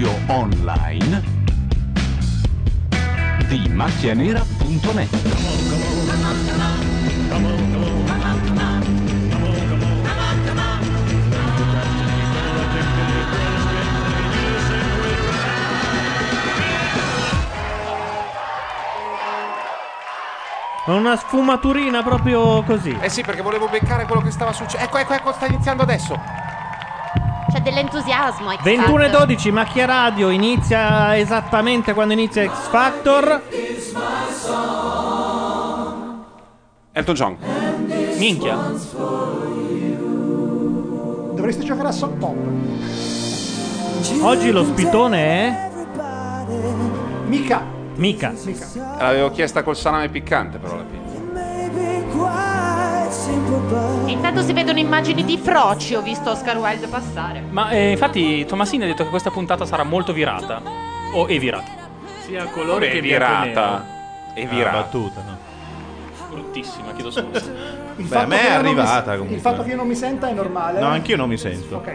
radio online di macchianera.net. Una sfumaturina proprio così. Eh sì, perché volevo beccare quello che stava succedendo. Ecco, ecco, ecco, sta iniziando adesso. C'è dell'entusiasmo. X 21 e Factor. 12, Macchia Radio inizia esattamente quando inizia X Factor. Elton John. Minchia. Dovresti giocare a soft pop. Oggi lo spitone è Mica. Mica. L'avevo chiesta col salame piccante, però alla fine. Intanto si vedono immagini di froci. Ho visto Oscar Wilde passare. Ma eh, infatti Tomasini ha detto che questa puntata sarà molto virata. O è virata. Sia colore Vabbè, che e virata. È virata. battuta, no? Bruttissima, chiedo scusa. Beh, a me è non mi- arrivata comunque. Il fatto che io non mi senta è normale. No, anch'io non mi sento. Ok.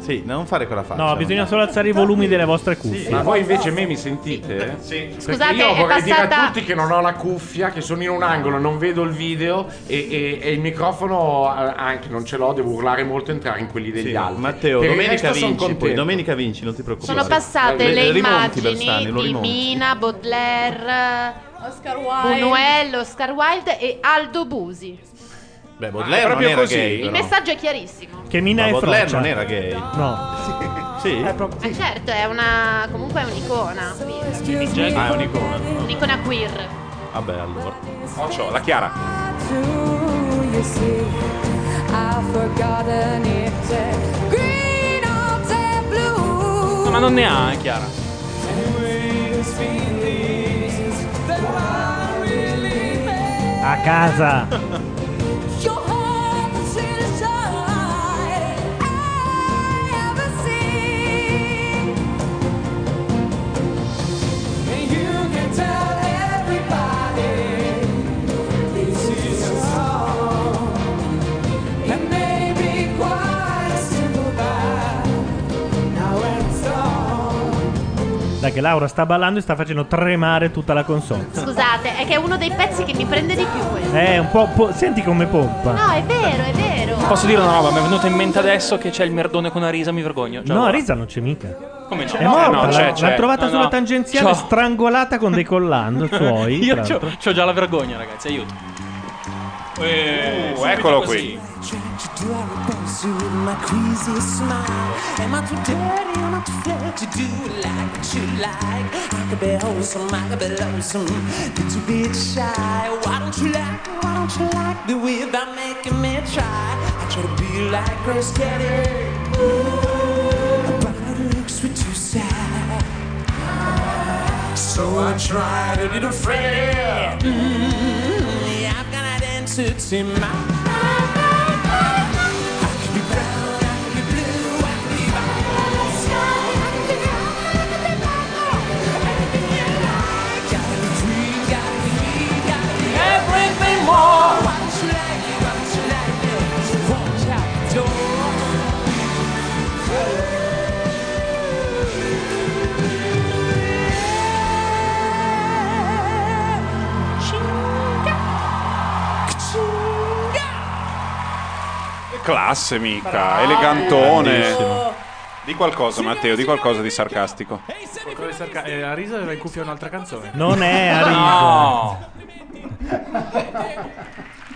Sì, non fare quella faccia. No, bisogna solo alzare i volumi delle vostre cuffie. Ma voi invece me mi sentite? Sì. Scusate, io è vorrei dire a passata- tutti che non ho la cuffia, che sono in un angolo, non vedo il video e, e- e il microfono eh, anche non ce l'ho, devo urlare molto e entrare in quelli degli Sì, altri. Matteo, domenica vinci, poi domenica vinci, non ti preoccupare. Sono passate Le- le, rimonti, immagini Bersani, di. Mina, Baudelaire, Oscar Wilde. Buñuel, Oscar Wilde e Aldo Busi. Beh, Ah, Baudelaire è non proprio era così? gay. Il però. messaggio è chiarissimo. Che Mina Ma è Baudelaire froccia. non era gay. No. Sì? È proprio Ma certo, è una. comunque è un'icona. Ah, è un'icona. Un'icona queer. Vabbè, allora. Oh, c'ho la Chiara. No, ma non ne ha, è chiara. A casa. Che Laura sta ballando e sta facendo tremare tutta la console. Scusate, è che è uno dei pezzi che mi prende di più questo. Eh, un po', po- senti come pompa. No, è vero, è vero. Posso dire una roba? Mi è venuto in mente adesso che c'è il merdone con Arisa, mi vergogno. Già No, ora. Risa non c'è mica. Come c'è? È morta, Eh, no, l'ha, c'è, l'ha c'è. trovata No, sulla no. tangenziale C'ho- strangolata con dei collando suoi. Io tra c'ho, l'altro. c'ho già la vergogna, ragazzi, aiuto. Eh, Uh, subito eccolo così. qui. Trying to drive past you with my crazy smile. Am I too dirty? Am I too flat to do like what you like? I could be wholesome, I could be lonesome, but you bit shy. Why don't you like me? Why don't you like me without making me try? I try to be like Grace Kelly, but it looks way too sad. So I tried a little Freddy. Mm, yeah, I've got answers dance to my. Classe, mica. Elegantone. Grandissimo. Di qualcosa, Matteo, di qualcosa di sarcastico. Qualcosa di sarca- eh, a Risa aveva in cuffia un'altra canzone. Non è Arisa. No!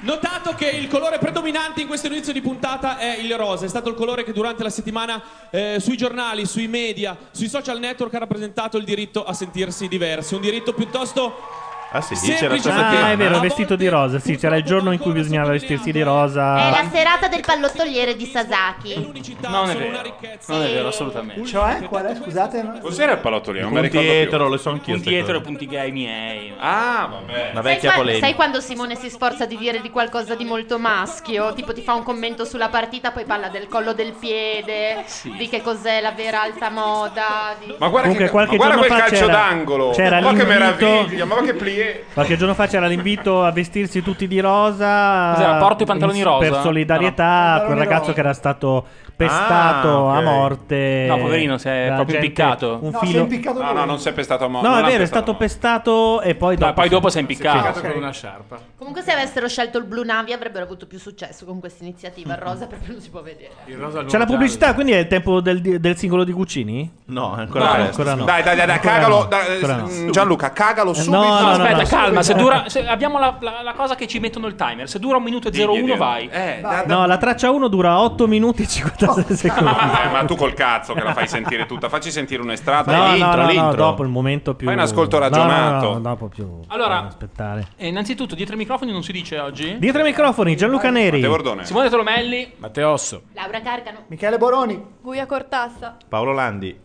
Notato che il colore predominante in questo inizio di puntata è il rosa, è stato il colore che durante la settimana eh, sui giornali, sui media, sui social network ha rappresentato il diritto a sentirsi diversi, un diritto piuttosto Ah sì, Semplice c'era stata Ah, è vero, vestito di rosa. Sì, c'era il giorno in cui bisognava vestirsi di È rosa. la serata del pallottoliere di Sasaki. Non è vero. Non è vero, assolutamente. Cioè, qual è? Scusate. Cos'era il palottoliere? Non mi Punti ricordo più. etero, le so anch'io. Punti ste etero e cose. punti gay miei. Ah, vabbè. Una Sai, vecchia qua- polemica. sai quando Simone si sforza di dire di qualcosa di molto maschio? Tipo ti fa un commento sulla partita, poi parla del collo del piede, di che cos'è la vera alta moda. di- Ma guarda Comunque, che, ma guarda quel calcio c'era- d'angolo. c'era ma che meraviglia, ma che plié. Qualche giorno fa c'era l'invito a vestirsi tutti di rosa. Cos'era, porto i pantaloni in- rosa? Per solidarietà No, a quel ragazzo rosa. che era stato pestato Ah, a ok. morte. No, poverino, si è proprio gente- impiccato. Un No, si è filo. impiccato No, no, non si è pestato a morte. No, è vero, è stato pestato e poi dopo. No, poi dopo si è impiccato. Piccato ok. con una sciarpa. Comunque se avessero scelto il blu navi avrebbero avuto più successo con questa iniziativa. Il rosa proprio non si può vedere. Il rosa al C'è la pubblicità, quindi è il tempo del, del singolo di Guccini? No, è No, ancora ancora no. Dai, dai, dai, dai, Ancora cagalo. ancora mm, Gianluca, cagalo Eh, subito. no, No, aspetta, calma. Se dura, se abbiamo la, la- la cosa che ci mettono il timer. Se dura un minuto e Digli, 01, digli. vai. Eh, No, la traccia 1 dura 8 minuti e 56 secondi. Eh, ma tu col cazzo che la fai sentire tutta. Facci sentire un estratto. No, no, l'intro, no, no, l'intro. dopo il momento più. Fai un ascolto No, no, ragionato. No, no, dopo più. Allora- bisogna aspettare. E innanzitutto, dietro i microfoni non si dice oggi. Dietro i microfoni, Gianluca Neri. Matteo Bordone. Simone Tolomelli. Matteosso. Laura Carcano. Michele Boroni. Guia Cortassa. Paolo Landi.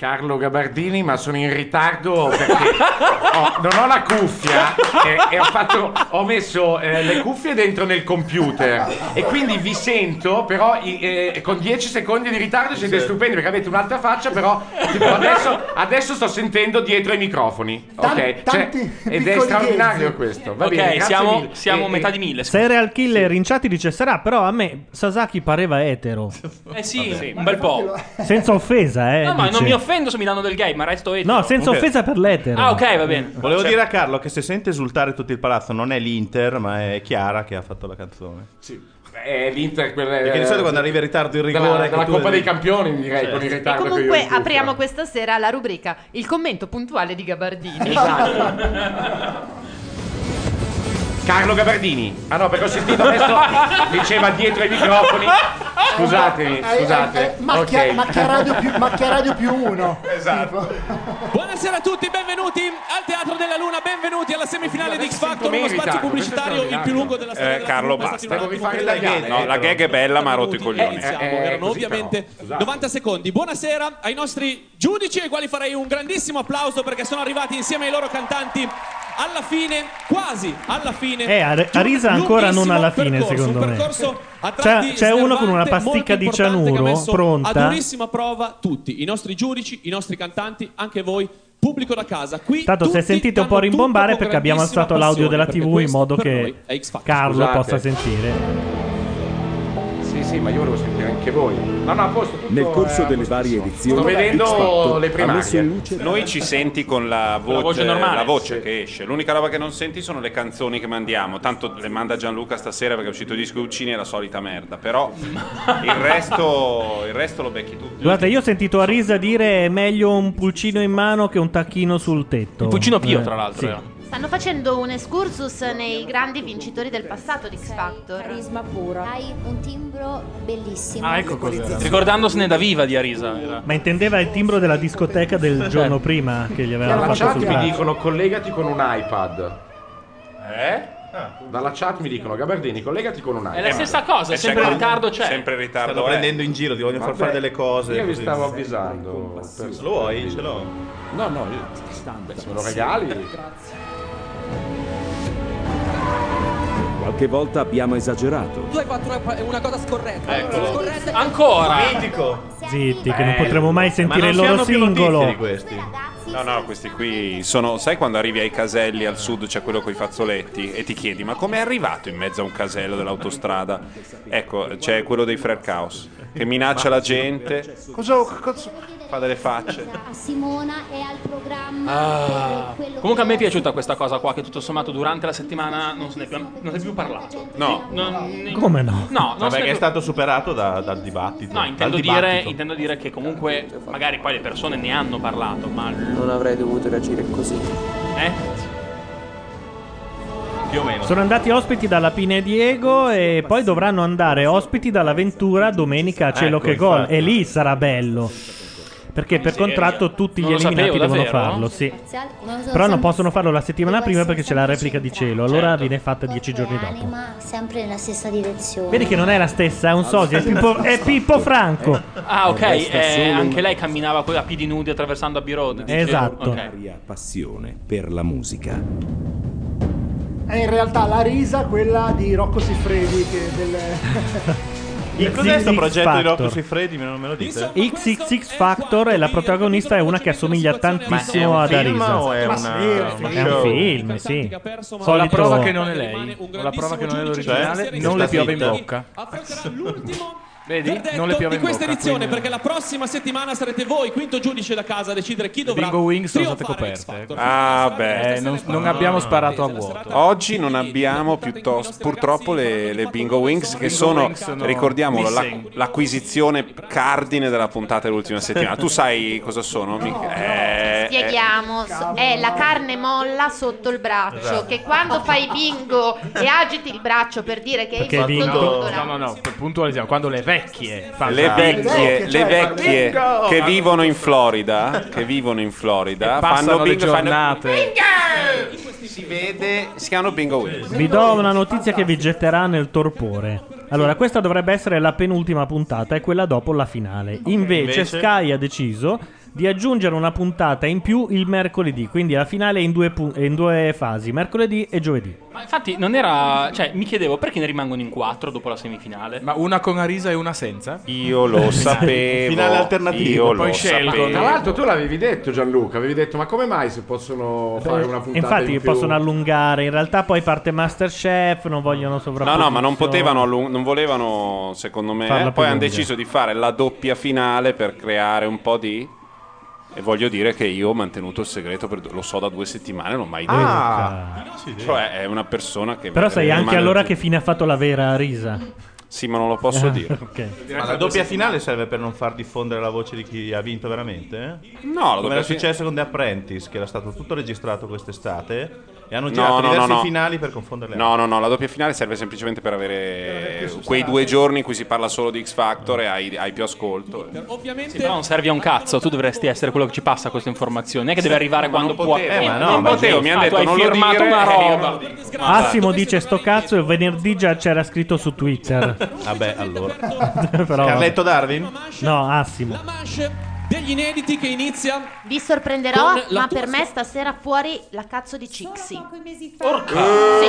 Carlo Gabardini, ma sono in ritardo perché ho- non ho la cuffia e, e ho, fatto- ho messo eh, le cuffie dentro nel computer e quindi vi sento, però eh, con 10 secondi di ritardo siete stupendi perché avete un'altra faccia, però tipo, adesso, adesso sto sentendo dietro i microfoni. Tan- ok? tanti ed è straordinario ghezzi. questo. Va ok, bene, siamo, siamo E- metà di mille. Serial killer in chat dice sarà, però a me Sasaki pareva etero. Eh sì, un bel po'. Senza offesa, eh. No, ma non mi offendo se mi danno del gay, ma resto etero. No, senza Ok. offesa per l'etero. Ah, ok, va bene. Volevo Cioè, dire a Carlo che se sente esultare tutto il palazzo non è l'Inter, ma è Chiara che ha fatto la canzone. Sì. È l'Inter quella Perché di solito quando arriva in ritardo il rigore della, che della tu- Coppa dei Campioni, direi, Certo. con il E ritardo che io comunque apriamo questa sera la rubrica Il commento puntuale di Gabardini. Esatto. Carlo Gabardini. Ah no, perché ho sentito adesso diceva dietro ai microfoni. Scusatemi, Eh, eh, scusate. eh, macchia, Ok. macchia radio più, macchia radio più uno. Esatto. Buonasera a tutti, benvenuti al Teatro della Luna, benvenuti alla semifinale di X Factor, uno spazio pubblicitario il più lungo della storia Eh, della Carlo, basta. Devo rifare la gag. No, la gag è bella, ma ha rotto i coglioni. Iniziamo, Eh, eh, erano ovviamente però, scusate. 90 secondi. Buonasera ai nostri giudici, ai quali farei un grandissimo applauso perché sono arrivati insieme ai loro cantanti alla fine, quasi alla fine. Eh, Ar- di un Arisa ancora non alla fine, percorso, secondo me. a C'è- c'è uno con una pasticca di importante, che ha cianuro messo pronta. A durissima prova tutti, i nostri giudici, i nostri cantanti, anche voi. Pubblico da casa, qui Tanto se sentite un po' rimbombare perché abbiamo alzato l'audio della TV in modo che. Carlo Scusate. possa sentire. Sì, sì, ma io volevo sentire anche voi. No, no, a posto. tutto Nel corso a delle varie edizioni, Sto vedendo le primarie. Noi ci senti con la voce, voce normale. la voce che esce. L'unica roba che non senti sono le canzoni che mandiamo. Tanto le manda Gianluca stasera perché è uscito il disco Uccini e la solita merda. Però il resto, il resto lo becchi tu. Guardate, io ho sentito Arisa dire è meglio un pulcino in mano che un tacchino sul tetto. Il Pulcino Pio, Eh, tra l'altro. sì. Stanno facendo un excursus nei grandi vincitori del passato di X Factor. Carisma puro. Hai un timbro bellissimo. Ah, ecco cos'era. Ricordandosene da viva di Arisa. era. Ma intendeva il timbro della discoteca del giorno prima che gli avevano Dalla fatto chat sul mi dicono collegati con un iPad. Eh? Dalla chat mi dicono Gabardini, collegati con un È iPad. la stessa cosa, sempre in ritardo c'è. Sempre in ritardo. Stanno eh. prendendo in giro, ti vogliono far Vabbè, fare delle cose. Io vi così. stavo avvisando. per- Lo vuoi? Ce l'ho. No, no, io... se me lo regali. Qualche volta abbiamo esagerato. Tu hai fatto una, cosa scorretta. Eccolo. Scorretta. Ancora. Mitico. Zitti, che non potremo mai Ma sentire il loro singolo. di questi. No, no, questi qui sono. Sai quando arrivi ai caselli al sud c'è quello con i fazzoletti e ti chiedi ma com'è arrivato in mezzo a un casello dell'autostrada? Ecco, c'è quello dei Frer Caos che minaccia la gente. Cosa, cosa- fa delle facce? A Simona e al programma. Ah. quello Comunque a me è piaciuta questa cosa qua che tutto sommato durante la settimana non se ne è più, non si è più parlato. No. Non- Come no? No, non Vabbè, se ne che è stato superato da- dal dibattito. No, intendo dal dire, dibattito. intendo dire che comunque magari poi le persone ne hanno parlato, ma... Non avrei dovuto reagire così. Eh? Più o meno. Sono andati ospiti dalla Pine Diego e poi dovranno andare ospiti dall'Aventura domenica a Cielo Ecco, che gol. infatti. E lì sarà bello. Perché per contratto tutti gli eliminati sapevo, devono davvero? farlo, sì. Però non possono farlo la settimana prima perché c'è la replica di cielo. centrata. Allora viene fatta dieci giorni dopo. Anima sempre nella stessa direzione. Vedi che non è la stessa, è un sosia, è Pippo, è Pippo Franco. Ah, ok, eh, anche lei camminava poi a piedi nudi attraversando Abbey Road. Esatto. Ok. Aria passione per la musica. È in realtà la risa quella di Rocco Siffredi che del... Che cos'è sto XX progetto di Rocco. Siffredi? Me- Non me lo dite? XXX Factor e la protagonista è una che assomiglia tantissimo ad è un film Arisa. o è una- è un film, sì. Ho la prova che non è lei. Ho la prova che non è l'originale. Non le piove in bocca. Vedi? Verdetto Non le piove di in questa bocca. edizione quindi- perché la prossima settimana sarete voi, quinto giudice da casa, a decidere chi dovrà Bingo Wings sono state coperte. Ah, beh. Eh, non, non abbiamo sparato a vuoto. Oggi non abbiamo piuttosto, purtroppo le, le Bingo Wings che sono, ricordiamolo, la- l'acquisizione cardine della puntata dell'ultima settimana. Tu sai cosa sono? Eh, eh, Spieghiamo, è la carne molla sotto il braccio, Esatto. che quando fai bingo e agiti il braccio per dire che hai Perché vinto vinto. No, no, no, puntualizziamo, quando le vecchie fanno le vecchie, Cioè, le vecchie bingo! che vivono in Florida, che vivono in Florida, fanno le bingo, fanno- giornate. Si vede, si chiamano Bingo Wings. Vi do una notizia che vi getterà nel torpore. Allora, questa dovrebbe essere la penultima puntata e quella dopo la finale. Invece, Invece? Sky ha deciso di aggiungere una puntata in più il mercoledì, quindi la finale è in due, pu- in due fasi, mercoledì e giovedì. Ma infatti non era... Cioè, mi chiedevo perché ne rimangono in quattro dopo la semifinale? Ma una con Arisa e una senza? Io lo sapevo. Finale alternativo. Io Poi sapevo. Tra l'altro tu l'avevi detto Gianluca, avevi detto ma come mai si possono fare una puntata infatti in più? possono allungare, in realtà poi parte Masterchef, non vogliono No, sovrapporre. no, ma non potevano, allung- non volevano, secondo me. Farla Poi hanno deciso di fare la doppia finale per creare un po' di. E voglio dire che io ho mantenuto il segreto, per, lo so da due settimane, non ho mai detto. Ah, Cioè, è una persona che. Però sai anche allora che fine ha fatto la vera Risa. Sì, ma non lo posso Ah, dire. ok. Ma la doppia finale serve per non far diffondere la voce di chi ha vinto veramente? No, la Come era successo con The Apprentice, che era stato tutto registrato quest'estate e hanno No, girato no, diversi no, no. finali per confonderle. No, no, no, la doppia finale serve semplicemente per avere quei due giorni in cui si parla solo di X Factor e hai, hai più ascolto. Ovviamente Sì, però non servi a un cazzo, tu dovresti essere quello che ci passa questa informazione. Non è che deve arrivare Ma quando non può. potevo, Eh, ma non no, ma potevo, sì, mi hanno ah, detto non firmato dire, una e io roba. non- Assimo dice sto cazzo e venerdì già c'era scritto su Twitter. Vabbè, allora. Però- Carletto Darwin? No, Assimo. Degli inediti che inizia Vi sorprenderò, la ma per me stasera fuori la cazzo di Cixi. Porca. Sì,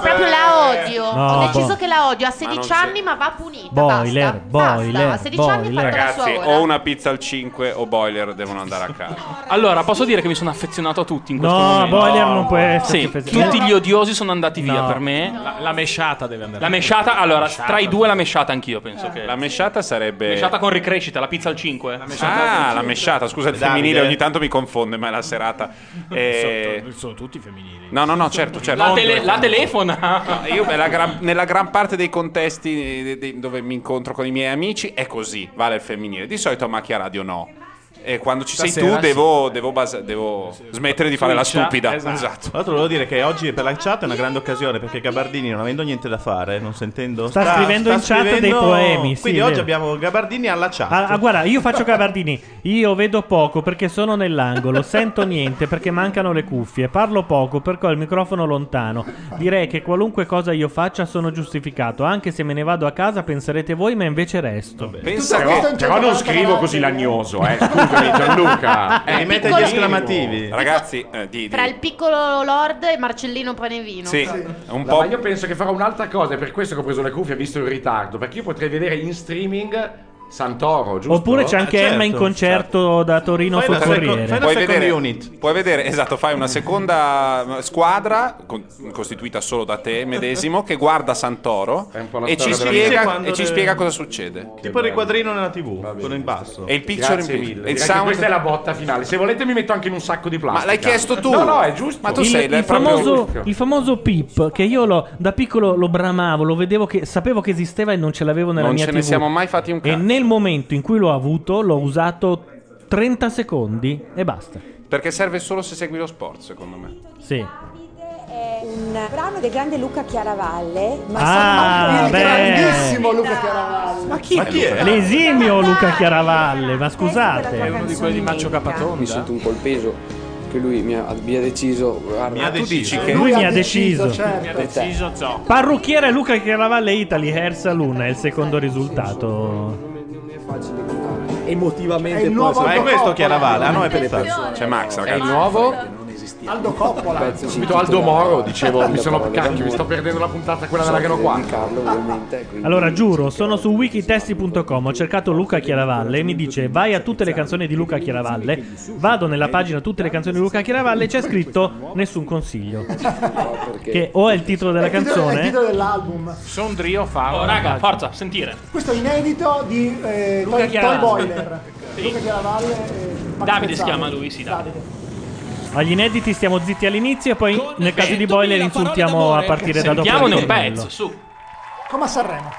proprio la odio. No, Ho deciso boh. che la odio. Ha Ma 16 non anni, ma va punita. Boiler, basta. boiler, Basta. A 16 anni boiler. fatta la sua Ragazzi, ora. o una pizza al 5 o boiler devono andare a casa. Allora, posso dire che mi sono affezionato a tutti in questo No, momento. Boiler non può essere Sì, affezionato. tutti gli odiosi sono andati via per me. La, la mesciata deve andare. La mesciata, allora, mesciata. tra i due la mesciata anch'io penso che. La mesciata sarebbe. mesciata con ricrescita, la pizza al 5. Ah, la mesciata, scusa, il Davide. femminile ogni tanto mi confonde, ma è la serata. Eh, Sono, sono tutti femminili. No, no, no, certo, certo. La, tele- la telefona. Io nella gran, nella gran parte dei contesti eh, dove mi incontro con i miei amici è così, vale il femminile. Di solito a macchia radio no. E quando ci sei Stasera tu devo, devo, basa- devo smettere di fare la stupida. esatto. Esatto. Tra l'altro volevo dire che oggi per la chat è una grande occasione perché Gabardini non avendo niente da fare, non sentendo Sta scrivendo in chat dei poemi, sì, Quindi è oggi vero. abbiamo Gabardini alla chat. Ah, ah, guarda, io faccio Gabardini. Io vedo poco perché sono nell'angolo, sento niente perché mancano le cuffie, parlo poco perché ho il microfono lontano. Direi che qualunque cosa io faccia sono giustificato, anche se me ne vado a casa penserete voi, ma invece resto. Pensa Però, che. però non scrivo così lagnoso, eh. Scusami Gianluca. Eh, mette gli piccolo- esclamativi. Ragazzi, eh, di, di- Tra il piccolo Lord e Marcellino Panevino. Sì, un Ma po'. io penso che farò un'altra cosa, è per questo che ho preso le cuffie visto il ritardo, perché io potrei vedere in streaming Santoro, giusto? Oppure c'è anche Ah, certo, Emma in concerto da Torino Fai seco- Corriere. la Puoi vedere, unit. puoi vedere, esatto, fai una seconda eh, squadra con- costituita solo da te medesimo che guarda Santoro e ci, spiega, e ci spiega cosa succede. Tipo il riquadrino nella TV, quello in basso. E il picture Grazie in mille. il che sound. questa è la botta finale. Se volete mi metto anche in un sacco di plastica. Ma l'hai chiesto tu? No, no, è giusto. Ma tu Il, sei il famoso, il famoso Pip che io lo- da piccolo lo bramavo, lo vedevo che sapevo che esisteva e non ce l'avevo nella Non mia ce TV. ne siamo mai fatti un cazzo. Nel momento in cui l'ho avuto, l'ho usato 30 secondi e basta. Perché serve solo se segui lo sport, secondo me. Sì. È un brano del grande Luca Chiaravalle, ma Ah, Il beh. grandissimo Luca Chiaravalli. Ma chi è? L'esimio Luca Chiaravalle, ma È scusate. uno di quelli di Maccio Mi Capatonda. sento un po' il peso che lui mi abbia deciso. Guarda, Mi ha tu dici deciso. che Lui mi ha deciso. certo. Mi ha deciso ciò. Parrucchiere Luca Chiaravalle Italy Hair Saloon è il secondo risultato. Non è facile emotivamente. È il nuovo Ma è questo Chiaravalle? Ah no, è pensato. C'è Max, È il ragazzi. nuovo? Esistiamo. Aldo Coppola. Subito Aldo Moro, dicevo, mi sono cacchio, mi sto perdendo la puntata quella della che 4. di Carlo ovviamente. quindi- Allora, giuro, sono su wikitesti.com, ho cercato Luca Chiaravalle e mi dice vai a tutte le canzoni di Luca Chiaravalle, vado nella pagina tutte le canzoni di Luca Chiaravalle e c'è scritto nessun consiglio. Che o è il titolo della titolo- È il canzone titolo dell'album. Sondrio fa. Oh, raga, forza, sentire. Questo è inedito di eh, Luca Toy, Toy Chiaravalle. Boiler. Luca Chiaravalle e Davide si chiama lui, sì, Davide. Agli inediti stiamo zitti all'inizio e poi nel caso di Boiler insultiamo a partire da dopo. Sentiamone un pezzo, su. Come a Sanremo.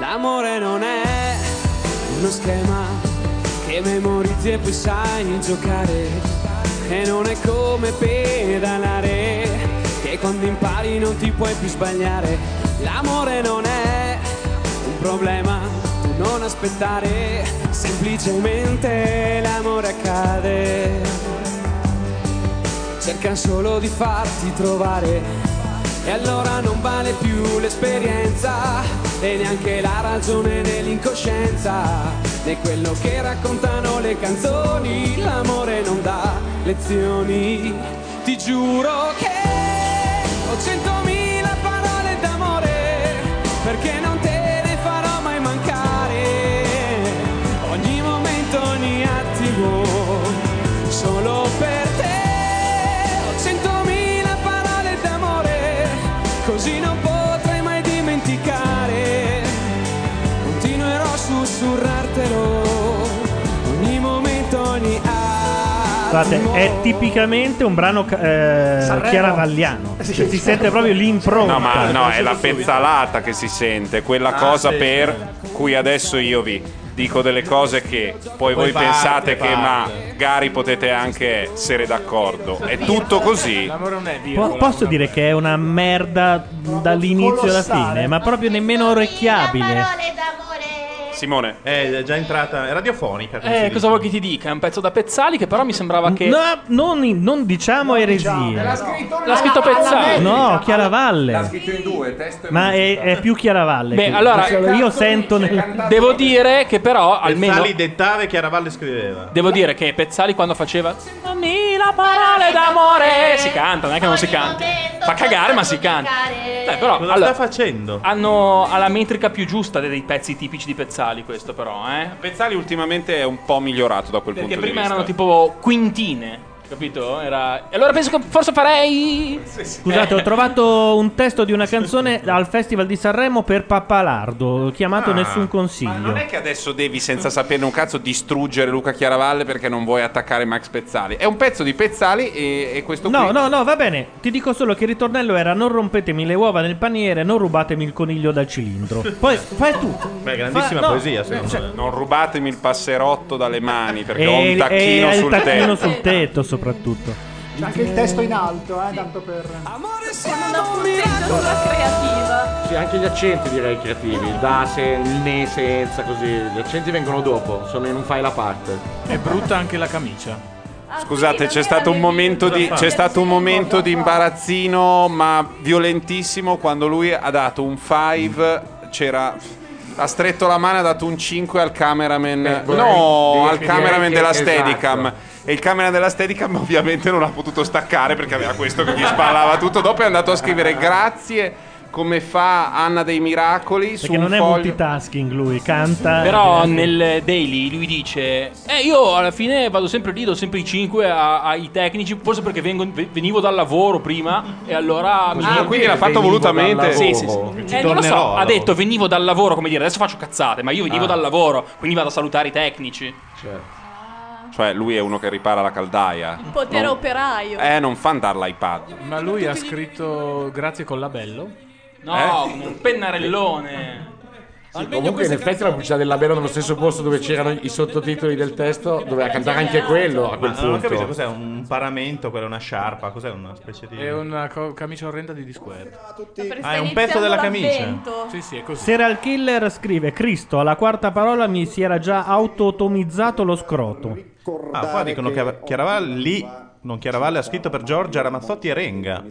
L'amore non è uno schema che memorizzi e poi sai giocare. E non è come pedalare, che quando impari non ti puoi più sbagliare. L'amore non è un problema, tu non aspettare, semplicemente l'amore accade. Cerca solo di farti trovare e allora non vale più l'esperienza e neanche la ragione nell'incoscienza né quello che raccontano le canzoni. L'amore non dà lezioni. Ti giuro che ho centomila parole d'amore perché non Guardate, è tipicamente un brano eh, chiaravalliano. Sì, Cioè, si sente proprio l'impronta. No, ma no, è la pezzalata che si sente, quella Ah, cosa sì. per cui adesso io vi dico delle cose che poi, Poi voi parte, pensate che parte. magari potete anche essere d'accordo. È tutto così. L'amore non è Po- posso dire che è una merda dall'inizio alla fine, ma proprio nemmeno orecchiabile. Simone. È già entrata. È radiofonica. Eh, cosa vuoi che ti dica? È un pezzo da Pezzali che però mi sembrava che... No, non, non diciamo eresie. L'ha scritto, L'ha scritto Pezzali. No, Chiaravalle. L'ha scritto in due, testo e Ma è, è più Chiaravalle. Beh, allora- io sento nel... Devo dire che però almeno... Pezzali dettava e Chiaravalle scriveva. Devo dire che Pezzali quando faceva Mila parole d'amore si canta, non è che non si canta. Fa cagare ma si canta. Beh, però Cosa allora, sta facendo? hanno alla metrica più giusta dei pezzi tipici di Pezzali questo però, eh? Pezzali ultimamente è un po' migliorato da quel Perché punto di prima vista. erano tipo quintine, capito? Era... E allora penso che forse farei Scusate, ho trovato un testo di una canzone al Festival di Sanremo per Pappalardo, chiamato Ah, Nessun Ma Consiglio. non è che adesso devi, senza saperne un cazzo, distruggere Luca Chiaravalle perché non vuoi attaccare Max Pezzali. È un pezzo di Pezzali e, e questo No, qui. no, no, va bene. Ti dico solo che il ritornello era non rompetemi le uova nel paniere, non rubatemi il coniglio dal cilindro. Poi fai tu. Beh, grandissima Fa- no, poesia, secondo cioè- me. Non rubatemi il passerotto dalle mani perché E, ho un e tacchino il sul tacchino tetto. sul tetto, soprattutto. C'è anche il testo in alto, eh, tanto per... Una punteggiatura creativa. Sì, anche gli accenti direi creativi, il da, se, il ne, senza, così. Gli accenti vengono dopo, sono in un file a parte. È brutta anche la camicia. Scusate, c'è stato un momento di, c'è stato un momento di imbarazzino, ma violentissimo, quando lui ha dato un 5, c'era... Ha stretto la mano e ha dato un 5 al cameraman. vorrei no, dire- al cameraman direi della che- Steadicam. esatto. E il cameraman della Steadicam ovviamente non ha potuto staccare perché aveva questo che gli spallava tutto. Dopo è andato a scrivere grazie come fa Anna dei Miracoli su Perché un non è foglio. multitasking lui, canta. Però nel daily lui dice: Eh, io alla fine vado sempre lì, do sempre i 5 ai tecnici. Forse perché vengo- ve- venivo dal lavoro prima. E allora mi Ah, quindi l'ha fatto volutamente. Sì, sì, sì. Ci Eh, non lo so, tornerò, ha allora. detto venivo dal lavoro, come dire, adesso faccio cazzate, ma io venivo Ah. dal lavoro, quindi vado a salutare i tecnici. Cioè, lui è uno che ripara la caldaia. Potere Non- operaio. Eh, non fa andare l'iPad. Ma lui ha scritto grazie con labello. No, Eh? un pennarellone. Comunque in effetti la pubblicità del labello nello stesso posto dove c'erano i sottotitoli del testo doveva cantare anche quello a Ma quel non ho capito punto. cos'è un paramento, quella è una sciarpa, cos'è una specie di. È una co- camicia orrenda di Discord. Ah, è un pezzo della camicia. Sì, sì, è così. Serial Killer scrive: Cristo, alla quarta parola mi si era già autotomizzato lo scroto. Ah, qua dicono che Chiaravalli Non Chiaravalle ha scritto per Giorgia Ramazzotti e Renga.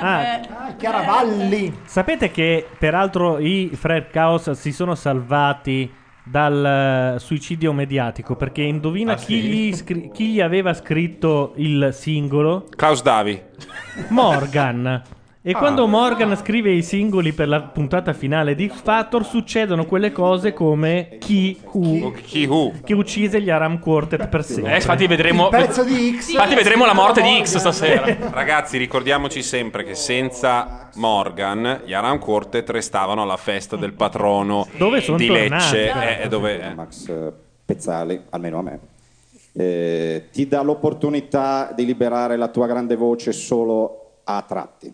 Ah, Chiaravalli. Sapete che peraltro i Fred Chaos si sono salvati dal eh, suicidio mediatico perché indovina Ah, chi, sì? gli scri- chi gli aveva scritto il singolo? Klaus Davi. Morgan. E Ah. quando Morgan scrive i singoli per la puntata finale di X Factor succedono quelle cose come chi who, che uccise gli Aram Quartet per sempre. Eh, infatti vedremo- Il pezzo di X. Infatti vedremo la morte di X stasera. Ragazzi, ricordiamoci sempre che senza Morgan, gli Aram Quartet restavano alla festa del patrono Dove sono di tornati, Lecce. certo. eh, dove, eh. Max eh, Pezzali, almeno a me, eh, ti dà l'opportunità di liberare la tua grande voce solo a tratti,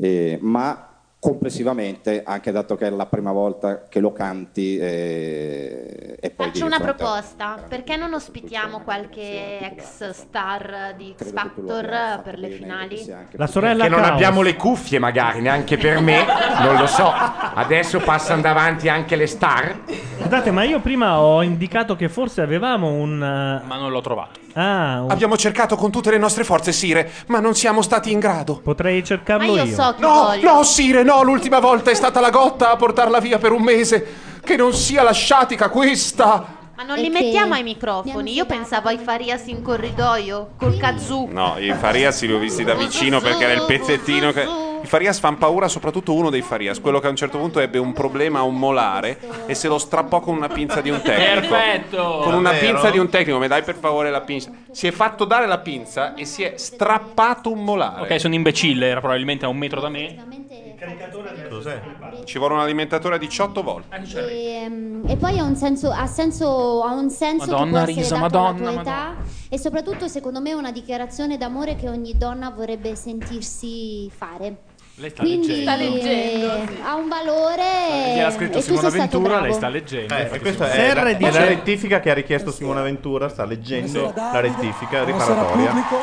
Eh, ma complessivamente, anche dato che è la prima volta che lo canti eh, e poi Faccio una proposta, perché non ospitiamo qualche ex star di X Factor per le finali? La sorella Che non abbiamo le cuffie, magari neanche per me, non lo so. Adesso passano davanti anche le star. Scusate, ma io prima ho indicato che forse avevamo un. Ma non l'ho trovato. Ah, un- Abbiamo cercato con tutte le nostre forze, Sire, ma non siamo stati in grado. Potrei cercarlo Ma io so chi No, voglio. no, Sire, no, l'ultima volta è stata la gotta a portarla via per un mese. Che non sia la sciatica questa. Ma non E li mettiamo ai microfoni? Io pensavo ai Farias in corridoio, col kazoo. No, i Farias li ho visti da vicino perché era il pezzettino che... I Farias fanno paura, soprattutto uno dei Farias, quello che a un certo punto ebbe un problema a un molare e se lo strappò con una pinza di un tecnico. Perfetto! Con una Davvero? pinza di un tecnico, mi dai per favore la pinza. Si è fatto dare la pinza e si è strappato un molare. Ok, sono imbecille, era probabilmente a un metro da me. Cos'è? Ci vuole un alimentatore a 18 volte. E, mm, e poi ha un senso, ha senso, ha un senso che Madonna, può essere Risa, dato alla Madonna, tua età e soprattutto secondo me è una dichiarazione d'amore che ogni donna vorrebbe sentirsi fare. Lei sta Quindi leggendo. Sta eh, ha un valore Gliel'ha scritto e tu Simona sei stato Ventura, lei sta leggendo. Eh, e questa è la, è la rettifica che ha richiesto Simona Ventura, sta leggendo la rettifica riparatoria. pubblico.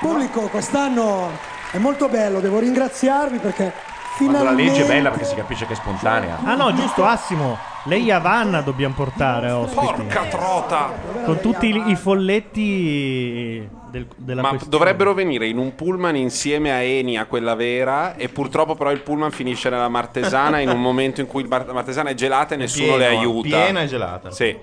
Pubblico, quest'anno è molto bello, devo ringraziarvi perché Quando la finalmente... legge è bella perché si capisce che è spontanea. Ah no, giusto, Assimo. Lei e Avanna dobbiamo portare ospiti. Porca trota! Con tutti i, i folletti del- della Ma questione. dovrebbero venire in un pullman insieme a Eni, a quella vera, e purtroppo però il pullman finisce nella Martesana in un momento in cui il Bar- la Martesana è gelata e nessuno le Pieno, aiuta. piena e gelata. Sì.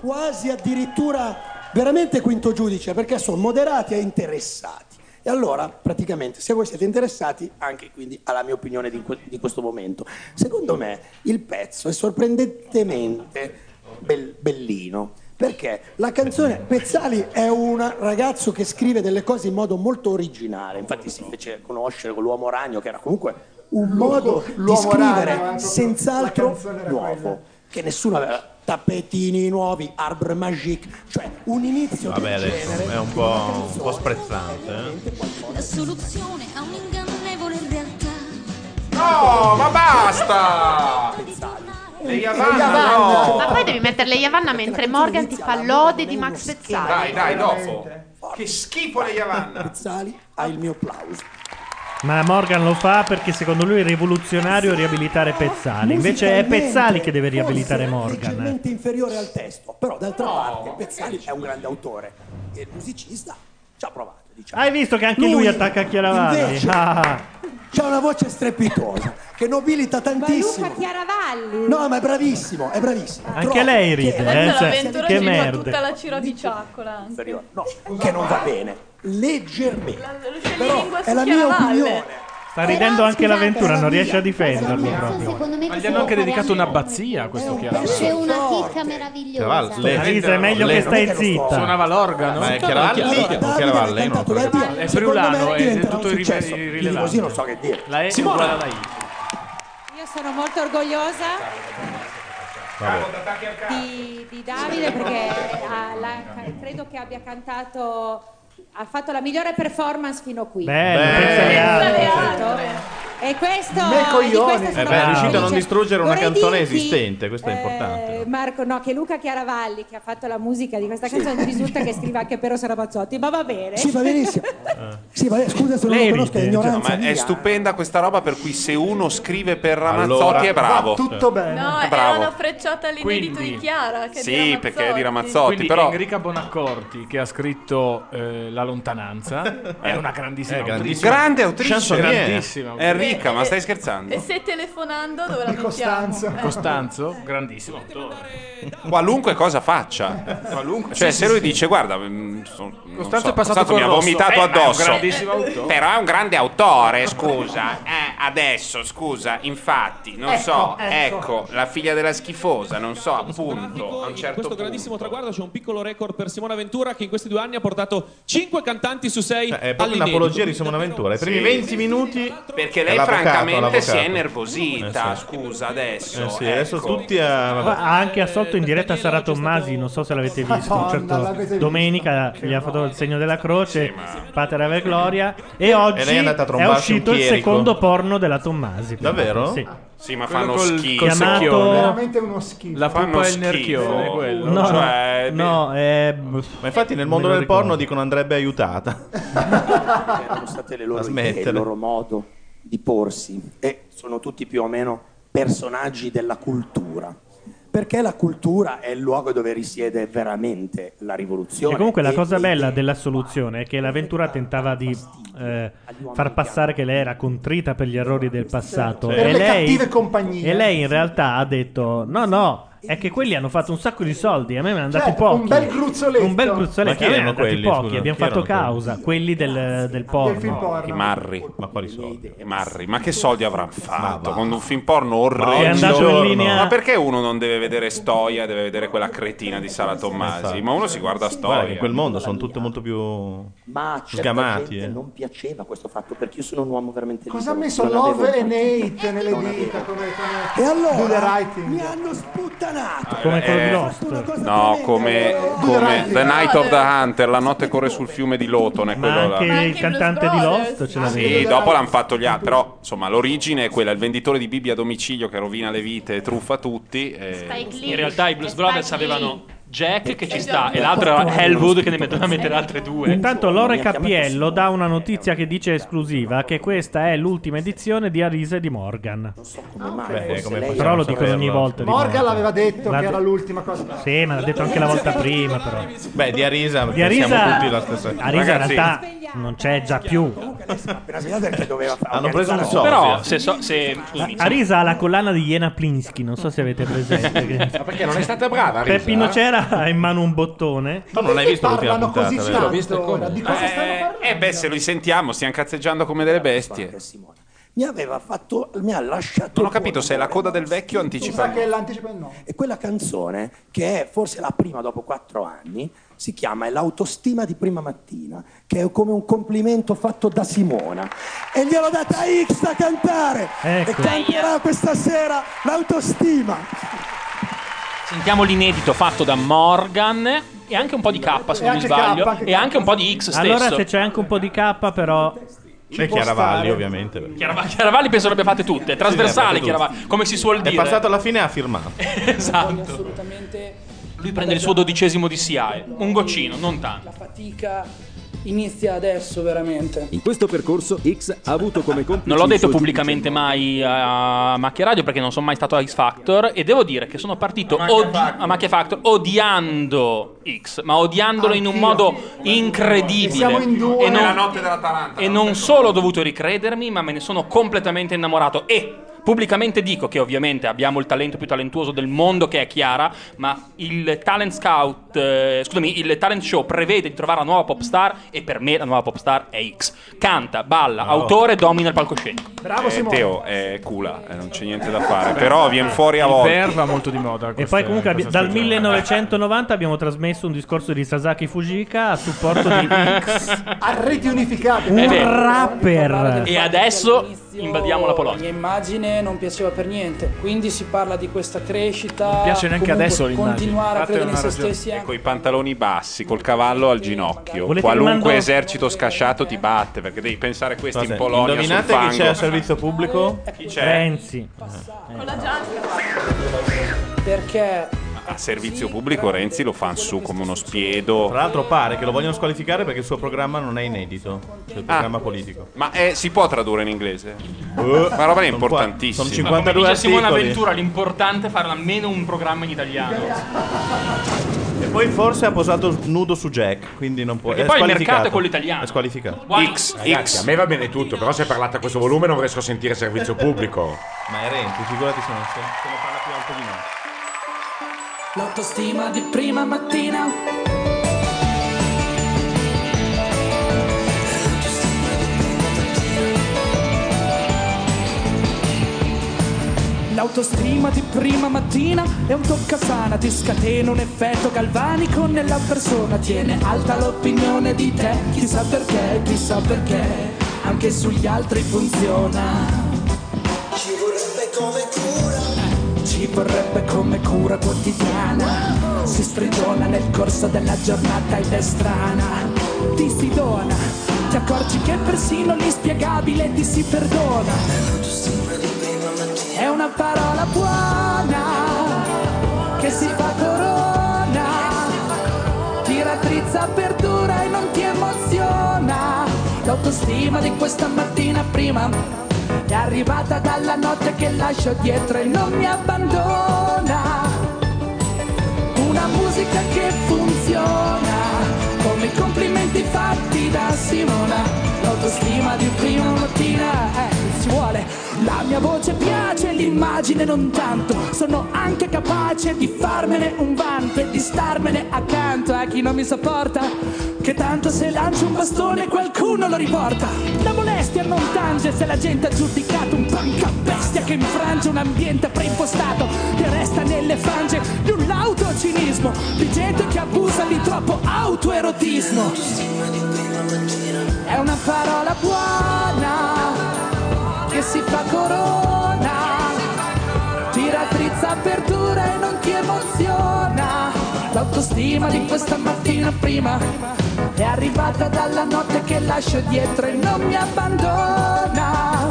quasi addirittura veramente quinto giudice perché sono moderati e interessati. E allora, praticamente, se voi siete interessati, anche quindi alla mia opinione di, que- di questo momento, secondo me il pezzo è sorprendentemente bel- bellino. Perché la canzone Pezzali è un ragazzo che scrive delle cose in modo molto originale. Infatti, si fece conoscere con l'uomo ragno, che era comunque un modo di l'uomo scrivere ragno, senz'altro nuovo quella. che nessuno aveva tappetini nuovi, arbre magique, cioè un inizio Vabbè, del adesso genere. è un po', un po' sprezzante. eh. La soluzione a un'ingannevole realtà. No, ma basta! Le Yavanna, no! Ma poi devi mettere le Yavanna mentre Morgan ti fa l'ode di Max Dai, Pezzali. dai, dopo. Che schifo le Yavanna! Pezzali ha il mio plauso. Ma Morgan lo fa perché secondo lui è rivoluzionario riabilitare Pezzali. Invece è Pezzali che deve riabilitare Morgan. leggermente inferiore al testo, però d'altra parte Pezzali è un grande autore e il musicista ci ha provato. Diciamo. Hai visto che anche lui, attacca Chiaravalli? invece, Ah. C'ha una voce strepitosa che nobilita tantissimo. Chiaravalli. No, ma è bravissimo, è bravissimo. Anche Troppo. lei ride, Che- eh, cioè, L'avventura che merda. tutta la ciravicciaccola anche. inferiore. No, che non va bene. Leggermente. Però è la mia opinione. Sta ridendo anche scusate, l'avventura, non riesce a difenderlo proprio. Ma gli hanno anche dedicato un'abbazia a questo Chiaravalli. C'è una chicca meravigliosa. Chiaravalli. Risa, è meglio che stai zitta. Suonava l'organo. Ma è Chiaravalli o Chiaravalli? È friulano, è tutto irrilevante. Così non so che dire. La E è Simona! alla I. Io sono molto orgogliosa di, di Davide perché ha- la- credo che abbia cantato, ha fatto la migliore performance fino qui. Bello, Beh. E questo, Me coglioni. Eh beh, è riuscito a non distruggere una Vorrei canzone dirti, esistente, questo è eh, importante. Marco, no, che Luca Chiaravalli, che ha fatto la musica di questa canzone, mi risulta che scriva anche per Rosa Ramazzotti, ma va bene. Sì, va benissimo. Sì, ma scusa se non Lei lo conosco, è ride, cioè, ignoranza ma è mia. stupenda questa roba per cui se uno scrive per Ramazzotti Allora- è bravo. Va tutto bene. No, È era bravo. una frecciata all'inedito di Chiara. Che Sì, di perché è di Ramazzotti. Quindi però Enrica Bonaccorti, che ha scritto eh, La lontananza, è una grandissima Eh, autrice. grande autrice. Grandissima È ricca, ma stai scherzando? E se telefonando dove la mettiamo? Costanzo. Eh. Costanzo, grandissimo autore. Qualunque cosa faccia. Qualunque. Cioè, Sì, se lui sì. dice, guarda, mm, so- non Costanzo so, è passato Costanzo col mi ha rosso. vomitato Eh, ma è un addosso. grandissimo autore. Però è un grande autore, scusa. Eh, adesso, scusa, infatti, non Ecco, so, ecco. ecco, la figlia della schifosa, non so, appunto, a un In certo questo punto. grandissimo traguardo c'è un piccolo record per Simona Ventura che in questi due anni ha portato 5 cantanti su 6 È proprio un'apologia di Simona Ventura. I primi 20 minuti. Perché lei francamente si è innervosita, Eh sì. scusa, adesso. Eh sì, adesso ecco. tutti a. Ma ha anche assolto in diretta Sara Tommasi, non so se l'avete visto. Madonna, certo l'avete visto? domenica gli ha fatto il segno della croce, Pater Ave Gloria. E oggi E è uscito il secondo porno della Tommasi. Davvero? Sì. Sì, ma Quello fanno col- schifo. col Chiamato- secchione. Veramente uno schifo. La Fanno il schifo. nerchione, quello. No, Cioè, no, è... Ma infatti nel mondo del porno ricordo. dicono andrebbe aiutata. erano state le loro idee, smettere. il loro modo di porsi e sono tutti più o meno personaggi della cultura. Perché la cultura è il luogo dove risiede veramente la rivoluzione. E comunque la e- cosa bella della soluzione è che l'avventura tentava di eh, far passare che lei era contrita per gli errori del passato. Per E le lei, cattive compagnie. e lei in realtà ha detto: No, no, è che quelli hanno fatto un sacco di soldi. A me mi hanno dati Certo, pochi. un bel gruzzoletto. Un bel Ma gruzzoletto. chi A me erano hanno dati quelli, pochi. scusa? Abbiamo Chi fatto erano causa. Quelli del, del Del porno. film porno. I marri. Ma quali soldi? I marri. Ma che soldi avranno fatto con un film porno Ma orrendo? È andato in linea. Ma perché uno non deve vedere Stoia, deve vedere quella cretina di Sara Tommasi? Ma uno si guarda Guarda che in Stoia. quel mondo sono tutte molto più Ma a certa sgamati. gente eh. non piaceva questo fatto perché io sono un uomo veramente Cosa ha libero, messo non Love e Nate nelle dita come, come E allora mi hanno sputtanato. Come quello di Eh, Lost. No, come, come The Night of the Hunter, la notte corre sul fiume di Lotone, Ma quello anche là. il cantante di Lost ce l'aveva. Sì, dopo l'hanno fatto gli altri, però insomma l'origine è quella, il venditore di Bibbia a domicilio che rovina le vite e truffa tutti. e- Spike Lee. In realtà i Blues Brothers avevano Jack che ci sta e l'altro era Hellwood che ne doveva mettere altre due. Intanto Lore Capiello dà una notizia che dice esclusiva che questa è l'ultima edizione di Arise di Morgan. Mai Beh, fosse come lei Però lo a dicono ogni volta. Morgan l'aveva detto che era l'ultima cosa. Sì, ma l'ha detto anche la volta prima però. Beh, di Arisa, Di perché siamo Arisa, tutti la stessa. Arisa in Ragazzi. realtà non c'è già più. Hanno preso un socio. Però se, so- se scusami, Arisa ha la collana di Jena Plinsky, non so se avete presente. Ma perché non è stata brava? Risa? Peppino Cera ha in mano un bottone. Tu non l'hai visto l'ultima Parlano puntata, così vero? tanto ora. Di cosa stanno Eh, parlando? eh, beh, se li sentiamo, stiamo cazzeggiando come delle bestie. Simona. Mi aveva fatto, mi ha lasciato. Non ho capito se è la coda del vecchio o Mi anticipa. sa che l'anticipa il no. E quella canzone, che è forse la prima dopo quattro anni, si chiama È l'autostima di prima mattina, che è come un complimento fatto da Simona. E gliel'ho data a X da cantare. Ecco. E canterà questa sera l'autostima. Sentiamo l'inedito fatto da Morgan e anche un po' di K se non mi anche sbaglio K, anche e anche un po' di X stesso. Allora se c'è anche un po' di K però... E Chiaravalli, ovviamente. perché Chiarav- Chiaravalli penso le abbia fatte tutte, trasversali Sì, le ha fatte Chiaravalli, come si suol È dire. passato alla fine e ha firmato. esatto. assolutamente Lui prende il suo dodicesimo di SIAE, un goccino, non tanto. la fatica inizia adesso veramente. In questo percorso X ha avuto come complice Non l'ho detto pubblicamente mai a Macchia Radio perché non sono mai stato a X Factor e devo dire che sono partito odi- a Macchia Factor odiando X, ma odiandolo in un Anch'io. modo E incredibile. siamo in due. E non- La notte dell'Atalanta. e non solo ho dovuto ricredermi, ma me ne sono completamente innamorato. E pubblicamente dico che ovviamente abbiamo il talento più talentuoso del mondo che è Chiara, ma il talent scout, eh, scusami, il talent show prevede di trovare la nuova pop star e per me la nuova pop star è X. Canta, balla, autore, domina il palcoscenico. Bravo Eh, Simone. Teo è cula, eh, non c'è niente da fare. Però viene fuori a volte. Il va molto di moda. E questa- poi comunque abbi- dal stagione. 1990 abbiamo trasmesso un discorso di Sasaki Fujika a supporto di X, A reti unificate. un Eh rapper. E adesso invadiamo la La Polonia. mia non piaceva per niente, quindi si parla di questa crescita. Non piace neanche comunque adesso l'immagine. Continuare a Infatti credere in se stessi. E con i pantaloni bassi, col cavallo al ginocchio. Volete Qualunque mando- esercito scasciato ti batte, perché devi pensare questi Cos'è? in Polonia sul Indovinate fango. chi c'è al servizio pubblico? Chi c'è? Renzi. Con la giacca. Perché a servizio pubblico Renzi lo fa su come uno spiedo. Tra l'altro pare che lo vogliono squalificare perché il suo programma non è inedito, cioè il programma politico. Ma eh, si può tradurre in inglese? Eh, Una roba è importantissima. sono Ma come 52 dice. Avventura, l'importante è fare almeno un programma in italiano. E poi forse ha posato nudo su Jack, quindi non può. È poi il mercato è quello italiano. È squalificato. X, Ragazzi, a me va bene tutto, però se parlate a questo volume non riesco a sentire servizio pubblico. Ma è Renzi, figurati se non se, ne parla L'autostima di prima mattina. L'autostima di prima mattina è un toccasana, ti scatena un effetto galvanico nella persona, tiene alta l'opinione di te, chissà perché, chissà perché, anche sugli altri funziona. Ci vorrebbe come cura. Ci vorrebbe come cura quotidiana. Si sprigiona nel corso della giornata ed è strana. Ti si dona, ti accorgi che persino l'inspiegabile ti si perdona. È una parola buona che si fa corona. Ti rattrizza, perdura e non ti emoziona. L'autostima di questa mattina prima è arrivata dalla notte che lascio dietro e non mi abbandona. Una musica che funziona come i complimenti fatti da Simona. L'autostima di prima mattina, eh, ci vuole. La mia voce piace, l'immagine non tanto. Sono anche capace di farmene un vanto e di starmene accanto a chi non mi sopporta. Che tanto se lancio un bastone qualcuno lo riporta. La molestia non tange se la gente ha giudicato un panca bestia che infrange un ambiente preimpostato che resta nelle frange di un lauto cinismo di gente che abusa di troppo autoerotismo. È una parola buona si fa corona, ti rattrizza, perdura e non ti emoziona. L'autostima di questa mattina prima è arrivata dalla notte che lascio dietro e non mi abbandona.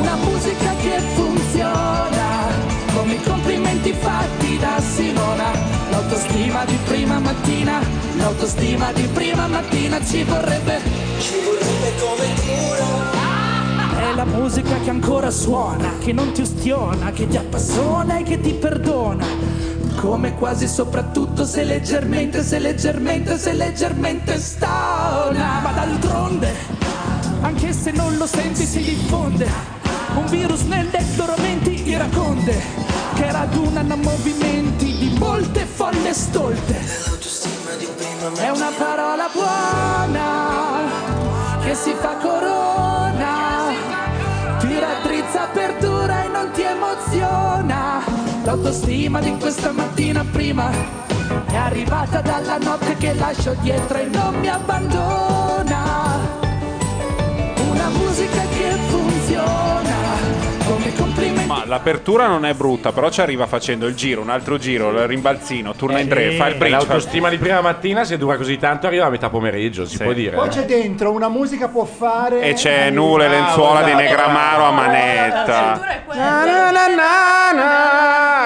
Una musica che funziona come i complimenti fatti da Simona. L'autostima di prima mattina, l'autostima di prima mattina ci vorrebbe, ci vorrebbe come cura. È la musica che ancora suona, che non ti ustiona, che ti appassiona e che ti perdona. Come quasi soprattutto se leggermente, se leggermente, se leggermente stona. Ma d'altronde, anche se non lo senti si diffonde. Un virus nelle loro menti iraconde, che radunano movimenti di molte folle stolte. È una parola buona che si fa corona, perdura e non ti emoziona. L'autostima di questa mattina prima è arrivata dalla notte che lascio dietro e non mi abbandona. Una musica che funziona. Ma l'apertura non è brutta, però ci arriva facendo il giro, un altro giro, il rimbalzino, turna in tre, fa il bridge. L'autostima di prima mattina, se dura così tanto, arriva a metà pomeriggio, si Sì. può dire. Poi c'è dentro una musica può fare. E c'è e lenzuola di Negramaro a manetta.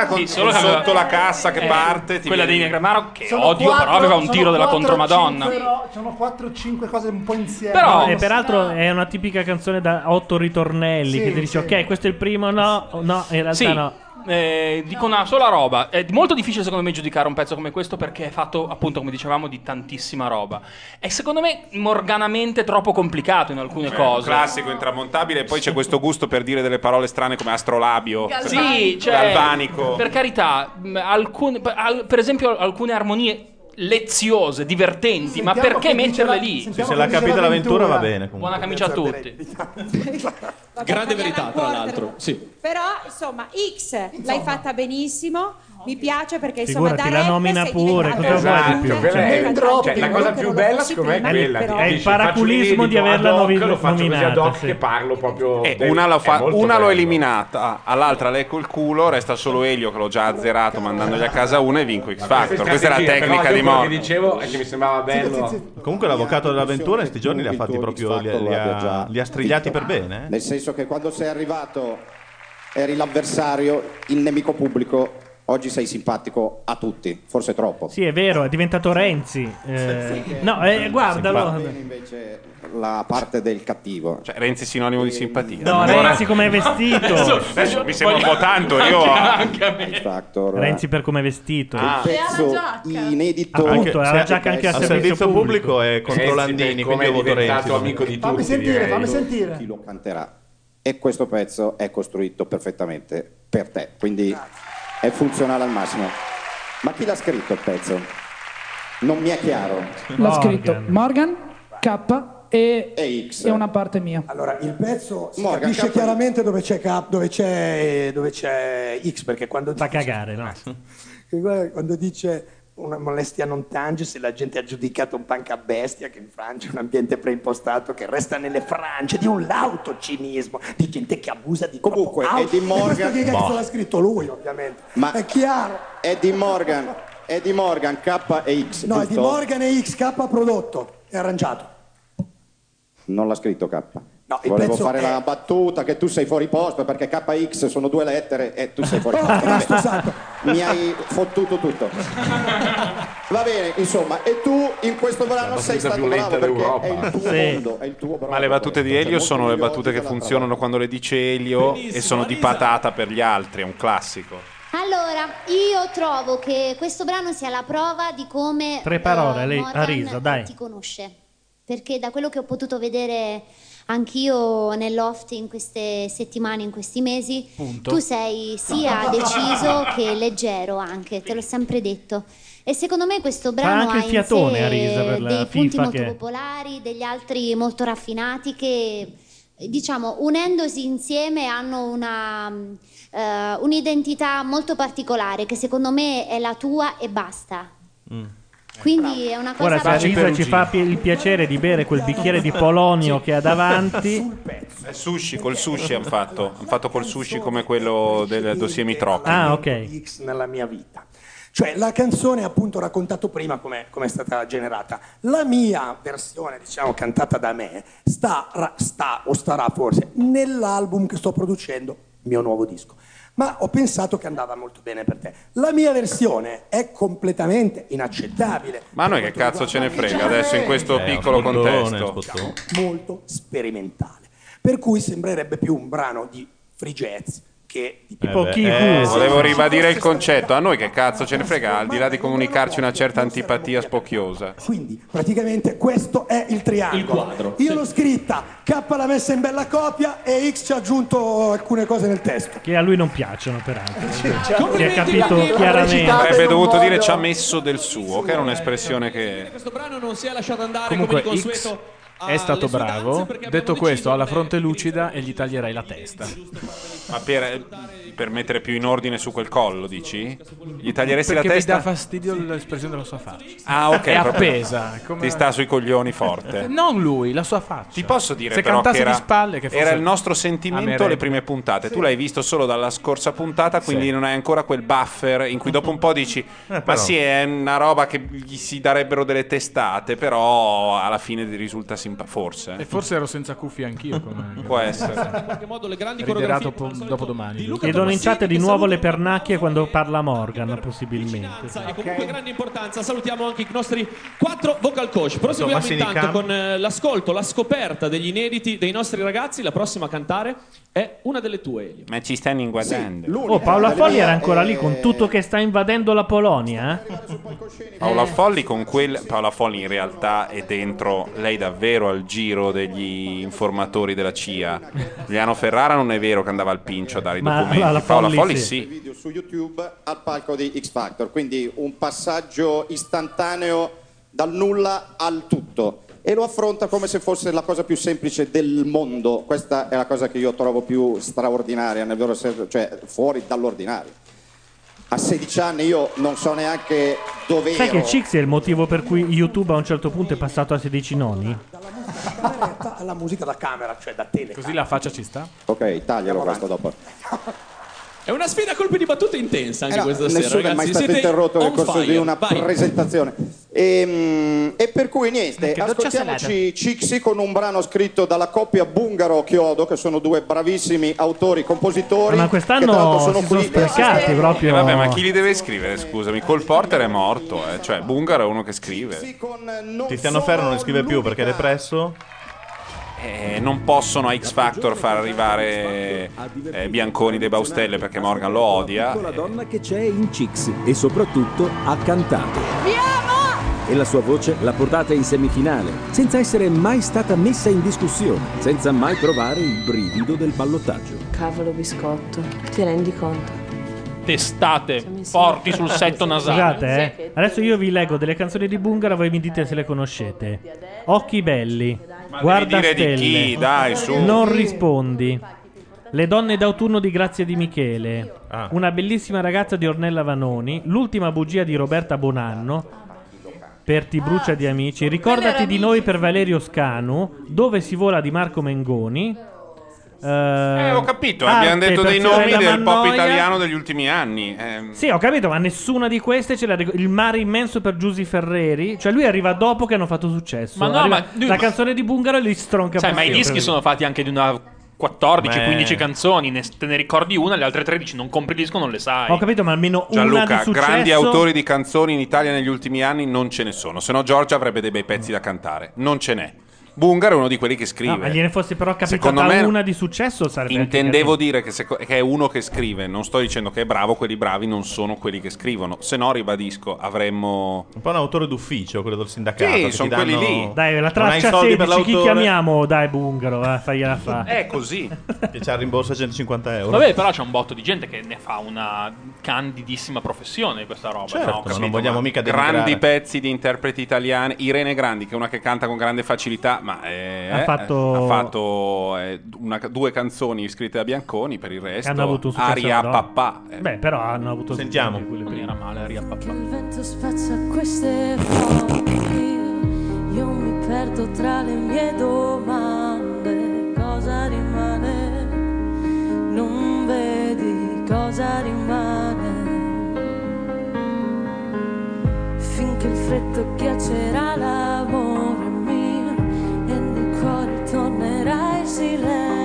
Con, Sì, solo con sotto la cassa che Eh, parte. quella viene- di Negramaro che Sono odio, però aveva un tiro della contromadonna. Sono 4-5 cose un po' insieme. Però, e peraltro è una tipica canzone da otto ritornelli Sì, che ti dice sì. ok questo è il primo no no in realtà Sì, no eh, dico una sola roba. È molto difficile secondo me giudicare un pezzo come questo perché è fatto appunto come dicevamo di tantissima roba. È secondo me morganamente troppo complicato in alcune Cioè, cose. Classico, intramontabile, e poi c'è questo gusto per dire delle parole strane come astrolabio, Sì, cioè, galvanico. per carità, alcune- per al- per esempio alcune armonie leziose, divertenti, ma Sentiamo perché che dice metterle la- lì? sentiamo Se l'ha capita l'avventura va bene. comunque. Buona camicia a tutti. Grande verità, tra l'altro. Sì. Però, insomma, X l'hai fatta benissimo. Mi piace perché insomma Figurati, da la rap nomina sei pure, diventato cosa vuoi di più? un- quella è- un- cioè, la cosa più bella secondo me è quella. però- È il Dici, faccio paraculismo di averla ad hoc, nomi- Lo faccio così ad nominata, hoc sì. che parlo proprio. Eh, del- una l'ho, fa- è molto una l'ho bello. eliminata, all'altra lecco il culo, resta solo Elio che l'ho già azzerato mandandogli a casa una e vinco X Factor. Questa è la strategia, tecnica però di quello che dicevo è che mi sembrava bello. Comunque l'avvocato dell'avventura in questi giorni li ha fatti proprio, li, li ha, li ha strigliati per bene. eh. Nel senso che quando sei arrivato eri l'avversario, il nemico pubblico oggi sei simpatico a tutti, forse troppo. Sì, è vero, è diventato Renzi. Eh, no, eh, guardalo. Invece la parte del cattivo. Cioè, Renzi sinonimo di simpatia. No, Renzi come è vestito. Adesso, adesso mi sembra un po' tanto. Io Factor. Renzi per come è vestito. Il pezzo inedito. Appunto, ha la giacca anche a a servizio pubblico è contro Landini, quindi io voto Renzi. amico di Fammi sentire, fammi sentire. Chi lo canterà. E questo pezzo è costruito perfettamente per te, quindi è funzionale al massimo. Ma chi l'ha scritto il pezzo? Non mi è chiaro. L'ha scritto Morgan, K e, e X. e una parte mia. Allora, il pezzo si Morgan, capisce K- chiaramente dove c'è, K, dove, c'è, dove c'è X, perché quando Fa dice, cagare, no? Quando dice una molestia non tange, se la gente ha giudicato un panca bestia, che in Francia è un ambiente preimpostato che resta nelle frange di un lauto cinismo, di gente che abusa di Comunque, troppo Eddie E questo Morgan- che cazzo Boh. l'ha scritto lui, ovviamente. Ma È chiaro. Eddie Morgan, Eddie Morgan, K e X. No, è di giusto? Morgan e XK prodotto e arrangiato. Non l'ha scritto K. il Volevo pezzo fare è- la battuta che tu sei fuori posto perché KX sono due lettere e tu sei fuori posto. Mi hai fottuto tutto. Va bene, insomma, e tu in questo brano sei stato più lenta bravo perché d'Europa. è il tuo Sì. mondo, è il tuo brano. Ma le battute di Elio sono le battute che funzionano quando le dice Elio e sono di patata per gli altri, è un classico. Allora, io trovo che questo brano sia la prova di come Tre parole, eh, lei Morgan ha riso, dai. ti conosce. Perché da quello che ho potuto vedere anch'io nel loft in queste settimane, in questi mesi, Punto. tu sei sia deciso che leggero anche, te l'ho sempre detto. E secondo me questo brano anche ha il in fiatone a risa per la dei punti FIFA molto che- popolari, degli altri molto raffinati che diciamo unendosi insieme hanno una, eh, un'identità molto particolare che secondo me è la tua e basta. Quindi è una cosa Ora se Arisa ci fa pi- il piacere di bere quel bicchiere di Polonio che ha davanti. È sushi, col sushi hanno fatto. Hanno fatto col sushi come quello del dossier Mitrocchi. Ah, ok. X nella mia vita. Cioè, la canzone, appunto, ho raccontato prima come è stata generata. La mia versione, diciamo, cantata da me, sta, ra- sta o starà forse nell'album che sto producendo, mio nuovo disco. Ma ho pensato che andava molto bene per te. La mia versione è completamente inaccettabile. Ma a noi che cazzo ce ne frega adesso in questo Eh, piccolo spottone, contesto? molto sperimentale. Per cui sembrerebbe più un brano di free jazz che di Tipo chi Eh, volevo ribadire il concetto. A noi che cazzo ce ne frega, al di là di comunicarci una certa antipatia spocchiosa. Quindi praticamente questo è il triangolo. Io l'ho scritta, K l'ha messa in bella copia e X ci ha aggiunto alcune cose nel testo. Che a lui non piacciono, peraltro. Si è capito chiaramente. Avrebbe dovuto dire ci ha messo del suo, che era un'espressione che. Questo brano non si è lasciato andare Comunque come di consueto. È stato bravo. Detto questo, alla fronte lucida e gli taglierei la testa. Ma per, per mettere più in ordine su quel collo, dici? Gli taglieresti Perché la mi testa? dà fastidio l'espressione della sua faccia. Ah, ok. È proprio- appesa. come- Ti sta sui coglioni forte. Non lui, la sua faccia. Ti posso dire Se però che era, di spalle che era il nostro sentimento amerebbe. le prime puntate. Tu l'hai visto solo dalla scorsa puntata, quindi Sì. non hai ancora quel buffer in cui dopo un po' dici ma però. sì, è una roba che gli si darebbero delle testate, però alla fine risulta simpatico. Forse. E forse ero senza cuffie anch'io. Come... Può essere. In qualche modo le grandi Riderà coreografie dopo, dopo domani. Chiedono in chat di nuovo le pernacchie quando parla Morgan, possibilmente. e comunque grande importanza. Salutiamo anche i nostri quattro vocal coach. Proseguiamo intanto con eh, l'ascolto, la scoperta degli inediti dei nostri ragazzi. La prossima a cantare è una delle tue, Elio. Ma ci stanno inguardando. Oh, Paola Folli era ancora lì con tutto che sta invadendo la Polonia? eh? Paola Folli con quel Paola Folli in realtà è dentro lei davvero al giro degli informatori della CIA. Giuliano Ferrara non è vero che andava al pincio a dare i Ma documenti. la Paola Folli Folli sì. video su YouTube al palco di X Factor, quindi un passaggio istantaneo dal nulla al tutto e lo affronta come se fosse la cosa più semplice del mondo. Questa è la cosa che io trovo più straordinaria, nel vero senso, cioè fuori dall'ordinario. A 16 anni io non so neanche dove Sai che Cix è il motivo per cui YouTube a un certo punto è passato a 16 noni? Cameretta alla musica da camera, cioè da tele. Così la faccia ci sta? Ok, taglialo questo dopo. È una sfida a colpi di battute intensa anche Eh no, questa nessuno sera, è mai stato Siete interrotto nel corso di fire. una Vai. presentazione. E, mm, e per cui niente, ascoltiamoci Cixi con un brano scritto dalla coppia Bungaro-Chiodo, che sono due bravissimi autori, compositori. Ma quest'anno sono si sono qui. sprecati proprio. Eh, vabbè, ma chi li deve scrivere? Scusami, Cole Porter è morto, eh. cioè Bungaro è uno che scrive. Tiziano Ferro non ne scrive più perché è depresso. Eh, non possono a X Factor far arrivare eh, Bianconi dei Baustelle perché Morgan lo odia. la donna che c'è in Chicks e soprattutto ha cantato. E la sua voce l'ha portata in semifinale, senza essere mai stata messa in discussione, senza mai provare il brivido del ballottaggio. Cavolo biscotto, ti rendi conto? Testate forti sul setto nasale. Scusate, eh. Adesso io vi leggo delle canzoni di Bungara, voi mi dite se le conoscete. Occhi belli, guarda devi dire di stelle. chi, dai, su. Non rispondi. Le donne d'autunno di Grazia Di Michele. Ah. Una bellissima ragazza di Ornella Vanoni. L'ultima bugia di Roberta Bonanno. Per Ti brucia di amici. Ricordati di noi per Valerio Scanu. Dove si vola di Marco Mengoni. Eh, ho capito, Arte abbiamo detto dei nomi del pop Mannoia. italiano degli ultimi anni. eh. Sì, ho capito, ma nessuna di queste ce l'ha. Il mare immenso per Giusy Ferreri. Cioè, lui arriva dopo che hanno fatto successo. Ma no, Arriva- ma lui- la ma- canzone di Bungaro li stronca Sai, ma i dischi sono fatti anche di una 14-15 Beh. canzoni, ne, te ne ricordi una, le altre 13 non compri il disco, non le sai. Ho capito, ma almeno una di Gianluca, successo. grandi autori di canzoni in Italia negli ultimi anni non ce ne sono. Se no, Giorgia avrebbe dei bei pezzi da cantare. Non ce n'è. Bungaro è uno di quelli che scrive. No, ma gliene fosse però capitata me- una di successo sarebbe Intendevo dire che, seco- che è uno che scrive, non sto dicendo che è bravo, quelli bravi non sono quelli che scrivono. Se no, ribadisco, avremmo. Un po' un autore d'ufficio, quello del sindacato. Sì, che son ti danno- quelli lì. Dai, la traccia soldi per 16, chi chiamiamo? Dai, Bungaro, va, fagliela fa. È così. Che c'ha il rimborso a 150 euro. Vabbè, però c'è un botto di gente che ne fa una candidissima professione di questa roba. Certo, no? Capito, non vogliamo mica grandi denigrare. pezzi di interpreti italiani. Irene Grandi, che è una che canta con grande facilità, ma eh, Ha eh, fatto- ha fatto, eh, una- due canzoni scritte da Bianconi. Per il resto, hanno avuto un successo Aria enorme. papà. Eh, Beh, però hanno avuto Sentiamo. Non era male, Aria papà. Il vento spazza queste foto Io mi perdo tra le mie domande Cosa rimane? Non vedi cosa rimane Finché il freddo ghiaccerà l'amore tornerà il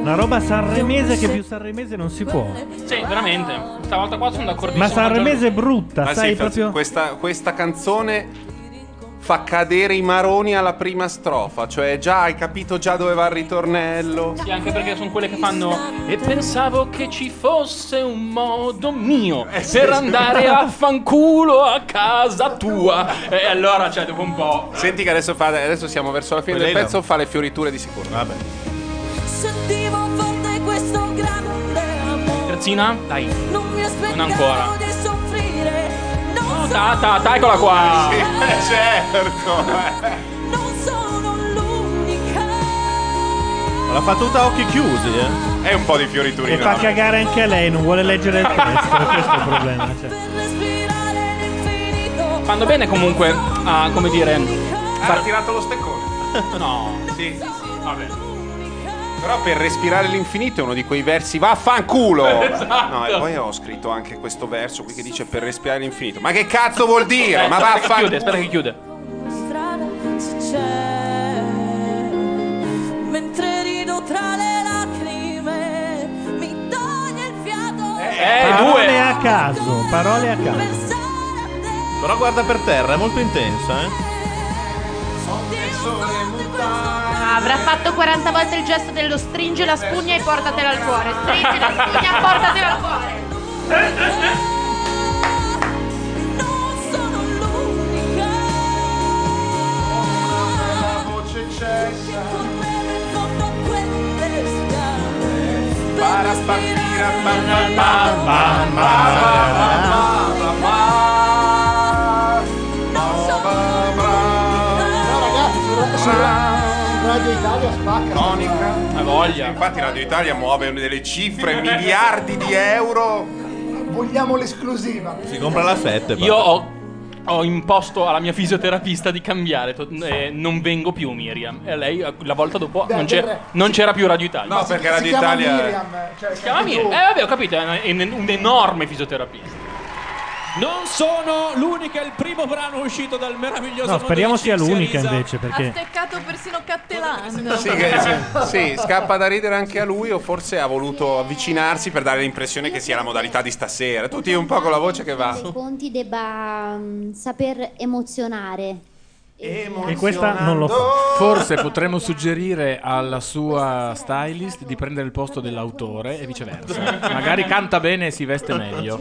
Una roba sanremese che più sanremese non si può. Sì, veramente. Stavolta qua sono d'accordissimo. Ma sanremese è brutta, Ma sai sì, proprio. questa, questa canzone fa cadere i maroni alla prima strofa, cioè già hai capito già dove va il ritornello. Sì, anche perché sono quelle che fanno. E pensavo che ci fosse un modo mio per andare a fanculo a casa tua. E allora, cioè, dopo un po'. Senti che adesso, fa, adesso siamo verso la fine del Lei no. pezzo, fa le fioriture di sicuro. Vabbè. Sentivo forte questo grande amore, Terzina, dai. non mi aspettavo Non ancora. di soffrire, non Ta, ta, ta, eccola qua. certo. non sono l'unica. L'ha fatto tutta a occhi chiusi, eh. È un po' di E fioriturina. fa cagare anche a lei, non vuole leggere il testo. questo è il problema. cioè. Fanno bene comunque a, come dire. Ha tirato lo steccone. No. Sì, vabbè. Però per respirare l'infinito è uno di quei versi vaffanculo. Esatto. No, e poi ho scritto anche questo verso qui che dice per respirare l'infinito. Ma che cazzo vuol dire? Ma vaffanculo. chiude, aspetta che chiude. strada se c'è mentre rido tra le lacrime mi toglie il fiato Eh, parole a caso, parole a caso. Però guarda per terra, è molto intensa, eh. Avrà fatto 40 volte il gesto dello stringi la spugna e portatela al cuore. Stringi la spugna, portatela al cuore. Non sono l'unica voce cessa Correre in fondo Tonica. Ha voglia. Infatti Radio Italia muove delle cifre, miliardi di euro. Vogliamo l'esclusiva. Si compra la 7. Io ho, ho imposto alla mia fisioterapista di cambiare. to- eh, non vengo più, Miriam. E lei, eh, la volta dopo, Beh, non, c'è- beh, non c'era più Radio Italia. No, perché Si Radio Italia. Miriam, cioè, Si chiama Miriam. Eh, vabbè, ho capito. È un, un enorme fisioterapista. Non sono l'unica, il primo brano uscito dal meraviglioso No, mondo speriamo di sia l'unica invece, Ha perché steccato persino Cattelan. Sì, che- sì, scappa da ridere anche a lui o forse ha voluto avvicinarsi per dare l'impressione che sia la modalità di stasera. Tutti un po' con la voce che va. dei conti debba mm, saper emozionare. E questa non lo fa. Forse potremmo suggerire alla sua stylist di prendere il posto dell'autore e viceversa. Magari canta bene e si veste meglio.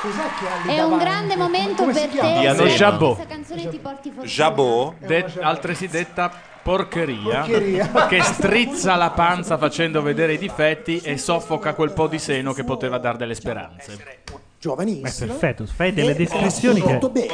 Cos'è che ha lì È un davanti? grande momento Come si per chiama? te. Diano Jabot. Questa canzone ti porti fortuna. Jabot? De- altresì detta porcheria, Porcheria. che strizza la panza facendo vedere i difetti e soffoca quel po' di seno che poteva dar delle speranze. È Giovanissimo. perfetto, fai delle descrizioni che Molto bene.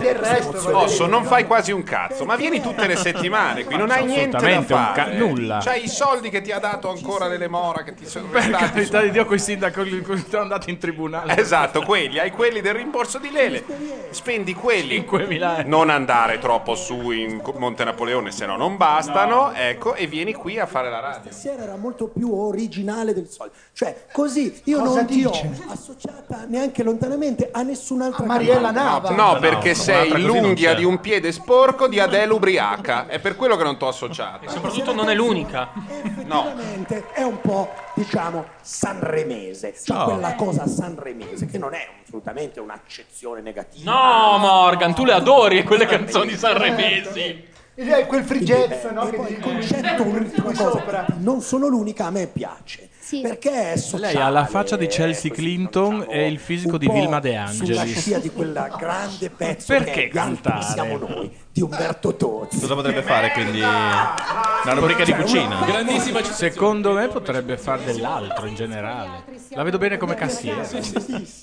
Terza emozione. Posso, non fai quasi un cazzo, ma vieni tutte le settimane qui, non hai niente da fare. ca- nulla. C'hai i soldi che ti ha dato ancora nelle mora che ti sono Per restati carità di Dio, quei sindaci che sono andati in tribunale. Esatto, quelli, hai quelli del rimborso di Lele. Spendi quelli. 5.000 euro. Non andare troppo su in Monte Napoleone, se no non bastano, ecco, e vieni qui a fare la radio. Stasera era molto più originale del solito. Cioè, così io Cosa non ti ho dice? Associata neanche lontanamente a nessun'altra Mariella cantante. Nava. No, perché sei un'altra così non l'unghia c'è. di un piede sporco di Adele ubriaca. È per quello che non t'ho associato. Soprattutto non è l'unica. No. Effettivamente è un po', diciamo, sanremese. Cioè No. quella cosa sanremese che non è assolutamente un'accezione negativa. No, Morgan, tu le adori quelle canzoni sanremesi. Quel jazz, no? E Che poi ti- il concetto, un'ultima cosa, sopra. non sono l'unica, a me piace. Sì. Perché è sociale, Lei ha la faccia di Chelsea Clinton diciamo, e il fisico di Vilma De Sulla Angelis. scia di quella grande pezzo Perché che cantare? siamo noi, di Umberto Tozzi. Cosa potrebbe fare quindi? Una rubrica di cucina? Grandissima Secondo me potrebbe fare dell'altro in generale. La vedo bene come cassiere.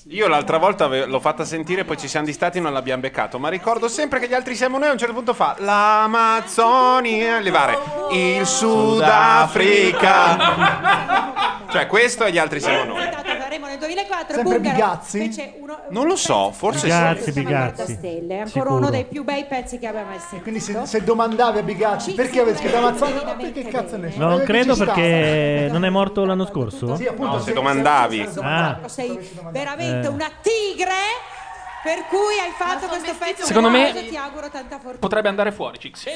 Io l'altra volta l'ho fatta sentire, poi ci siamo distati e non l'abbiamo beccato. Ma ricordo sempre che gli altri siamo noi. A un certo punto fa l'Amazzonia, levare il Sudafrica. cioè, questo e gli altri siamo noi. Saremo nel 2004 Sempre Bungaro Bigazzi? fece uno, Non lo so, forse Bigazzi, sì. Bigazzi. stelle, è ancora Sicuro. uno dei più bei pezzi che abbia mai sentito. Quindi se, se domandavi a Bigazzi perché avete scritto Amazzonia, ma perché cazzo ne so? non credo perché non è morto l'anno scorso? Sì, appunto, No, se domandavi. Ah, Sei veramente Eh. una tigre per cui hai fatto questo pezzo Secondo me- ti auguro tanta fortuna. Potrebbe andare fuori, Cix.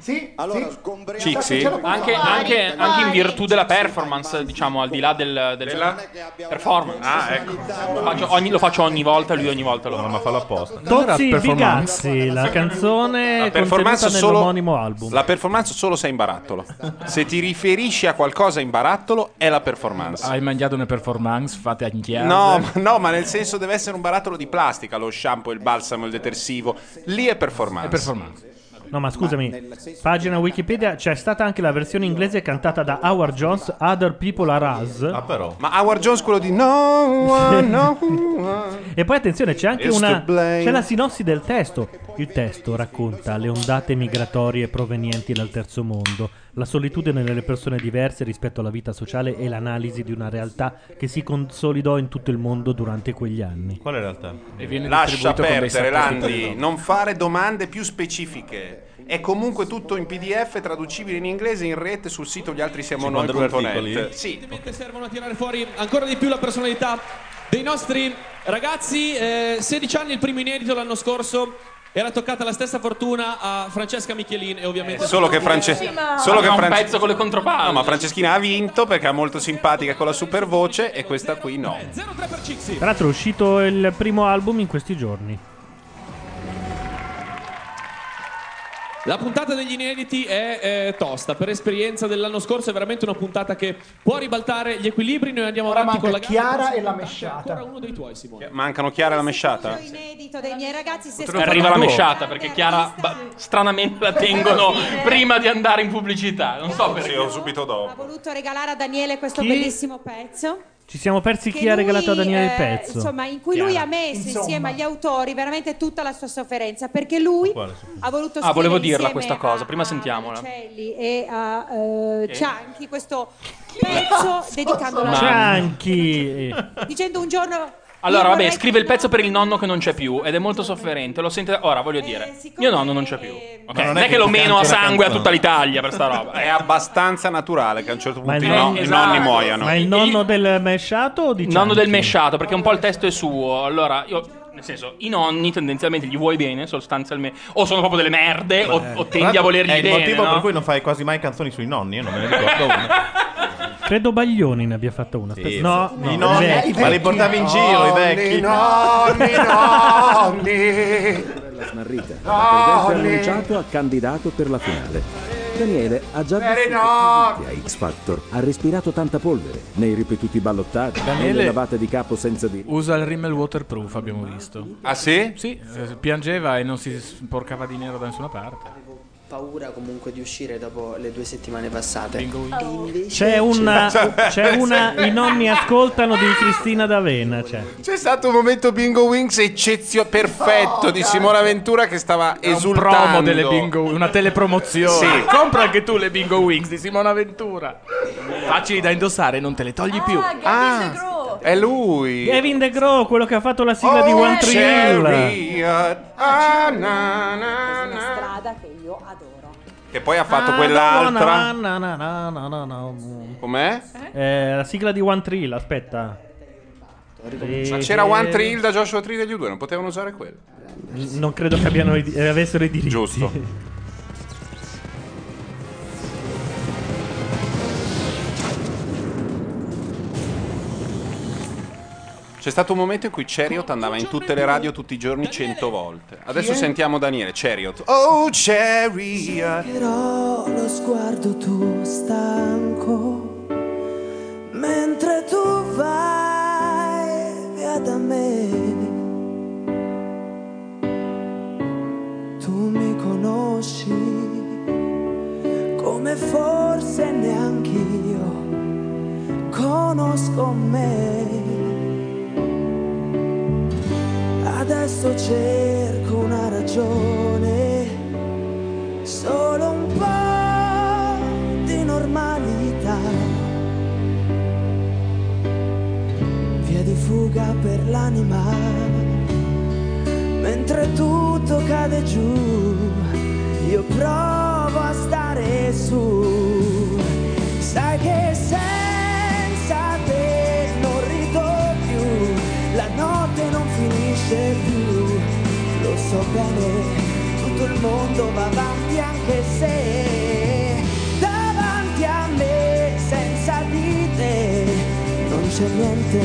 Sì, Allora, sì. sgombriamo. Cixi? Anche, anche- anche in virtù della performance, diciamo, al di là del, del performance. Ah, ecco. Lo faccio, ogni, lo faccio ogni volta, lui ogni volta lo No, ma fallo apposta. Tozzi performance? Bigazzi, la canzone La contenuta performance, solo, nell'omonimo album. la performance solo se è in barattolo. Se ti riferisci a qualcosa in barattolo, è la performance. Hai mangiato una performance fatta in chiaro? No, ma- no, ma nel senso deve essere un barattolo di plastica, lo shampoo, il balsamo, il detersivo. Lì è performance. È performance. No, ma scusami, pagina Wikipedia, c'è stata anche la versione inglese cantata da Howard Jones, Other People Are Us. Ah, però. Ma Howard Jones quello di No one, no one. E poi attenzione, c'è anche una. C'è la sinossi del testo. Il testo racconta le ondate migratorie provenienti dal terzo mondo, la solitudine nelle persone diverse rispetto alla vita sociale e l'analisi di una realtà che si consolidò in tutto il mondo durante quegli anni. Quale realtà? E viene Lascia perdere. Landi. Non fare domande più specifiche. È comunque tutto in PDF, traducibile in inglese in rete sul sito gli altri siamo 52 noi.net. Sì. Evidentemente servono a tirare fuori ancora di più la personalità dei nostri ragazzi. Eh, 16 anni, il primo inedito l'anno scorso. Era toccata la stessa fortuna a Francesca Michelin e ovviamente... Solo che, France- solo che Aveva un pezzo con le contropalle. No, ma Franceschina ha vinto perché è molto simpatica con la super voce e questa qui no. 0-3 per Cixi. Tra l'altro è uscito il primo album in questi giorni. La puntata degli inediti è eh, tosta, per esperienza dell'anno scorso è veramente una puntata che può ribaltare gli equilibri, noi andiamo Ora avanti con la. Chiara e la Ancora mesciata. uno dei tuoi, Simone. Mancano Chiara e la mesciata? Inedito dei miei ragazzi se Arriva la mesciata perché Chiara ba- stranamente la tengono prima di andare in pubblicità. Non so perché. Sì, ho subito dopo. ha voluto regalare a Daniele questo Chi? bellissimo pezzo. Ci siamo persi chi ha regalato a lui, Daniele il eh, pezzo. Insomma, in cui lui Chiara. ha messo Insomma. insieme agli autori veramente tutta la sua sofferenza, perché lui ha voluto Ah, volevo dirla questa cosa, prima a sentiamola. Celli e a eh? Cianchi questo pezzo dedicandolo a Cianchi. dicendo un giorno Allora, vabbè, scrive il pezzo per il nonno che non c'è più ed è molto sofferente. Lo sente. Ora voglio dire, mio nonno non c'è più. Ok, Ma Non è che lo meno a canti la sangue a canzone. tutta l'Italia per sta roba. È abbastanza naturale che a un certo Ma punto il i, no- i esatto. nonni muoiano. Ma il nonno del mesciato o di Il nonno Cianchi? del mesciato, perché un po' il testo è suo. Allora, io. Nel senso, i nonni tendenzialmente gli vuoi bene, sostanzialmente. O sono proprio delle merde, o, o tendi a volergli È il bene. motivo no? per cui non fai quasi mai canzoni sui nonni, io non me ne ricordo una. Credo Baglioni ne abbia fatto una. Sì, no, sì. no, I nonni- i vecchi. ma li portavi in giro, i vecchi. Nonni, nonni. La smarrita. No, La perdente lì. annunciato a candidato per la finale. Daniele ha già Veri vissuto no. a X Factor, ha respirato tanta polvere nei ripetuti ballottaggi, Daniele- nelle lavate di capo senza dire. Usa il rimmel waterproof, abbiamo visto. Ah sì? Sì, eh, piangeva e non si sporcava di nero da nessuna parte. Paura comunque di uscire dopo le due settimane passate. Invece C'è una, c'è una. I nonni ascoltano di Cristina D'Avena. Cioè. C'è stato un momento Bingo Wings eccezio perfetto di Simona Ventura che stava È un esultando. promo delle bingo, una telepromozione. Sì. Compra anche tu le bingo wings di Simona Ventura. Facili da indossare, non te le togli più. Ah, è lui. Kevin De Gro, quello che ha fatto la sigla di Oh, One Tree Hill. Ah, na, na, una na. strada che io adoro. Che poi ha fatto Ah, quell'altra. no, no, no, no, no, no. Com'è? Eh, la sigla di One Tree Hill, aspetta. Ma c'era One Tree Hill da Joshua Tree degli U2, non potevano usare quello. Non credo che abbiano i- eh, avessero i diritti. Giusto. C'è stato un momento in cui Chariot andava in tutte le radio tutti i giorni 100 volte. Adesso sentiamo Daniele, Chariot. Oh, Chariot. Però lo sguardo tuo stanco mentre tu vai via da me. Tu mi conosci come forse neanch'io conosco me. Adesso cerco una ragione solo un po' di normalità. Via di fuga per l'anima, mentre tutto cade giù, io provo a stare su. Sai che senza te finisce più, lo so bene tutto il mondo va avanti anche se davanti a me senza di te non c'è niente.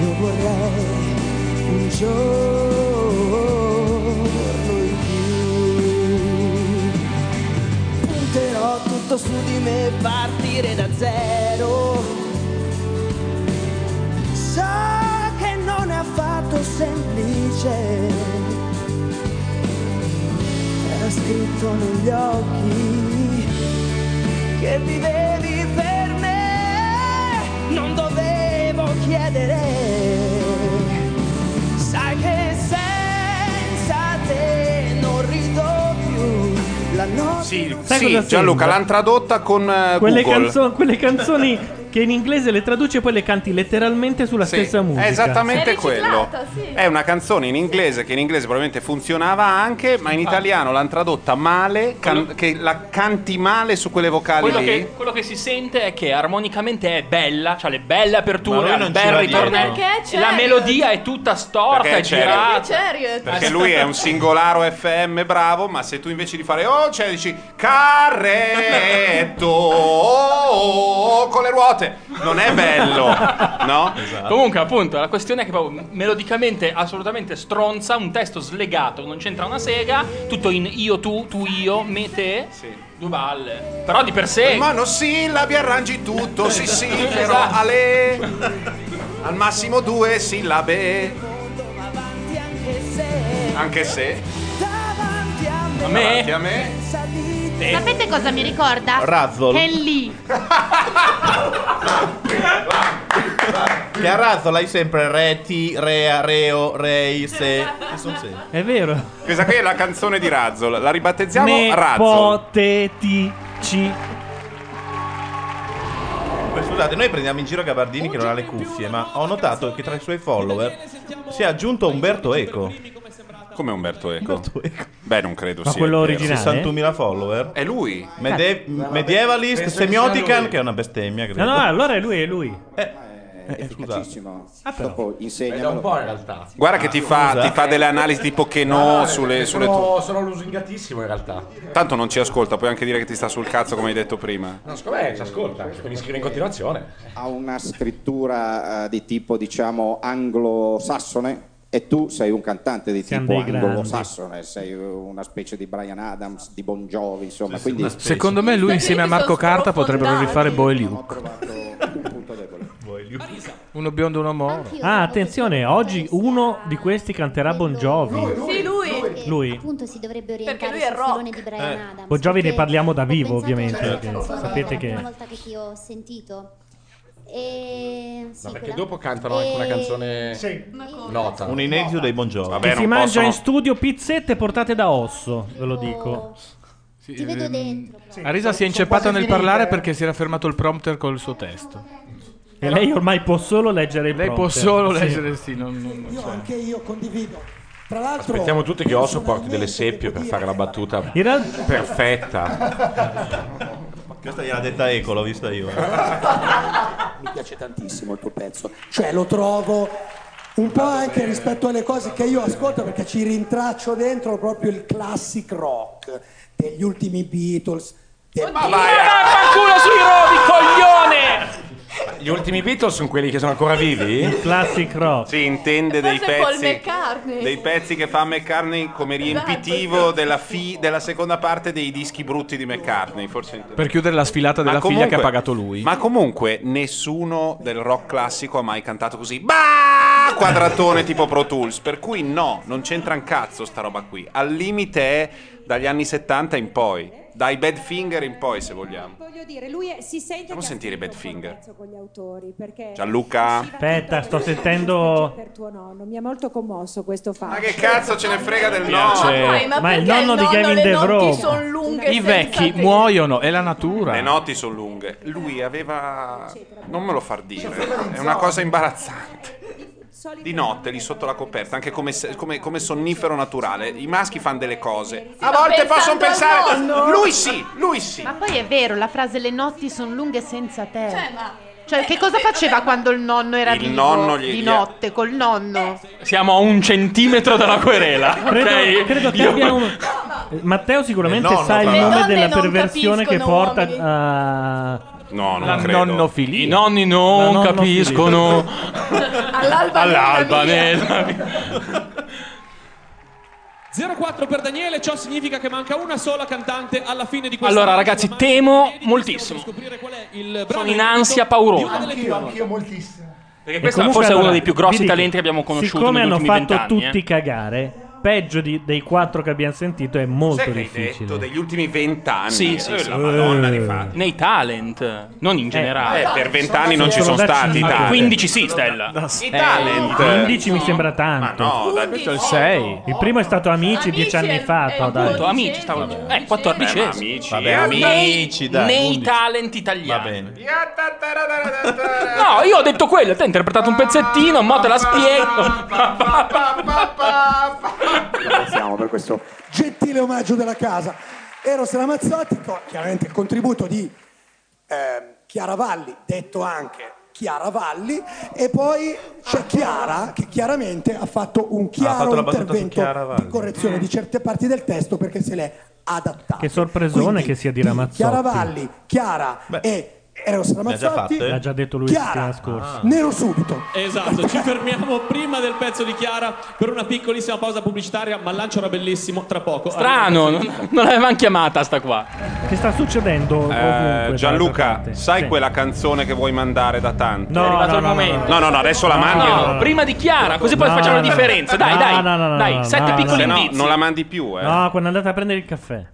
Io vorrei un giorno in più. Punterò tutto su di me, partire da zero. Semplice era scritto negli occhi che vivevi per me, non dovevo chiedere. Sai che senza te non rido più la notte. Sì, Sai sì Gianluca, l'hanno tradotta con eh, Quelle, Google. canzo- quelle canzoni che in inglese le traduce e poi le canti letteralmente sulla Sì, stessa musica. È esattamente È quello. È una canzone in inglese che in inglese probabilmente funzionava anche, ma in italiano l'hanno tradotta male, can- che la canti male su quelle vocali Quello lì. che, quello che si sente è che armonicamente è bella, cioè le belle Ma aperture, lui non ci bel va ritornello. dietro. Perché c'è La melodia è tutta storta, Perché è c'è Chariot? girata. Perché lui è un singolaro FM bravo, ma se tu invece di fare oh, cioè dici carretto oh, con le ruote. Non è bello, no? Comunque, appunto, la questione è che proprio melodicamente assolutamente stronza, un testo slegato, non c'entra una sega, tutto in io tu, tu io, me te, due balle. Però di per sé Monosillabi arrangi tutto, sì sì, però Esatto. ale al massimo due sillabe. Anche se a me, davanti a me Sapete cosa mi ricorda? Razzle. Ken Lee. Che a Razzo hai sempre re, ti, rea, reo, rei, se. Che sono se. È vero. Questa qui è la canzone di Razzle, la ribattezziamo Razzle. Nepotetici. Poi, Scusate, noi prendiamo in giro Gabardini che non ha le cuffie, ma ho notato che tra i suoi follower si è aggiunto Umberto Eco. Come Umberto Eco? Beh, non credo Ma sia quello vero. originale? 61.000 follower. È lui? Mede- Eh, medievalist penso che Semiotican, lui. che è una bestemmia, credo. No, no, allora è lui, è lui. È efficacissimo. Dopo È insegna. da un po' in realtà. Guarda che ti fa, ti fa delle analisi tipo che no sulle, sulle sono, tue. sono lusingatissimo in realtà. Tanto non ci ascolta, puoi anche dire che ti sta sul cazzo come hai detto prima. No, secondo me ci ascolta, mi scrive in continuazione. Ha una scrittura eh, di tipo, diciamo, anglosassone. E tu sei un cantante di Siamo tipo anglosassone, sei una specie di Brian Adams, di Bon Jovi, insomma. quindi Secondo me lui insieme a Marco Carta potrebbero rifare Boy Luke. Uno biondo, uno moro. Ah, attenzione, oggi uno di questi canterà Bon Jovi. Sì, lui. Lui. Appunto si dovrebbe orientare lui è sul rock. filone di Brian Eh. Adams. Bon Jovi ne perché parliamo da ho vivo, pensato ovviamente, alla perché canzone sapete la che- prima volta che ti ho sentito. E... sì, No, perché quella. dopo cantano anche una canzone nota. Un inedito dei Jovi. Che si mangia in studio pizzette portate da osso, ve lo dico. Ti vedo dentro. Arisa si è inceppata nel parlare perché si era fermato il prompter col suo testo. E lei ormai può solo leggere il Lei può prompter. solo Sì. leggere, sì, non, non- non Io anche io condivido. Tra l'altro, Aspettiamo tutti che Osso porti delle seppie per fare la battuta In realtà- perfetta. Questa gliel'ha detta Eco, l'ho vista io. eh. mi piace tantissimo il tuo pezzo. Cioè lo trovo un po' anche rispetto alle cose che io ascolto perché ci rintraccio dentro proprio il classic rock degli ultimi Beatles. del- Ma vaffanculo sui rovi, coglione! Gli ultimi Beatles sono quelli che sono ancora vivi? Classic rock. Si intende dei è Paul pezzi, McCartney. dei pezzi che fa McCartney come riempitivo della, fi- della seconda parte dei dischi brutti di McCartney. Forse Per chiudere la sfilata della figlia che ha pagato lui. Ma comunque nessuno del rock classico ha mai cantato così. Bah! Quadratone tipo Pro Tools. Per cui no, non c'entra un cazzo sta roba qui. Al limite è dagli anni 70 in poi. Dai Badfinger in poi, se vogliamo. Voglio dire, lui è- si sente Facciamo sentire un Badfinger. con gli autori perché Gianluca. Aspetta, sto sentendo. per tuo nonno mi ha molto commosso questo fatto. Ma che cazzo ce ne frega del nonno? Ma Ma il nonno di notti son lunghe I vecchi te. muoiono, è la natura. Le notti sono lunghe. Lui aveva. Non me lo far dire. È una cosa imbarazzante. Di notte lì sotto la coperta, anche come, come- come sonnifero naturale. I maschi fanno delle cose. A volte possono pensare. Lui sì, lui sì. Ma poi è vero, la frase le notti sono lunghe senza te. Cioè, ma- Cioè, che cosa faceva quando il nonno era Il vivo? nonno gli- di gli- notte, col nonno. Siamo a un centimetro dalla querela. Credo, ok? credo che Io- abbia un. Matteo sicuramente Il nonno, sa il nome della perversione che porta uomini. a. No, La nonnofilia. I nonni non La capiscono. All'alba, All'alba nella nella 0-4 per Daniele, ciò significa che manca una sola cantante alla fine di questa Allora, ragazzi, temo moltissimo. Sono in ansia paurosa. Anch'io, anch'io moltissimo. Perché questo forse è uno dei più grossi talenti che abbiamo conosciuto Siccome negli hanno ultimi fatto vent'anni. tutti eh. cagare, peggio di- dei quattro che abbiamo sentito è molto che hai difficile. detto degli ultimi vent'anni? Sì, sì, Eh, sì. La Madonna di fatti. Nei talent, non in generale. eh, per vent'anni non ci sono da stati cinque. talent. 15 sì, Stella. I talent. 15 mi sembra tanto. Ma no, dai. Questo è il 6. Il primo è stato Amici dieci anni fa. to, dai. Appunto, amici, stavo Eh, 14 Eh, amici, Vabbè, eh, amici, dai. Nei 11. talent italiani. Va bene. No, io ho detto quello, te hai interpretato un pezzettino, mo te la spiego. Ringraziamo per questo gentile omaggio della casa. Eros Ramazzotti, con chiaramente il contributo di ehm, Chiara Valli, detto anche Chiara Valli, e poi c'è Chiara che chiaramente ha fatto un ha chiaro fatto intervento di correzione di certe parti del testo perché se l'è adattato. Che sorpresone Quindi, che sia di di Ramazzotti. Chiara Valli, Chiara e Eros Ramazzotti. fatte? L'ha già detto lui Chiara, settimana scorsa. Nero subito. Esatto, ci fermiamo prima del pezzo di Chiara per una piccolissima pausa pubblicitaria, ma il lancio era bellissimo, tra poco. Strano, non, non l'avevamo chiamata sta qua. Che sta succedendo Eh, Gianluca, sai Sì. quella canzone che vuoi mandare da tanto? No, È arrivato no, il no, momento. No, no, no, adesso la mandi. No, non- prima di Chiara, così poi No, facciamo la no, differenza. Dai, no, dai, no, no, no, dai, no, sette no, piccoli Se no, indizi. non la mandi più, eh. No, quando andate a prendere il caffè.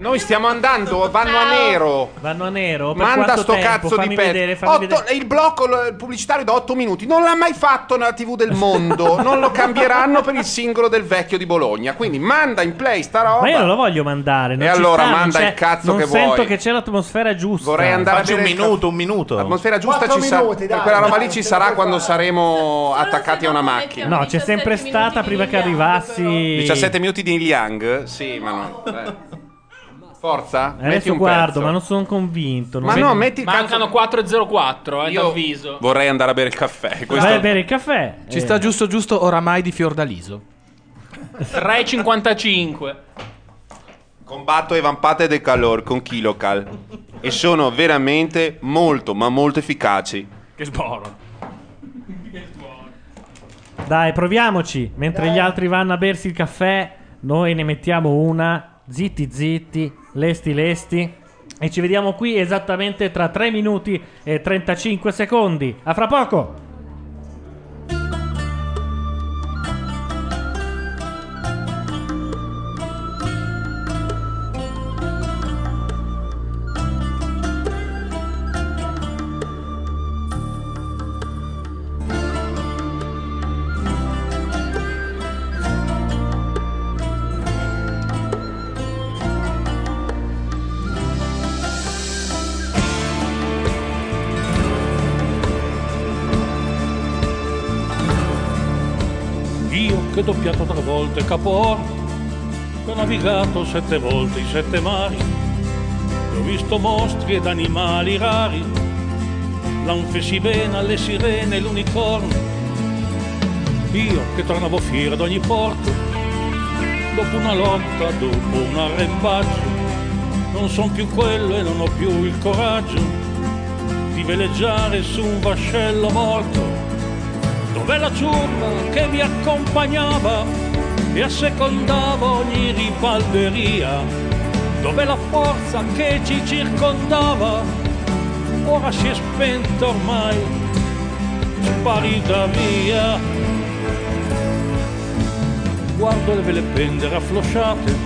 Noi stiamo andando, vanno a nero. Vanno a nero? Per Manda sto tempo? cazzo Fammi di pezzo. vedere, fammi Otto- vedere. Il blocco pubblicitario da 8 minuti non l'ha mai fatto nella TV del mondo. non lo cambieranno per il singolo del vecchio di Bologna. Quindi manda in play sta roba. Ma io non lo voglio mandare. Non E ci allora sta, non manda il cazzo non che sento vuoi. che c'è l'atmosfera giusta. Vorrei andare Facci a un minuto, un minuto. L'atmosfera giusta Quattro ci sarà. minuti, dai, quella roba lì ci sarà quando fare. saremo attaccati a una macchina. No, c'è sempre stata prima che arrivassi. 17 minuti di Liang? Sì, ma no. Forza? Eh, metti Adesso un guardo, pezzo. ma non sono convinto. non Ma vedo- no, metti Mancano 4.04, eh, Io- d'avviso. Vorrei andare a bere il caffè. Questo... Vai a bere il caffè. Ci Eh, sta giusto giusto oramai di Fiordaliso. 3.55. Combatto e vampate del calor con Kilocal. E sono veramente molto, ma molto efficaci. Che sboro. Dai, proviamoci. Mentre gli altri vanno a bersi il caffè, noi ne mettiamo una. Zitti, zitti, lesti, lesti. E ci vediamo qui esattamente tra 3 minuti e 35 secondi. A fra poco. Volte Caporto, che ho navigato sette volte i sette mari, che ho visto mostri ed animali rari, l'anfesibena, le sirene e l'unicorno. Io che tornavo fiero ad ogni porto, dopo una lotta, dopo un arrembaggio, non son più quello e non ho più il coraggio di veleggiare su un vascello morto. Dov'è la ciurma che vi accompagnava e assecondava ogni ribalderia? Dov'è la forza che ci circondava? Ora si è spenta ormai, sparita via. Guardo le vele pendere afflosciate,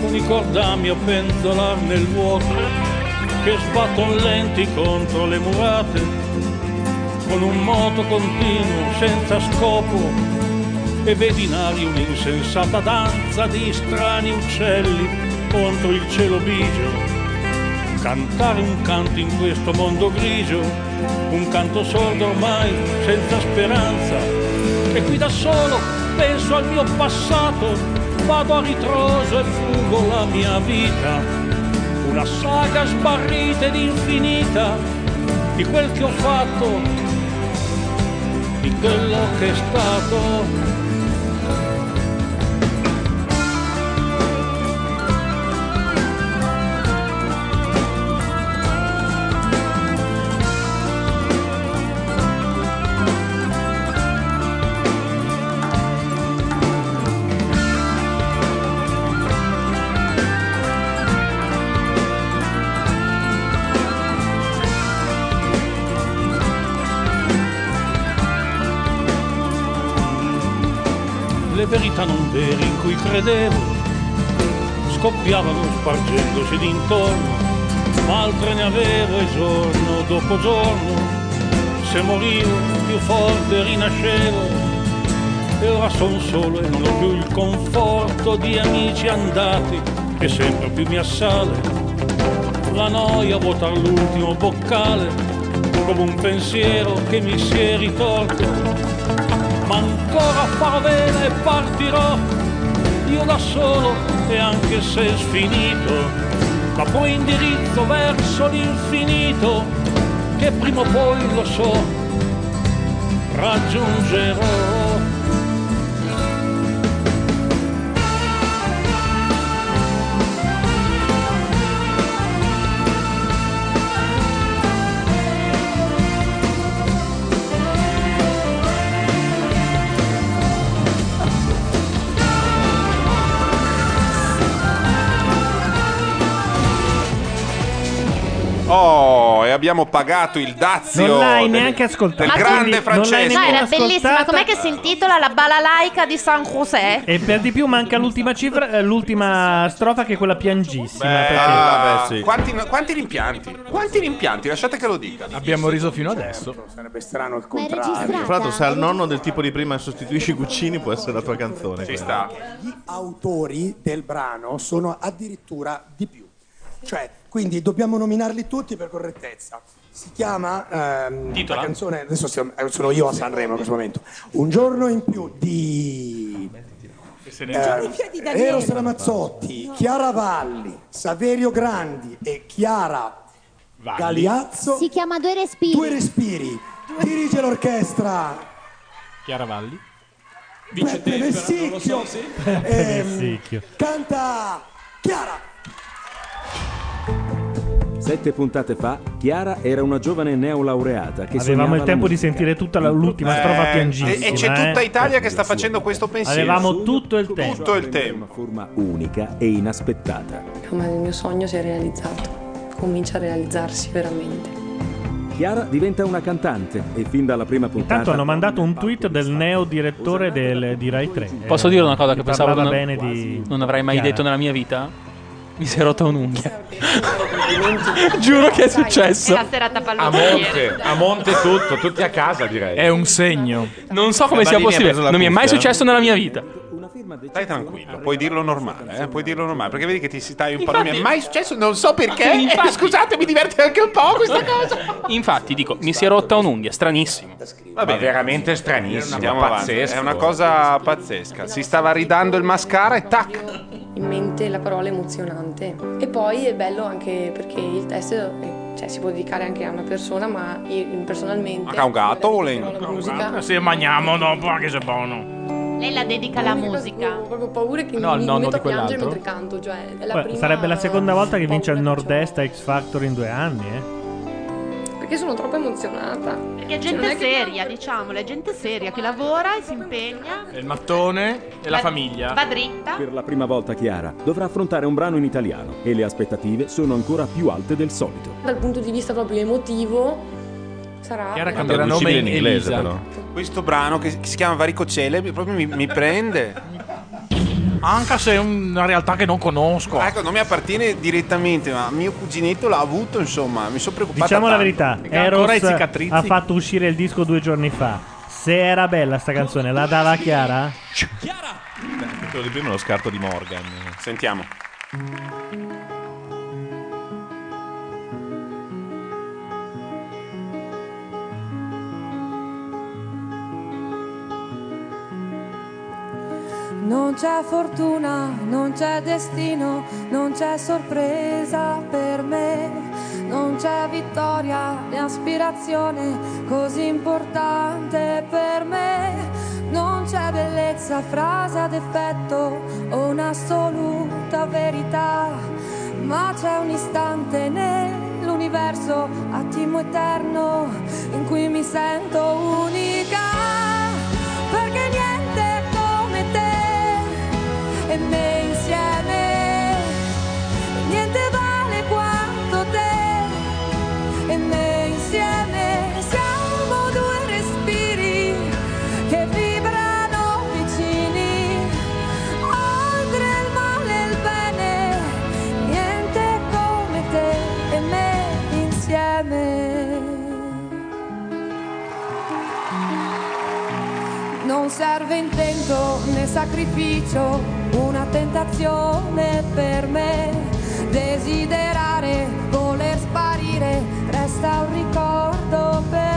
con i cordami a penzolar nel vuoto, che sbattono lenti contro le murate con un moto continuo senza scopo e vedi in aria un'insensata danza di strani uccelli contro il cielo bigio. Cantare un canto in questo mondo grigio, un canto sordo ormai senza speranza. E qui da solo penso al mio passato, vado a ritroso e fugo la mia vita. Una saga sbarrita ed infinita di quel che ho fatto di quello che è stato. Verità non vere in cui credevo. Scoppiavano spargendosi d'intorno, ma altre ne avevo e giorno dopo giorno, se morivo più forte rinascevo, e ora son solo e non ho più il conforto di amici andati che sempre più mi assale, la noia vuota l'ultimo boccale, come un pensiero che mi si è ritorto, ma ancora farò bene e partirò. Io da solo e anche se sfinito ma poi indirizzo verso l'infinito che prima o poi lo so raggiungerò abbiamo pagato il dazio. Non l'hai del- neanche ascoltato. Del grande Francesco. No, era ascoltata. bellissima. Com'è che si intitola La balalaica di San José? E per di più manca l'ultima cifra, eh, l'ultima strofa che è quella piangissima. perché- Ah, quanti, quanti rimpianti? Quanti rimpianti? Lasciate che lo dica. Abbiamo riso fino adesso. Sarebbe strano il registrata? Tra l'altro, se al nonno del tipo di prima sostituisci Guccini, può essere la tua canzone. Ci quella. sta. Gli autori del brano sono addirittura di più. Cioè, quindi dobbiamo nominarli tutti per correttezza. Si chiama ehm, Titola? la canzone, adesso siamo- eh, sono io a Sanremo in questo momento. Un giorno in più di eh, Eros Ramazzotti, Chiara Valli, Saverio Grandi e Chiara Galiazzo. Si chiama Due respiri. Due respiri. Dirige l'orchestra Chiara Valli. Peppe Vessicchio. so, sì. Ehm, canta Chiara. Sette puntate fa, Chiara era una giovane neolaureata che Avevamo il tempo di sentire tutta la- l'ultima strofa Eh, piangissima. e, e c'è eh. tutta Italia che sta facendo questo pensiero. Avevamo tutto il tempo. Tutto il tempo. Una forma unica e inaspettata. Ma il mio sogno si è realizzato, comincia a realizzarsi veramente. Chiara diventa una cantante e fin dalla prima puntata Intanto hanno mandato un tweet del neo direttore del, di Rai 3. Posso eh, dire una cosa che pensavo parlava non, bene di non avrei mai Chiara. detto nella mia vita? Mi si è rotta un'unghia. Giuro che è successo. È la serata A monte, a monte tutto, tutti a casa direi. È un segno. Non so come sia possibile. Non mi è mai cuffia? successo nella mia vita. Stai tranquillo, puoi dirlo normale, eh? puoi dirlo normale, perché vedi che ti stai un po'. Infatti- Non mi è mai successo, non so perché. Infatti- Eh, scusate, mi diverte anche un po' questa cosa. Infatti, dico, mi si è rotta un'unghia, stranissimo. Va Ma veramente stranissimo, Andiamo avanti. pazzesco. È una cosa pazzesca. Si stava ridando il mascara e tac. In mente la parola emozionante. E poi è bello anche perché il test eh, cioè, si può dedicare anche a una persona, ma io personalmente. A un gatto o le- la musica. Se mangiamo dopo, anche se buono. Lei la dedica alla musica. Ho proprio paura che No, il mi, mi nonno metto di a piangere quell'altro? mentre canto. Cioè, è la Beh, prima- sarebbe la seconda volta che vince il Nord-Est a X Factor in due anni, eh. Perché sono troppo emozionata. Perché è Cioè, gente è che- seria, diciamolo, è gente seria che lavora e si impegna. Il mattone e la Va- famiglia. Va dritta. Per la prima volta Chiara dovrà affrontare un brano in italiano e le aspettative sono ancora più alte del solito. Dal punto di vista proprio emotivo, sarà. Chiara cambierà nome in Elisa. Questo brano che si chiama Varicocele proprio mi, mi prende. Anche se è una realtà che non conosco. Ecco, non mi appartiene direttamente, ma mio cuginetto l'ha avuto, insomma, mi sono preoccupato. Diciamo la verità, Eros ha fatto uscire il disco due giorni fa. Se era bella sta canzone, la dava Chiara? Quello di prima è lo scarto di Morgan. Sentiamo. Non c'è fortuna, non c'è destino, non c'è sorpresa per me, non c'è vittoria né aspirazione così importante per me, non c'è bellezza, frase ad effetto o un'assoluta verità, ma c'è un istante nell'universo, attimo eterno, in cui mi sento unica, perché niente e me insieme. Niente vale quanto te e me insieme. Siamo due respiri che vibrano vicini. Oltre il male e il bene, niente come te e me insieme. Non serve intento né sacrificio, una tentazione per me. Desiderare, voler sparire, resta un ricordo per me.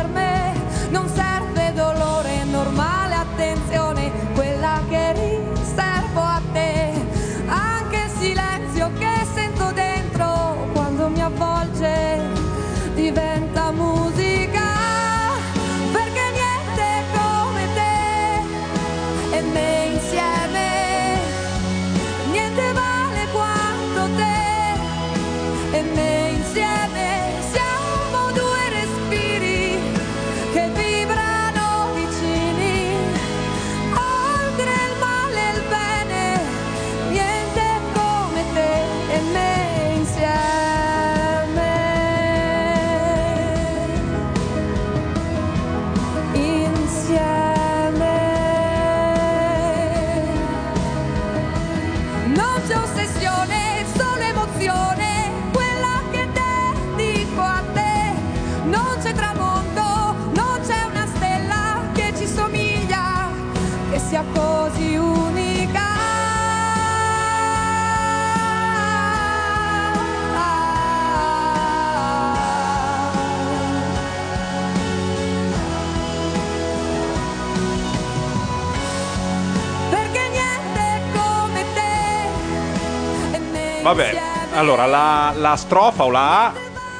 Vabbè, allora la, la strofa o la A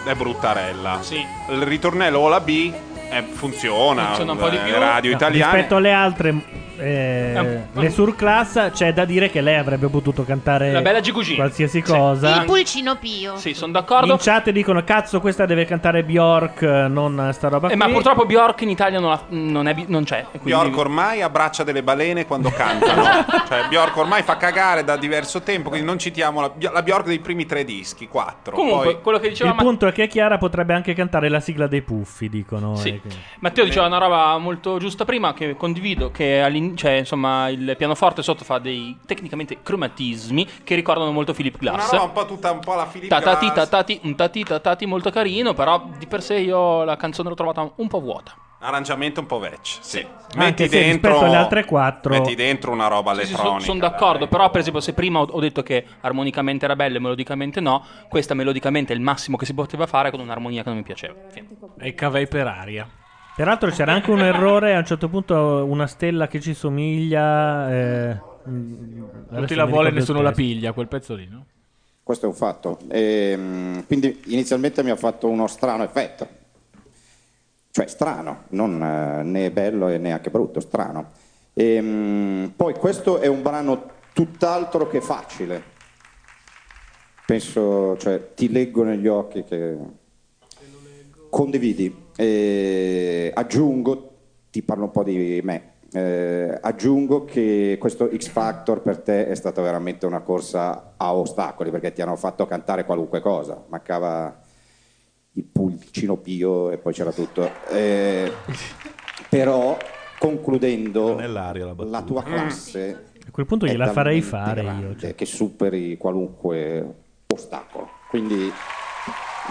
è bruttarella. Il ritornello o la B eh, funziona. Funziona un po' di eh, più. Radio No, italiane. Rispetto alle altre, eh, Eh, le surclass, c'è da dire che lei avrebbe potuto cantare La bella Gigi. qualsiasi cosa. Il pulcino pio. Sì, sono d'accordo. In chat dicono: Cazzo, questa deve cantare Bjork, non sta roba Eh, qui. ma purtroppo Bjork in Italia non, ha- non è non c'è. e quindi- Bjork ormai abbraccia delle balene quando cantano. cioè, Bjork ormai fa cagare da diverso tempo, quindi non citiamo la, la Bjork dei primi tre dischi, quattro. Comunque, Poi- quello che diceva Il Ma- punto è che Chiara potrebbe anche cantare la sigla dei puffi, dicono. Sì. e quindi- Matteo diceva una roba molto giusta prima che condivido, che all'in- cioè, insomma, il pianoforte sotto fa dei tecnicamente cromatismi che ricordano molto Philip Una Glass. roba un po' tutta un po' la Philip Tatati, Glass. tatati, un tati, tatati molto carino, però di per sé io la canzone l'ho trovata un po' vuota. Arrangiamento un po' vecchio. Sì. Anche se rispetto alle altre quattro- Metti dentro una roba elettronica. sono d'accordo, però per esempio se prima ho, detto che armonicamente era bella e melodicamente no, questa melodicamente è il massimo che si poteva fare con un'armonia che non mi piaceva. Fine. E cavei per aria. Peraltro c'era anche un errore, a un certo punto una stella che ci somiglia. Eh, mm, Tutti non la vuole, nessuno la piglia, quel pezzo lì, no? Questo è un fatto. Ehm, quindi inizialmente mi ha fatto uno strano effetto. Cioè strano, non eh, né bello e neanche brutto, strano. Ehm, poi questo è un brano tutt'altro che facile. Penso, cioè, ti leggo negli occhi che condividi. E aggiungo, ti parlo un po' di me, eh, aggiungo che questo X Factor per te è stata veramente una corsa a ostacoli perché ti hanno fatto cantare qualunque cosa, mancava il pulcino pio e poi c'era tutto. Eh, però concludendo la, tua classe A quel punto gliela farei fare io. cioè. che superi qualunque ostacolo. Quindi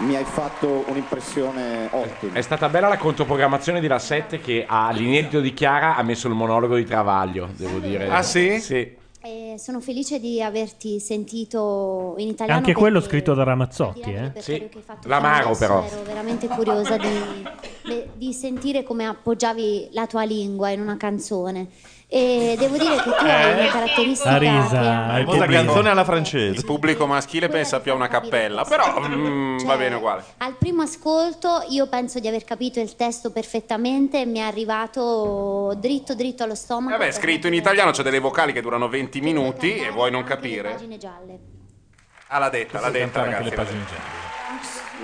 mi hai fatto un'impressione ottima. È stata bella la controprogrammazione di La 7 che all'inedito di Chiara ha messo il monologo di Travaglio, devo dire. Ah, sì? Sì. Eh, sono felice di averti sentito in italiano. Anche quello scritto da Ramazzotti, eh? fatto L'amaro però. Ero veramente curiosa di, di sentire come appoggiavi la tua lingua in una canzone. E devo dire che tu hai una caratteristica che La è- famosa canzone alla francese. Il pubblico maschile pensa più a una cappella, però mm, va bene uguale. Al primo ascolto io penso di aver capito il testo perfettamente mi è arrivato dritto dritto allo stomaco. Vabbè, scritto in italiano c'è delle vocali che durano 20 minuti e vuoi non capire? Pagine gialle. Ah, l'ha detta, l'ha detta, ragazzi. le pagine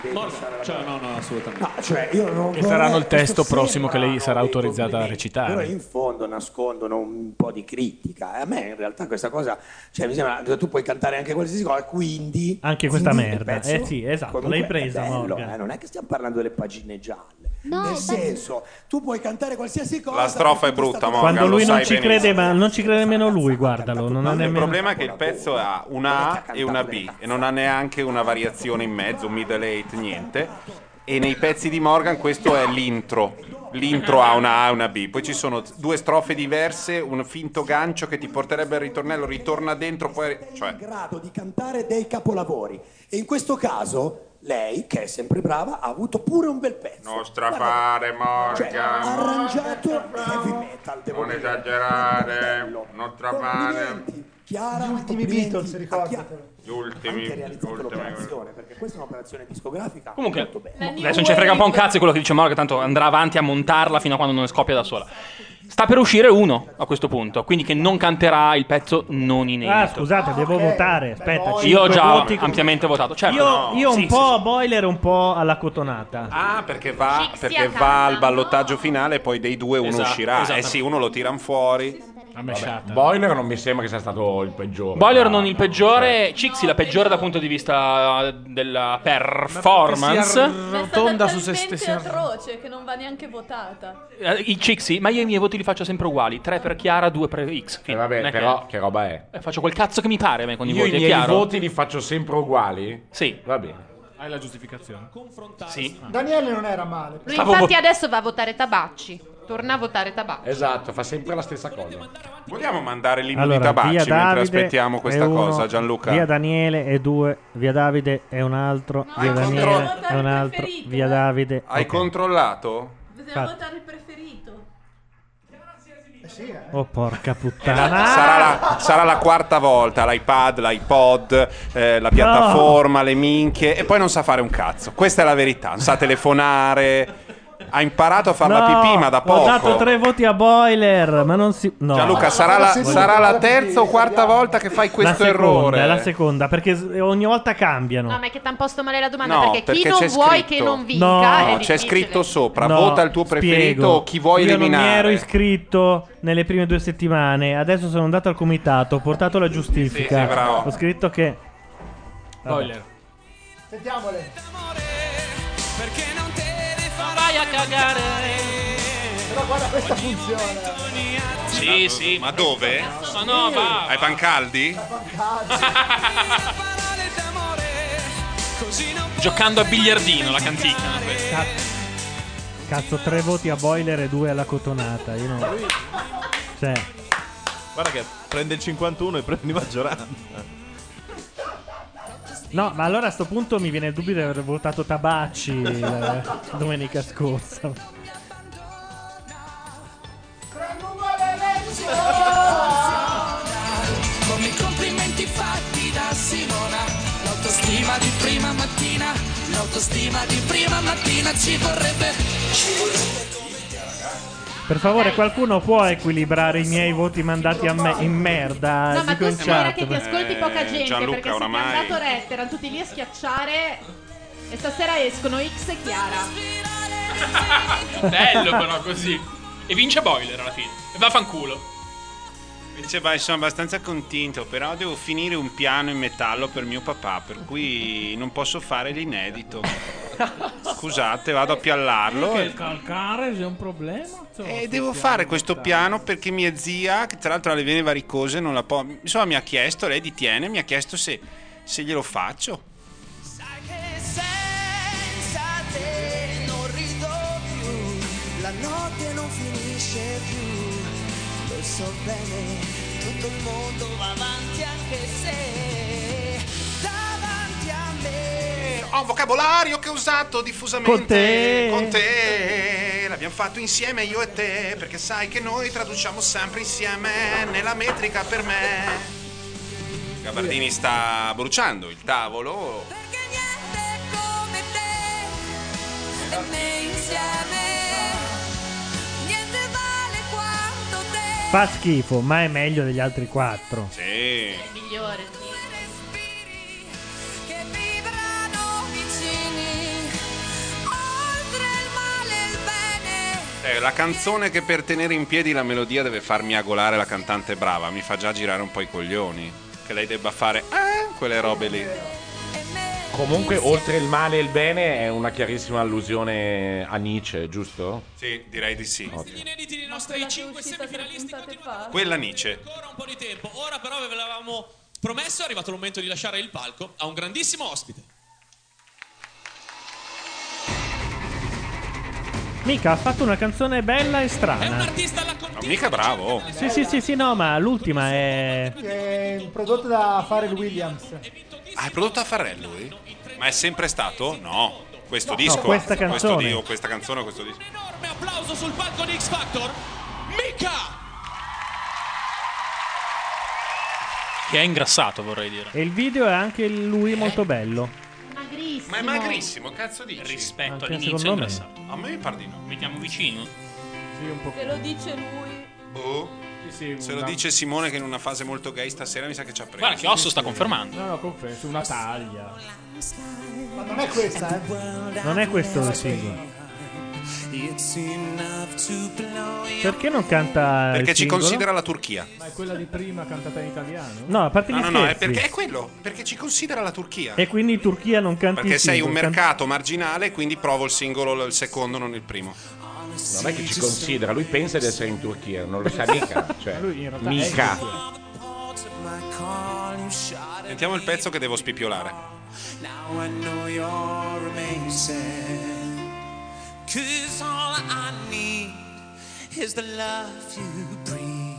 detta. Morgan, cioè, no, no, assolutamente. No, cioè io non Che saranno il testo prossimo che lei sarà autorizzata a complimenti, Però recitare. in fondo nascondono un po' di critica. E a me in realtà questa cosa, cioè mi sembra, tu puoi cantare anche qualsiasi cosa, quindi... Anche questa quindi merda. Eh sì, esatto, l'hai presa, è bello, eh, non è che stiamo parlando delle pagine gialle. No, Nel senso, tu puoi cantare qualsiasi cosa... La strofa è brutta, Morgan, Quando lui non ci crede, ma non ci crede nemmeno lui, guardalo. Non ha Il nemmeno... problema è che il pezzo ha una A e una B e non ha neanche una variazione in mezzo, un middle eight, niente. E nei pezzi di Morgan questo è l'intro. L'intro ha una A e una B. Poi ci sono due strofe diverse, un finto gancio che ti porterebbe al ritornello, ritorna dentro, poi... Cioè, in grado di cantare dei capolavori. E in questo caso lei, che è sempre brava, ha avuto pure un bel pezzo. non strafare Cioè, ha Morgan, arrangiato heavy metal, devo non dire. esagerare, non strafare. Chiara, Gli ultimi Beatles, ricordatelo. Gli ultimi, Anche realizzato ultimi. l'operazione, perché questa è un'operazione discografica Comunque, molto bella. adesso non ci frega un po' un cazzo quello che dice Morgan, tanto andrà avanti a montarla fino a quando non ne scoppia da sola. Sta per uscire uno a questo punto, quindi che non canterà il pezzo non inedito. Ah, scusate, devo votare. Aspetta, Io ho già voti. ampiamente votato. Certo, Io, no. io Sì, un po' a boiler, un po' alla cotonata. Ah, perché va, perché va al ballottaggio finale e poi dei due uno Esatto, uscirà. esatto. Eh sì, uno lo tirano fuori. Vabbè, Boiler non mi sembra che sia stato il peggiore. Boiler non il peggiore, Cixi la peggiore dal punto di vista della performance. Rotonda su se Talmente stessi. atroce che non va neanche votata. Eh, I Cixi, ma io i miei voti li faccio sempre uguali: 3 per Chiara, 2 per X. Eh, vabbè, è però che- che roba è? eh, faccio quel cazzo che mi pare a me con i Io voti, i è miei voti li faccio sempre uguali? Sì. Va bene. Hai la giustificazione? Sì. Daniele non era male. Lui infatti adesso va a votare Tabacci. Torna a votare Tabacci. Esatto, fa sempre la stessa cosa. Vogliamo mandare l'inno Allora, di tabacci via mentre Davide aspettiamo è questa uno, cosa, Gianluca? Via Daniele è due, via Davide è un altro, via hai Daniele è un altro, via Davide. Hai ok. controllato? Bisogna Infatti. votare il preferito. Oh, porca puttana. sarà, la, sarà la quarta volta l'iPad, l'iPod, eh, la piattaforma, le minchie e poi non sa fare un cazzo. Questa è la verità. Non sa telefonare. Ha imparato a fare la No, pipì, ma da poco. Ho dato tre voti a Boiler, ma non si. No. Gianluca, sarà la, sarà la terza o quarta volta che fai la questo seconda, errore. È la seconda, perché s- ogni volta cambiano. No, ma è che ti hanno posto male la domanda No, perché, chi perché non c'è vuoi scritto- che non vinca No, è c'è difficile. scritto sopra, No, vota il tuo preferito spiego. o chi vuoi Io eliminare. non mi ero iscritto nelle prime due settimane. Adesso sono andato al comitato, ho portato la giustifica. Sì, sì, bravo. Ho scritto che. Vabbè. Boiler. Sentiamole. A cagare. Però guarda, questa funziona. Sì, sì. Ma dove? Ma no, va. Ai Pancaldi? Giocando a biliardino la canticchia. questa. Cazzo, tre voti a Boiler e due alla cotonata. Io non... Cioè, Guarda che prende il 51 e prendi maggioranza. No, ma allora a sto punto mi viene il dubbio di aver votato Tabacci la domenica scorsa. L'autostima di prima mattina. L'autostima di prima mattina ci vorrebbe. Ci vorrebbe. Per favore, qualcuno può equilibrare i miei voti mandati a me in merda? No, ma Dico tu spera che ti ascolti poca gente Gianluca, perché se ti oramai- hanno dato retta erano tutti lì a schiacciare e stasera escono X e Chiara. Bello però così. E vince Boiler alla fine. E vaffanculo. Dice, beh, sono abbastanza contento, però devo finire un piano in metallo per mio papà, per cui non posso fare l'inedito. Scusate, vado a piallarlo. E- il calcare sia un problema? E devo fare questo piano perché mia zia, che tra l'altro ha le vene varicose, non la può. Insomma, mi ha chiesto, lei di tiene, mi ha chiesto se, se glielo faccio. So bene, tutto il mondo va avanti anche se davanti a me. Ho un vocabolario che ho usato diffusamente Con te. con te. L'abbiamo fatto insieme io e te, perché sai che noi traduciamo sempre insieme nella metrica per me. Gabardini sta bruciando il tavolo. come te e me insieme. Fa schifo, ma è meglio degli altri quattro. Sì. Il migliore, sì. che vivranno vicini oltre il male il bene. Eh, la canzone che per tenere in piedi la melodia deve farmi agolare la cantante brava, mi fa già girare un po' i coglioni. Che lei debba fare eh, quelle robe lì. Comunque, oltre il male e il bene, è una chiarissima allusione a Nietzsche, giusto? Sì, direi di sì. Inediti dei nostri 5 semifinalisti continuano Quella Nietzsche. ancora un po' di tempo. Ora però ve l'avevamo promesso, è arrivato il momento di lasciare il palco a un grandissimo ospite. Mica ha fatto una canzone bella e È un strana. artista alla Ma mica bravo. Sì, sì, sì, sì, no, ma l'ultima è. È prodotto da Pharrell Williams. Ah, è prodotto a Farrell lui? Ma è sempre stato? No. Questo No, disco? questa Questo canzone. di- o questa canzone o questo disco? enorme applauso sul palco di X Factor. Mika! Che è ingrassato, vorrei dire. E il video è anche lui molto bello. Magrissimo. Ma è magrissimo, cazzo dici? Rispetto Anche all'inizio è secondo me. ingrassato. A me mi pare di no. Mettiamo vicino. Sì, un po'. Se lo dice lui. Boh. Se lo dice Simone che in una fase molto gay stasera mi sa che ci ha preso. Guarda che Osso sta confermando. No, no, confesso, una taglia. Ma non è questa, eh? Non è questo il singolo. Perché non canta. il Perché ci singolo? considera la Turchia. Ma è quella di prima cantata in italiano? No, a parte No, gli no, no, è scherzi. perché è quello. Perché ci considera la Turchia. E quindi in Turchia non canti Perché il sei un singolo, canti- mercato marginale, quindi provo il singolo, il secondo, non il primo. Non è che ci considera, lui pensa di essere in Turchia, non lo sa mica. Cioè, mica. Sentiamo il pezzo che devo spipiolare. Now I know you're amazing. Cause all I need is the love you breathe.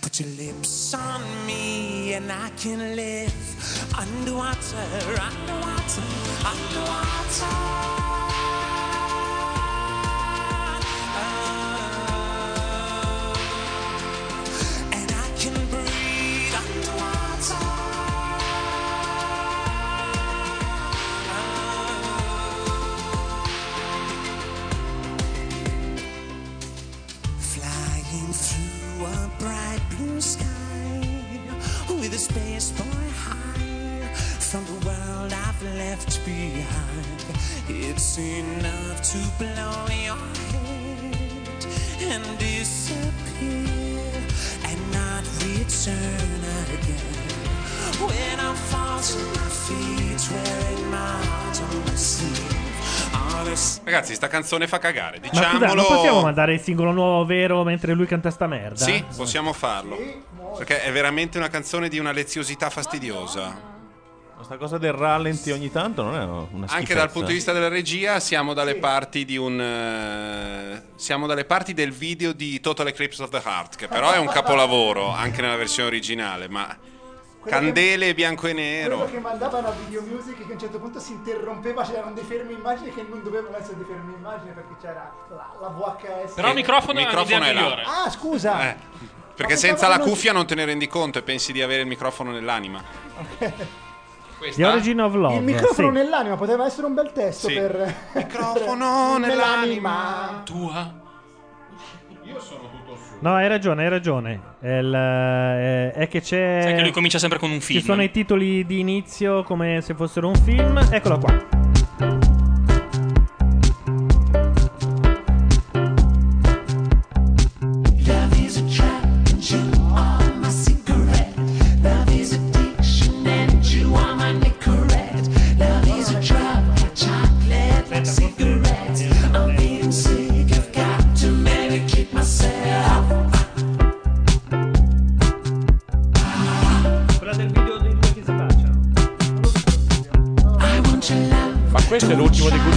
Put your lips on me and I can live underwater, underwater, underwater. Space boy high from the world I've left behind. It's enough to blow your head and disappear and not return again. When I fall to my feet, wearing my heart on my sleeve. Ragazzi, sta canzone fa cagare. Ma scusa, Diciamolo. non possiamo mandare il singolo nuovo vero mentre lui canta sta merda? Sì, possiamo farlo. Perché è veramente una canzone di una leziosità fastidiosa. Questa cosa del rallenti ogni tanto non è una schifezza. Anche dal punto di vista della regia siamo dalle parti di un eh, siamo dalle parti del video di Total Eclipse of the Heart, che però è un capolavoro anche nella versione originale, ma candele bianco e Quello nero. che mandavano a video music che a un certo punto si interrompeva, c'erano dei fermi immagini che non dovevano essere dei fermi immagini perché c'era la, la VHS. Però il microfono è microfono è migliore. Ah, scusa! Eh, perché senza la cuffia non te ne rendi conto e pensi di avere il microfono nell'anima. The Origin of Love. Il microfono sì. nell'anima poteva essere un bel testo Sì. per microfono nell'anima tua. Io sono tutto. No, hai ragione, hai ragione. È, il- è- è che c'è. Sai che lui comincia sempre con un film. Ci sono i titoli di inizio come se fossero un film. Eccolo qua.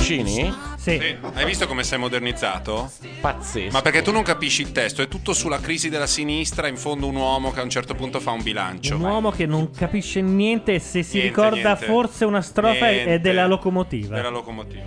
Dei Guccini? Sì. Hai visto come sei modernizzato? Pazzesco. Ma perché tu non capisci il testo, è tutto sulla crisi della sinistra, in fondo un uomo che a un certo punto fa un bilancio. Un uomo che non capisce niente e se si Niente, ricorda niente. forse una strofa è Niente. della locomotiva. Della locomotiva.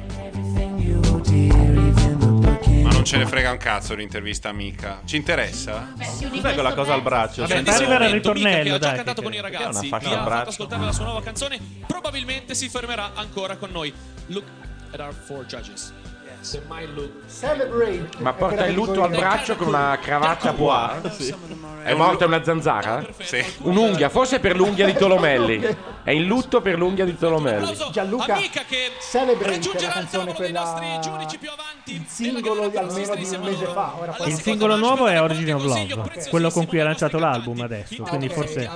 Ma non ce ne frega un cazzo l'intervista amica. Ci interessa? Cos'è quella cosa al braccio? Vabbè, questo arrivare al Mika, che ritornello, ha già dai, cantato che- con i è ragazzi, una fascia al fatto braccio. ascoltare la sua nuova canzone, probabilmente si fermerà ancora con noi. Look at our four judges. Semmai look. Celebrate. Ma porta il lutto al braccio con una cravatta a pois. È morta una zanzara? Sì. Un'unghia, forse per l'unghia di Tolomelli. È in lutto per l'unghia di Tolomelli. Gianluca Amica che Celebrate raggiungerà la canzone quella nostri giudici più avanti. il singolo di almeno di un mese fa. Ora poi- Il singolo nuovo è Origin of Love, quello con cui ha lanciato l'album adesso. Quindi forse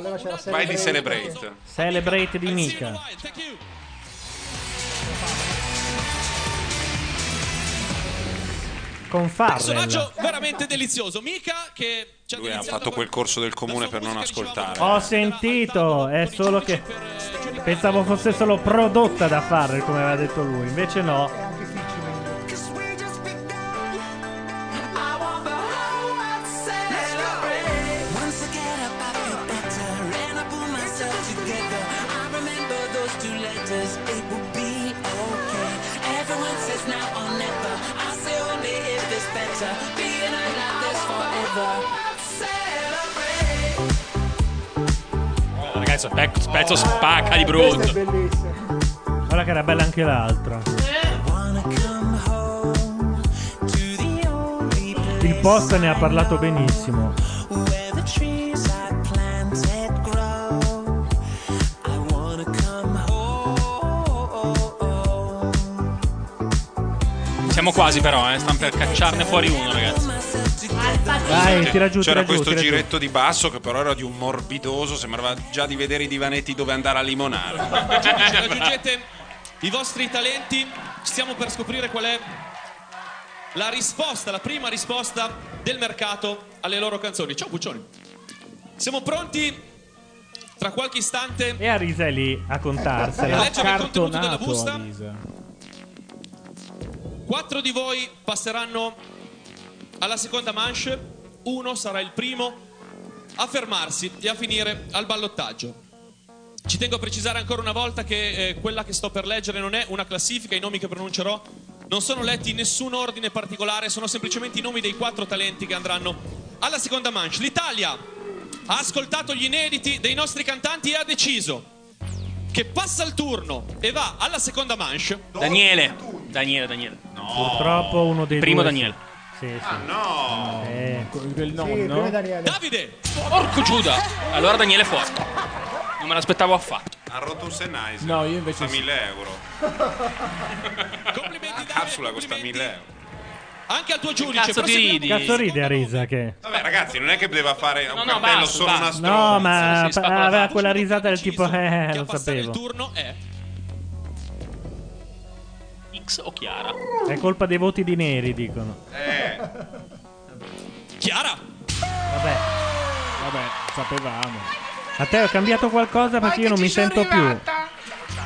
Vai di Celebrate. Celebrate. Celebrate di Mika. Con Personaggio Farrell. veramente delizioso. Mika che ci ha Lui ha fatto quel corso del comune per non ascoltare. Ho sentito, è solo che pensavo fosse solo prodotta da Farrell, come aveva detto lui. Invece no. Ragazzi, questo pezzo spacca di Questo è brutto. bellissimo. Guarda che era bella anche l'altra. Il post ne ha parlato benissimo. Siamo quasi però, eh. Stanno per cacciarne fuori uno, ragazzi. Dai, tira giù, C'era tira giù, questo tira giù. giretto di basso che però era di un morbidoso, sembrava già di vedere i divanetti dove andare a limonare. Giudici, raggiungete i vostri talenti. Stiamo per scoprire qual è la risposta, la prima risposta del mercato alle loro canzoni. Ciao Puccioni. Siamo pronti? Tra qualche istante E Arisa è lì a a contarsela. leggere il contenuto della Cartonato, busta. Alisa. Quattro di voi passeranno alla seconda manche. Uno sarà il primo a fermarsi e a finire al ballottaggio. Ci tengo a precisare ancora una volta che eh, quella che sto per leggere non è una classifica, i nomi che pronuncerò non sono letti in nessun ordine particolare, sono semplicemente i nomi dei quattro talenti che andranno alla seconda manche. L'Italia ha ascoltato gli inediti dei nostri cantanti e ha deciso che passa il turno e va alla seconda manche. Daniele. Daniele, Daniele. No. Purtroppo uno dei Primo due. Daniele. Sì, sì. Ah, no! Eh, Sì, nonno. Davide! Porco Giuda. Allora Daniele fuori. Non me l'aspettavo affatto. Ha rotto un Sennheiser. No, io invece Costa sì. 1000 euro. La capsula costa 1000 euro. Anche al tuo giudice. cazzo ti ridi? Cazzo ride a risa che. Vabbè, ragazzi, non è che poteva fare un No, no, cartello basta, solo basta. una stronza. No, ma aveva quella risata del tipo, eh, lo passare il sapevo. turno è X o Chiara? È colpa dei voti di neri, dicono. Eh, Chiara. Vabbè, Vabbè, sapevamo. a te ho cambiato qualcosa perché io non mi sento più.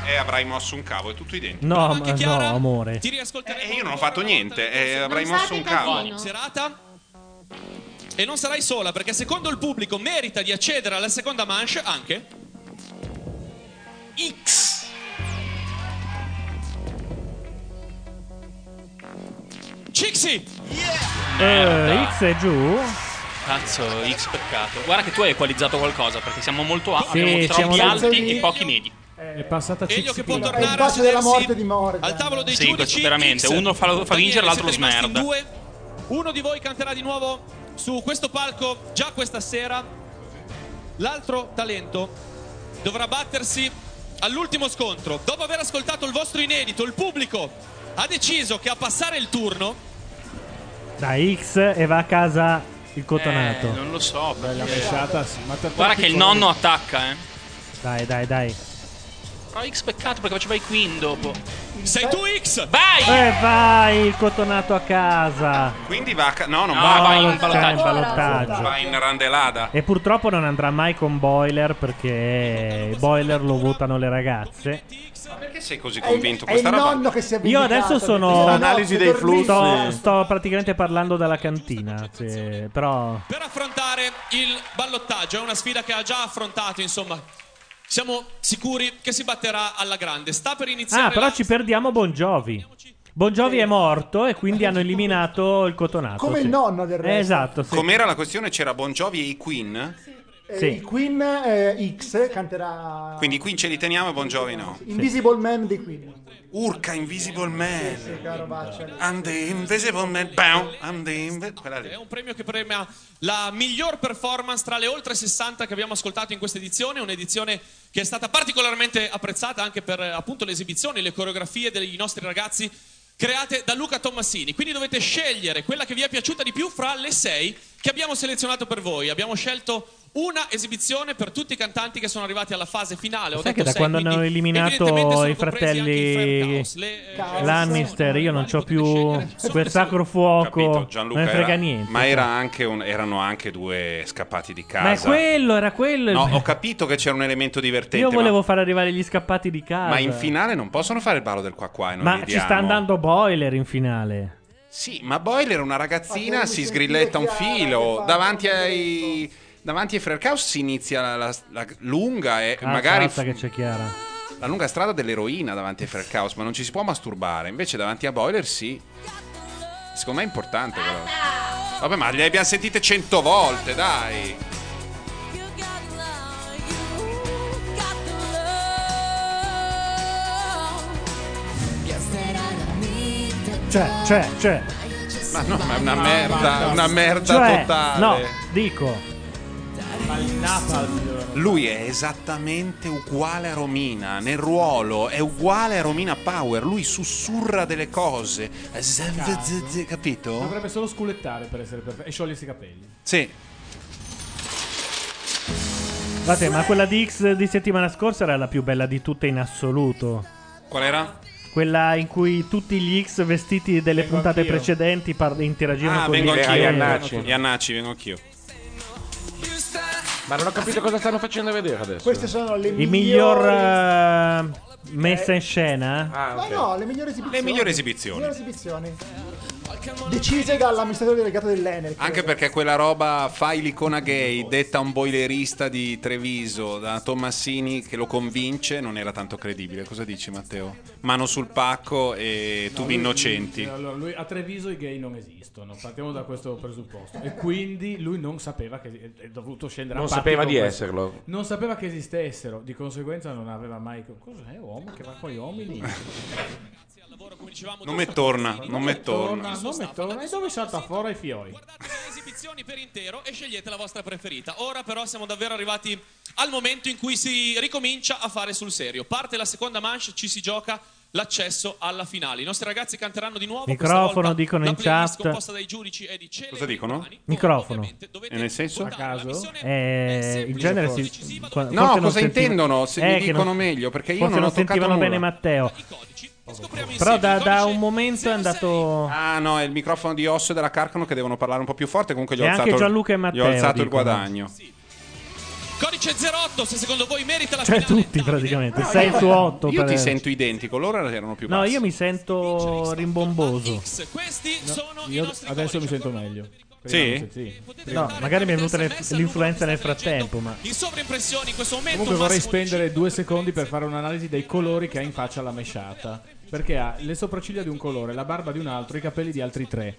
eh, avrai mosso un cavo, è tutto identico. No, ma no, amore. Ti riascolteremo. Eh, io non ho fatto niente, eh, avrai Non mosso fate un cavo. casino. serata. E non sarai sola perché secondo il pubblico merita di accedere alla seconda manche anche X. Cixi. Eh, X è giù? Cazzo, X peccato. Guarda che tu hai equalizzato qualcosa perché siamo molto a- Sì, abbiamo siamo troppi alti e pochi medi. È passata Elio che può. È il tornare a bacio della sedersi morte di Morgan. al tavolo dei Sì, giudici. veramente. X. Uno fa- fa Daniele, vincere, l'altro lo smerda. due. Uno di voi canterà di nuovo su questo palco già questa sera. L'altro talento dovrà battersi all'ultimo scontro. Dopo aver ascoltato il vostro inedito, il pubblico ha deciso che a passare il turno Dai, X e va a casa il cotonato. Eh, non lo so. Bella mesciata, sì. Ma Guarda che il nonno attacca, eh. Dai, dai, dai. No, X peccato perché faceva i Queen dopo. Sei tu X. Vai! E vai il cotonato a casa. Quindi va a ca- No, non No, va, va in ballottaggio. ballottaggio. va in randelada. E purtroppo non andrà mai con Boiler perché Boiler lo votano le ragazze. Ma perché sei così È, convinto? è Questa il roba... nonno che si è Io adesso sono. Questa Analisi notte dei dormito. Sto, sto praticamente parlando dalla cantina. sì, però. per affrontare il ballottaggio. È una sfida che ha già affrontato, insomma. Siamo sicuri che si batterà alla grande. Sta per iniziare. Ah, però la- ci perdiamo Bon Jovi. Bon Jovi è morto e quindi hanno eliminato il cotonato. Come sì. il nonno del resto. Esatto, sì. Com'era la questione? C'era Bon Jovi e i Queen? Eh, Sì. Il Queen eh, X canterà Quindi i Queen ce li teniamo e Bon Jovi no. Invisible Man dei Queen. Urca, Invisible Man. Sì, caro Baccia. I'm the Invisible Man. Bow, I'm the lì. È un premio che premia la miglior performance tra le oltre 60 che abbiamo ascoltato in questa edizione, un'edizione che è stata particolarmente apprezzata anche per eh, appunto le esibizioni, le coreografie dei nostri ragazzi create da Luca Tommasini. Quindi dovete scegliere quella che vi è piaciuta di più fra le sei che abbiamo selezionato per voi. Abbiamo scelto una esibizione per tutti i cantanti che sono arrivati alla fase finale. Ho Sai detto che da sei, quando hanno eliminato i fratelli le, eh, Lannister, io non c'ho più quel sacro fuoco. Capito, non frega niente. Ma era anche un- erano anche due scappati di casa. Ma è quello, era quello. No, ho capito che c'era un elemento divertente. Io volevo ma, far arrivare gli scappati di casa. ma in finale non possono fare il ballo del qua qua. Ma ci sta andando Boiler in finale. Sì, ma Boiler, una ragazzina, si sgrilletta un filo. Davanti ai. Davanti ai Frercaus si inizia la, la- la lunga e Ah, magari cazzo che c'è Chiara. la lunga strada dell'eroina davanti ai Frercaus, ma non ci si può masturbare. Invece davanti a Boiler sì. Secondo me è importante però. Vabbè, ma le abbiamo sentite cento volte, dai. Cioè, cioè, cioè. Ma no, ma è una merda, una merda Cioè, totale. no, dico. Lui è esattamente uguale a Romina nel ruolo, è uguale a Romina Power. Lui sussurra delle cose. Capito? Dovrebbe solo sculettare per essere perfetto e sciogliersi i capelli. Sì. Guardate, ma quella di X di settimana scorsa era la più bella di tutte in assoluto. Qual era? Quella in cui tutti gli X vestiti delle Vengo puntate anch'io. precedenti par- interagivano Ah, con vengo gli anch'io. Iannacci. Iannacci, vengo anch'io. Ma non ho capito cosa stanno facendo vedere adesso. Queste sono le migliori... miglior eh, messa in scena? Ah, No, no, le migliori esibizioni. Le migliori esibizioni. Le migliori esibizioni. Decise dall'amministratore delegato dell'Enel. Anche perché quella roba fai l'icona gay, detta un boilerista di Treviso da Tommasini che lo convince, non era tanto credibile. Cosa dici, Matteo? Mano sul pacco e tubi lui- innocenti. lui- allora, lui- a Treviso i gay non esistono, partiamo da questo presupposto. E quindi lui non sapeva che è dovuto scendere Non a sapeva di questo. esserlo. Non sapeva che esistessero, di conseguenza non aveva mai. Cos'è uomo che va con gli uomini? Non me torna, non me torna. non mi torna. E dove salta fuori i fioi? le esibizioni per intero e scegliete la vostra preferita. Ora però siamo davvero arrivati al momento in cui si ricomincia a fare sul serio. Parte la seconda manche, ci si gioca l'accesso alla finale. I nostri ragazzi canteranno di nuovo. Microfono, volta dicono in chat. composta dai giudici è di Cosa dicono? Microfono. E nel senso? A caso? Eh, il genere si. No, cosa sentiva- intendono? Se Eh, mi dicono non- meglio, perché io non ho non sentivano toccato bene nulla. Matteo. Però da, da un momento è andato. Ah no, è il microfono di Osso e della Carcano che devono parlare un po' più forte. Comunque gli ho E alzato, anche Gianluca e gli Matteo ho alzato il dicono. guadagno. Codice 08, se secondo voi merita la Cioè, finale. tutti praticamente. 6 su 8. Io ti sento identico, loro erano più No, bassi. io mi sento rimbomboso. Questi sono Io adesso mi sento meglio. Sì? Sì. No, magari mi è venuta l'influenza nel frattempo, ma. in sovraimpressioni in questo momento. Comunque vorrei massimo spendere due secondi per fare un'analisi dei colori che ha in faccia la mesciata. Perché ha le sopracciglia di un colore, la barba di un altro, i capelli di altri tre.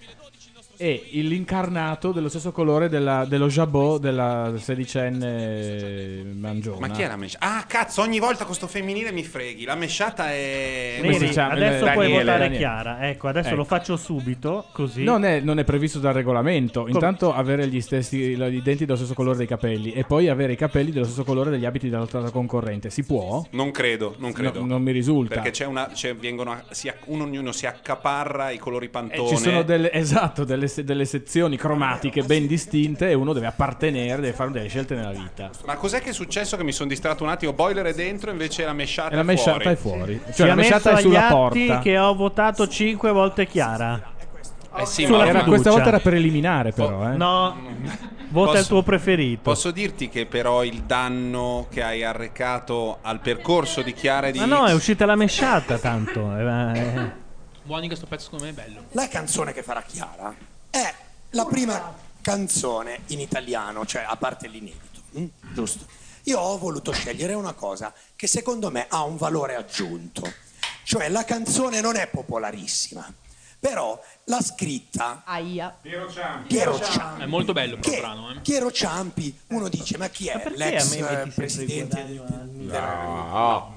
E l'incarnato dello stesso colore della- dello jabot della sedicenne mangiona. Ma chi è la mesciata? Ah, cazzo, ogni volta con sto femminile mi freghi. La mesciata è. Neri, adesso puoi Daniele, votare Daniele. Chiara. Ecco, adesso Ecco. lo faccio subito. Così. Non è, non è previsto dal regolamento. Intanto avere gli stessi i denti dello stesso colore dei capelli e poi avere i capelli dello stesso colore degli abiti dell'altra concorrente. Si può? Non credo, non credo. No, non mi risulta. Perché c'è una. C'è, vengono a- si uno, ognuno si accaparra i colori Eh, pantone. ci sono delle, esatto, delle, se- delle sezioni cromatiche ben distinte e uno deve appartenere, deve fare delle scelte nella vita. Ma cos'è che è successo? Che mi sono distratto un attimo. Boiler è dentro, invece la mesciata E la è mesciata fuori. è fuori. Ci Cioè, ha la messo mesciata è sulla porta. che ho votato 5 volte Chiara. Eh sì, Era- questa volta era preliminare, però. Eh. No, vota Posso- il tuo preferito. Posso dirti che però il danno che hai arrecato al percorso di Chiara e di Ma no, X- è uscita la mesciata tanto. Eh, eh. Buoni che sto pezzo secondo me è bello. La canzone che farà Chiara è la prima canzone in italiano, cioè a parte l'inedito, mm? giusto? Io ho voluto scegliere una cosa che secondo me ha un valore aggiunto, cioè la canzone non è popolarissima, però la scritta Aia. Piero Ciampi. È molto bello il Che- brano, eh. Piero Ciampi, uno dice ma chi è perché l'ex me metti eh, presidente il No.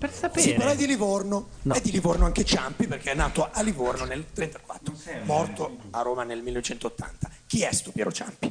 Per sapere. Sì, però è di Livorno. È di Livorno anche Ciampi perché è nato a Livorno nel 1934, morto a Roma nel 1980. Chi è sto Piero Ciampi?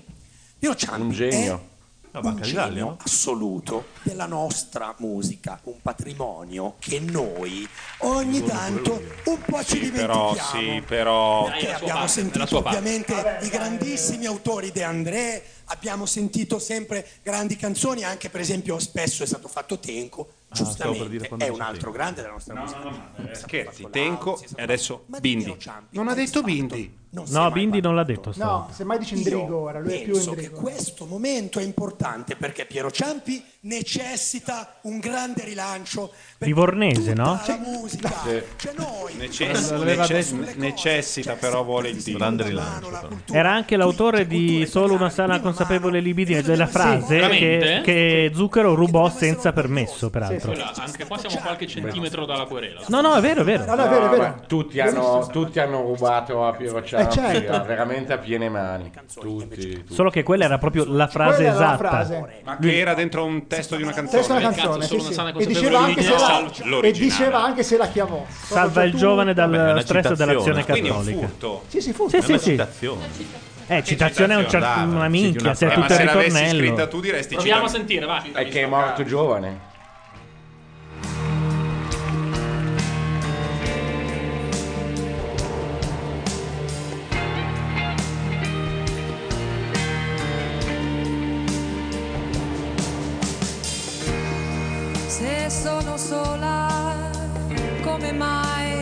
Piero Ciampi Un genio. è un genio no? assoluto della nostra musica, un patrimonio che noi ogni tanto un po' ci Sì, però, dimentichiamo. sì, però. Perché abbiamo sentito ovviamente i grandissimi autori De André, abbiamo sentito sempre grandi canzoni, anche per esempio spesso è stato fatto Tenco, Ah, stavo per giustamente dire è un altro grande della nostra musica. Eh, Scherzi, Tenco e adesso Bindi. Non ha detto Bindi. No, Bindi non l'ha detto. No, semmai dice Indrigo ora, lui è più Penso che questo momento è importante perché Piero Ciampi necessita un grande rilancio Livornese, no? la musica. Cioè noi Necess- necess- detto. necessita, però vuole il. Grande rilancio. però. Era anche l'autore di Solo una sana consapevole libidine della frase veramente? che, che Zucchero rubò senza permesso, peraltro. Quella- anche qua siamo qualche centimetro dalla querela. No, no, è vero, è vero. No, no, è vero, è vero. ma tutti, hanno, tutti hanno rubato a Piero Ciampi, certo. a- veramente a piene mani. Tutti, tutti. Solo che quella era proprio la frase Quella era la esatta. frase. Ma che era dentro un testo di una canzone. Testa una canzone, sì, sì. E diceva anche di se la, e diceva anche se la chiamò. Salva il giovane dal Vabbè, stress dell'azione cattolica. furto. Sì, sì, fu. Sì, È sì, una sì. citazione. Eh, citazione è un cer- una minchia, una se è Eh, tutto ma il se l'avessi ritornello. scritta tu diresti Proviamo a sentire, va. È che è morto giovane. Sono sola, come mai?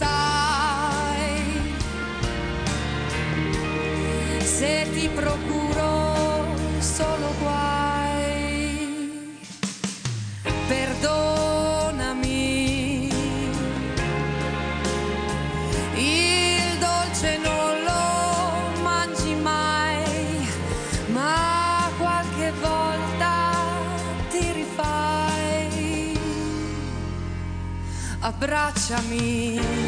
sai. Se ti procuro solo guai. Perdonami. Il dolce non lo mangi mai ma qualche volta ti rifai. Abbracciami.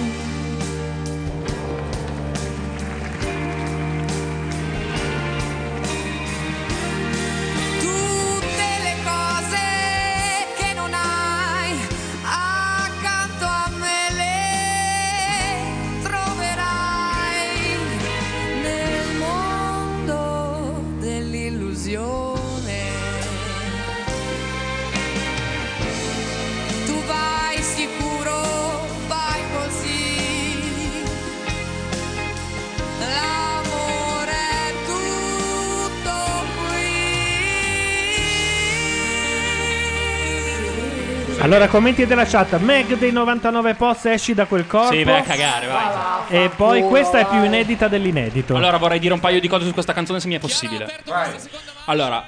Allora, commenti della chat. Meg dei 99 post esci da quel corpo. Sì, vai a cagare, vai. E poi questa è più inedita dell'inedito. Allora vorrei dire un paio di cose su questa canzone se mi è possibile. Allora,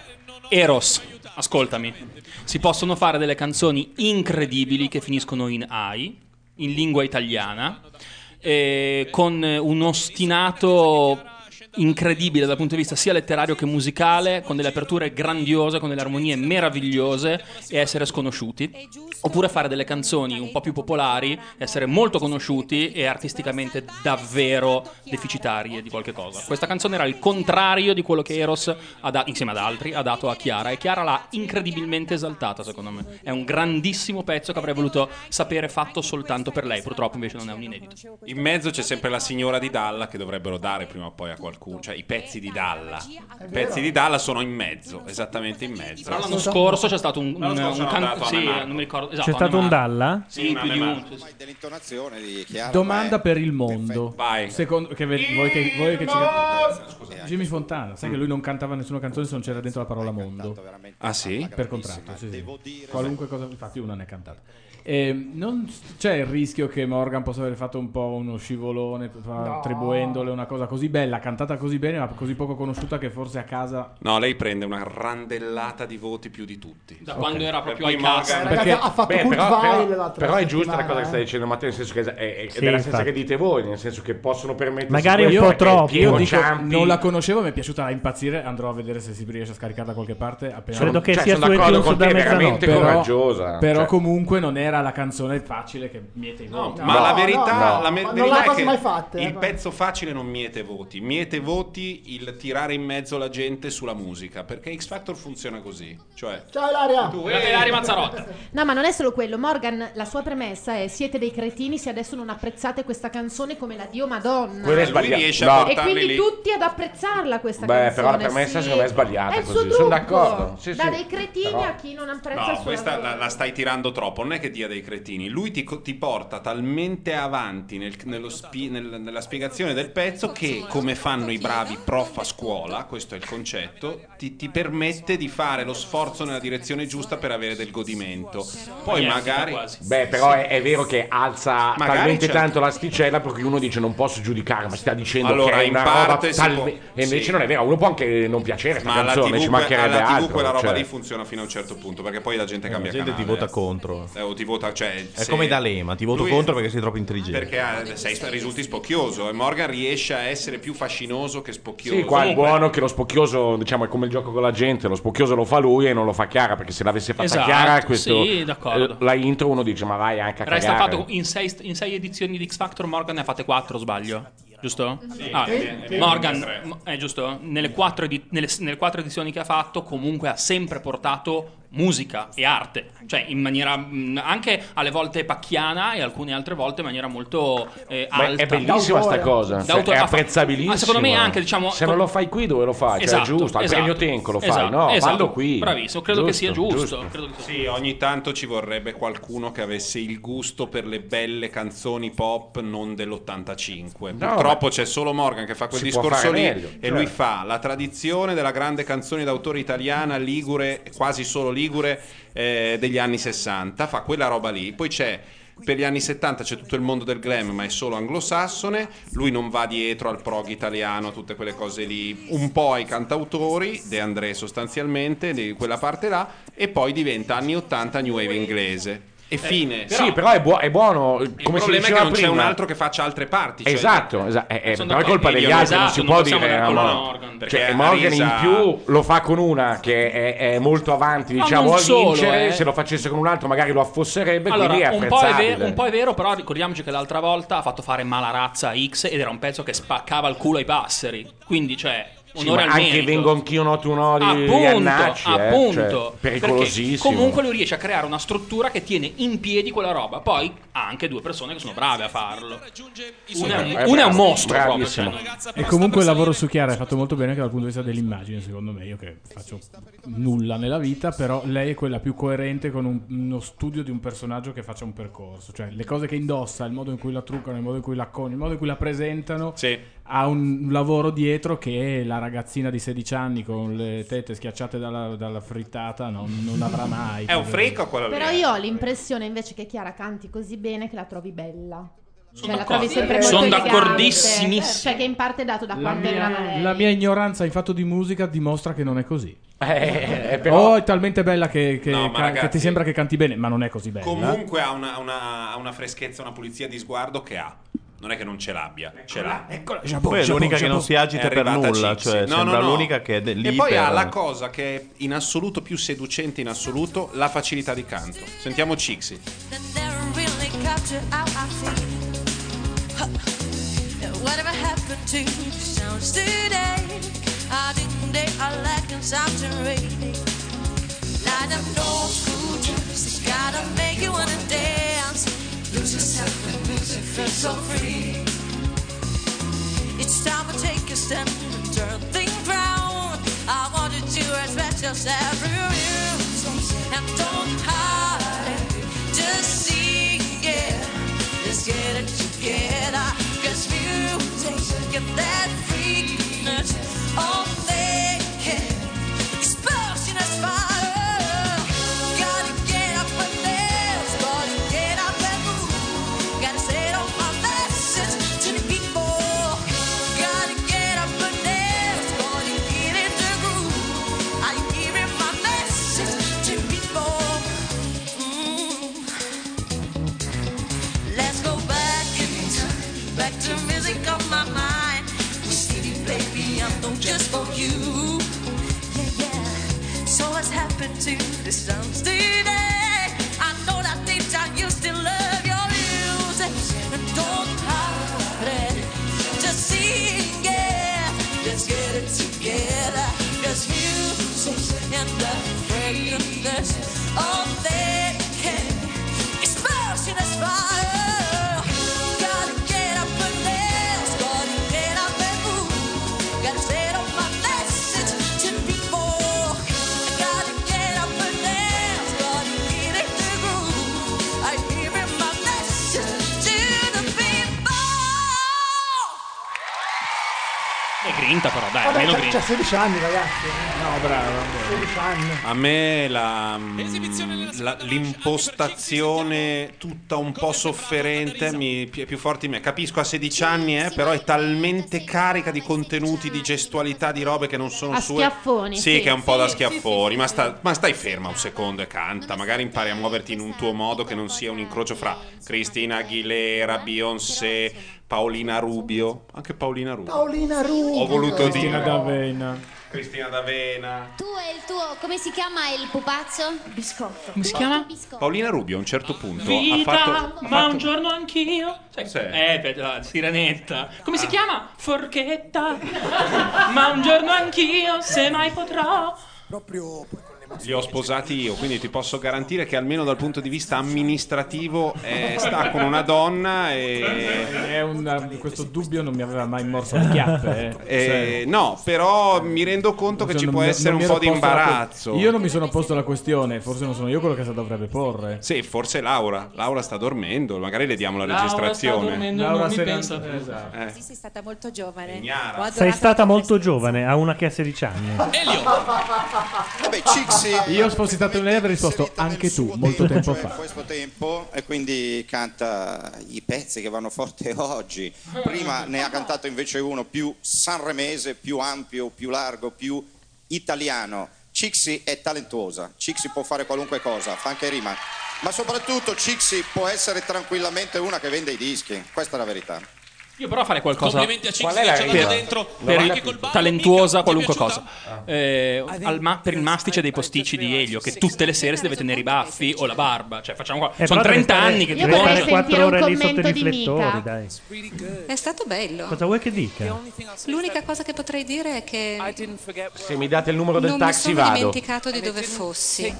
Eros, ascoltami. Si possono fare delle canzoni incredibili che finiscono in AI, in lingua italiana, eh, con un ostinato incredibile dal punto di vista sia letterario che musicale, con delle aperture grandiose, con delle armonie meravigliose e essere sconosciuti. Oppure fare delle canzoni un po' più popolari, essere molto conosciuti e artisticamente davvero deficitarie di qualche cosa. Questa canzone era il contrario di quello che Eros, da- insieme ad altri, ha dato a Chiara e Chiara l'ha incredibilmente esaltata secondo me. È un grandissimo pezzo che avrei voluto sapere fatto soltanto per lei, purtroppo invece non è un inedito. In mezzo c'è sempre la signora di Dalla che dovrebbero dare prima o poi a qualcuno. Cioè, i pezzi di Dalla. I pezzi di Dalla sono in mezzo, esattamente in mezzo. Però l'anno scorso c'è stato un, un, un can- a sì, non mi ricordo. C'è esatto, stato un. Dalla? Sì, più di un. Dell'intonazione di Chiara. Domanda per il mondo. Vai. Secondo, che ve- voi che, voi che ci Jimmy Fontana, sai che lui non cantava nessuna canzone se non c'era dentro la parola mondo. Ah sì? Per contratto, sì, sì. Qualunque cosa, infatti una ne ha cantata. E non c'è il rischio che Morgan possa aver fatto un po' uno scivolone No. attribuendole una cosa così bella, cantata così bene, ma così poco conosciuta che forse a casa No, lei prende una randellata di voti più di tutti. Da quando era proprio cast. Morgan- Ragazzi, ha fatto Beh, però, però- però è giusta la cosa che eh. stai dicendo Matteo, nel senso che è, è- è Sì, della stessa che dite voi, nel senso che possono permettersi Magari un po' perché troppo. Io dico, Ciampi. non la conoscevo, mi è piaciuta da impazzire. Andrò a vedere se si riesce a scaricarla da qualche parte. Appena Credo che Cioè, sia sono su d'accordo con te, mezzanotte. veramente però, coraggiosa. però Cioè- comunque non era la canzone facile che miete i No, voti. ma la verità, no, la me- verità è che mai fatte, eh, il pezzo facile non miete voti, miete voti il tirare in mezzo la gente sulla musica, perché X Factor funziona così, cioè Ciao Ilaria. tu Guardate Ilaria Mazzarotta. No, ma non è solo quello. Morgan, la sua premessa è: siete dei cretini se adesso non apprezzate questa canzone come la Dio Madonna. Quello è lui sbagliato. riesce No. a E quindi lì. tutti ad apprezzarla questa Beh, canzone. però la premessa sì. secondo me è sbagliata È il così, sono d'accordo. Sì, da sì. dei cretini Però- a chi non apprezza il No, suo questa la, la stai tirando troppo. Non è che dia dei cretini. Lui ti, ti porta talmente avanti nel- nello spi- nel- nella spiegazione del pezzo che, come fanno i bravi prof a scuola, questo è il concetto, ti, ti permette di fare lo sforzo nella direzione giusta per avere del godimento. Poi magari. Beh, però è, è vero che alza Magari talmente tanto l'asticella perché uno dice non posso giudicare, ma sta dicendo Allora, che è in una parte roba talme- può- E invece sì. non è vero, uno può anche non piacere Ma alla canzone, TV, ci mancherebbe alla TV altro. quella roba cioè. lì funziona fino a un certo punto, perché poi la gente cambia la gente canale. ti vota contro. Eh, o ti vota, cioè, È se- come D'Alema, ti voto lui- contro perché sei troppo intelligente. Perché eh, sei, risulti spocchioso e Morgan riesce a essere più fascinoso che spocchioso. Sì, qua è buono che lo spocchioso, diciamo, è come il gioco con la gente, lo spocchioso lo fa lui e non lo fa Chiara, perché se l'avesse fatta Esatto, Chiara, questo, sì, d'accordo. eh, la intro uno dice ma vai anche a Resta cagare. fatto in sei, in sei edizioni di X Factor Morgan ne ha fatte quattro, sbaglio. Giusto? Ah, Sì, sì, sì. Morgan, mo- è giusto? Nelle quattro, edi- nelle- nelle quattro edizioni che ha fatto, comunque ha sempre portato musica e arte, cioè in maniera mh, anche alle volte pacchiana e alcune altre volte in maniera molto eh, alta. è bellissima sta cosa, cioè, D'autore- è ha fa- apprezzabilissima. Ma secondo me anche, diciamo, Se non lo fai qui dove lo fai? Cioè, Esatto, è giusto, al esatto, premio Tenco lo fai, esatto, no? esatto. Fallo qui. Bravissimo, credo che sia giusto, credo che Sì, ogni tanto ci vorrebbe qualcuno che avesse il gusto per le belle canzoni pop non dell'85. No, Purtroppo c'è solo Morgan che fa quel discorso lì meglio, e certo. lui fa la tradizione della grande canzone d'autore italiana ligure, quasi solo ligure eh, degli anni 60, fa quella roba lì. Poi c'è per gli anni 70 c'è tutto il mondo del glam, ma è solo anglosassone. Lui non va dietro al prog italiano, tutte quelle cose lì, un po' ai cantautori, De André sostanzialmente, di quella parte là, e poi diventa anni 80 new wave inglese. E fine. sì, però è, buo- è buono. Il come si problema è diceva che non c'è prima. un altro che faccia altre parti. cioè- Esatto, esa- eh, eh, Sono però è colpa degli altri, non Esatto, si non può dire. dare colpa ma- a Morgan, Cioè, Morgan Arisa- in più lo fa con una che è, è molto avanti, diciamo, non a solo, vincere. eh. Se lo facesse con un altro, magari lo affosserebbe. Allora, quindi è un po, è vero, un po' è vero, però ricordiamoci che l'altra volta ha fatto fare Malarazza a X ed era un pezzo che spaccava il culo ai passeri. Quindi, cioè, Sì, ma al anche merito. vengo anch'io noto un no di Appunto, Iannacci, eh, appunto. cioè, pericolosissimo. Comunque lui riesce a creare una struttura che tiene in piedi quella roba. Poi ha anche due persone che sono brave a farlo. Una è un, Eh, una è un bravo, mostro proprio. bravissimo. cioè. E comunque il lavoro su Chiara è fatto molto bene anche dal punto di vista dell'immagine, secondo me. Io che faccio nulla nella vita, però lei è quella più coerente con un- uno studio di un personaggio che faccia un percorso. Cioè, le cose che indossa, il modo in cui la truccano, il modo in cui la coniano, il modo in cui la presentano, ha un lavoro dietro che la ragazzina di 16 anni con le tette schiacciate dalla, dalla frittata non, non avrà mai. È un freak o quello lì? Però io ho l'impressione invece che Chiara canti così bene che la trovi bella. Cioè, la d'accordo. trovi sempre molto Sono d'accordissimissimo. Cioè, che in parte è dato da La quanto brava mia, lei. la mia ignoranza in fatto di musica dimostra che non è così. Eh, però- Oh, è talmente bella che, che- No, ca- ragazzi- che ti sembra che canti bene, ma non è così bella. Comunque ha una, una- ha una freschezza, una pulizia di sguardo che ha. Non è che non ce l'abbia, ce l'ha. Poi è l'unica che non si agita per nulla, cioè No, sembra no, no. l'unica che è de- lì E poi ha per- la cosa che è in assoluto più seducente in assoluto, la facilità di canto. Sentiamo Cixi. Whatever happened to the sounds today? I didn't they are lacking something really. Light up no school gotta make you wanna dance. Lose yourself feel so free. It's time to take a step and turn things round. I wanted to respect yourself, and don't hide. Just sing it, let's get it together. To 30 però, dai, Vabbè, almeno c'ha, Grinch. c'ha 16 anni, ragazzi. No, bravo. 16 anni. A me la, la, l'impostazione tutta un po' sofferente mi, è più forte di me. Capisco a 16 anni, eh, però è talmente carica di contenuti, di gestualità, di robe che non sono a sue. schiaffoni. Sì, sì, che è un po' sì, da schiaffoni. Sì, ma, sta, ma, stai ferma un secondo e canta. Magari impari a muoverti in un tuo modo che non sia un incrocio fra Cristina Aguilera, Beyoncé. Paolina Rubio. Anche Paolina Rubio. Paolina Rubio. Ho voluto Cristina dire. D'Avena. Cristina D'Avena. Tu e il tuo, come si chiama il pupazzo? Biscotto. Come si chiama? Paolina Rubio a un certo punto Vita, ha fatto. ma fatto- un giorno anch'io. Sai, Sì. Eh, per la sirenetta. Come si chiama? Forchetta. ma un giorno anch'io, se mai potrò. Proprio Li ho sposati io, quindi ti posso garantire che almeno dal punto di vista amministrativo eh, sta con una donna e... È un- questo dubbio non mi aveva mai morso le chiappe. eh. eh, no, però mi rendo conto che Cioè, ci non può mi- essere un po' di la que- imbarazzo. Io non mi sono posto la questione, forse non sono io quello che si dovrebbe porre. Sì, forse Laura. Laura sta dormendo, magari le diamo la Laura sta registrazione. dormendo, Laura non mi pensa. esatto. Eh. Sì, sei stata molto giovane. Sei stata molto giovane, a una che ha 16 anni. Vabbè, Cixi. Io fossi stato lei avrei risposto anche tu, molto tempo cioè, fa. questo tempo e quindi canta i pezzi che vanno forte oggi. Prima ne ha cantato invece uno più sanremese, più ampio, più largo, più italiano. Cixi è talentuosa, Cixi può fare qualunque cosa, fa anche rima, ma soprattutto Cixi può essere tranquillamente una che vende i dischi, questa è la verità. Io però farei qualcosa Complimenti a Cixi Qual che dato dentro per anche col ballo, talentuosa qualunque cosa. Eh, al ma- per il mastice dei posticci di Elio che tutte le sere si deve tenere i baffi o la barba, cioè facciamo qua. Eh, sono però deve 30 stare- anni che ti deve vuoi stare quattro ore lì sotto i riflettori, dai. È stato bello. Cosa vuoi che dica? L'unica cosa che potrei dire è che Se mi date il numero del non mi taxi sono vado. dimenticato di dove fossi.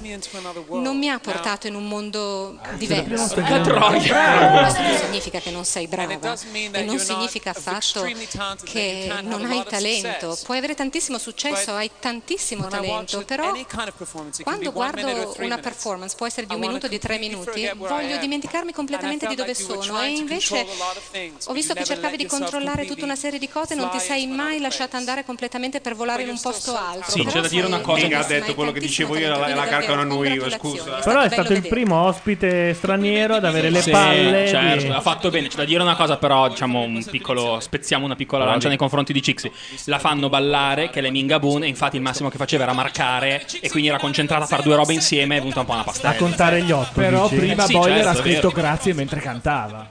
Non mi ha portato in un mondo diverso. La troia. Questo non significa che non sei brava e non significa affatto che non hai talento. Puoi avere tantissimo successo, hai tantissimo talento, però quando guardo una performance, può essere di un minuto, di tre minuti, voglio dimenticarmi completamente di dove sono e invece ho visto che cercavi di controllare tutta una serie di cose, non ti sei mai lasciata andare completamente per volare in un posto alto. Sì, Però c'è da dire una cosa. Mica ha detto quello che dicevo io, la, la carcano io, scusa. Però è stato il primo ospite straniero ad avere le Sì, palle. certo, ha fatto bene. C'è da dire una cosa, però, diciamo, un piccolo, spezziamo una piccola lancia nei confronti di Cixi. La fanno ballare, che è Minga Boon, e infatti il massimo che faceva era marcare, e quindi era concentrata a fare due robe insieme, è venuta un po' una pastella. A contare gli otto. Però dici? prima Sì, Boiler certo, ha scritto vero. grazie mentre cantava.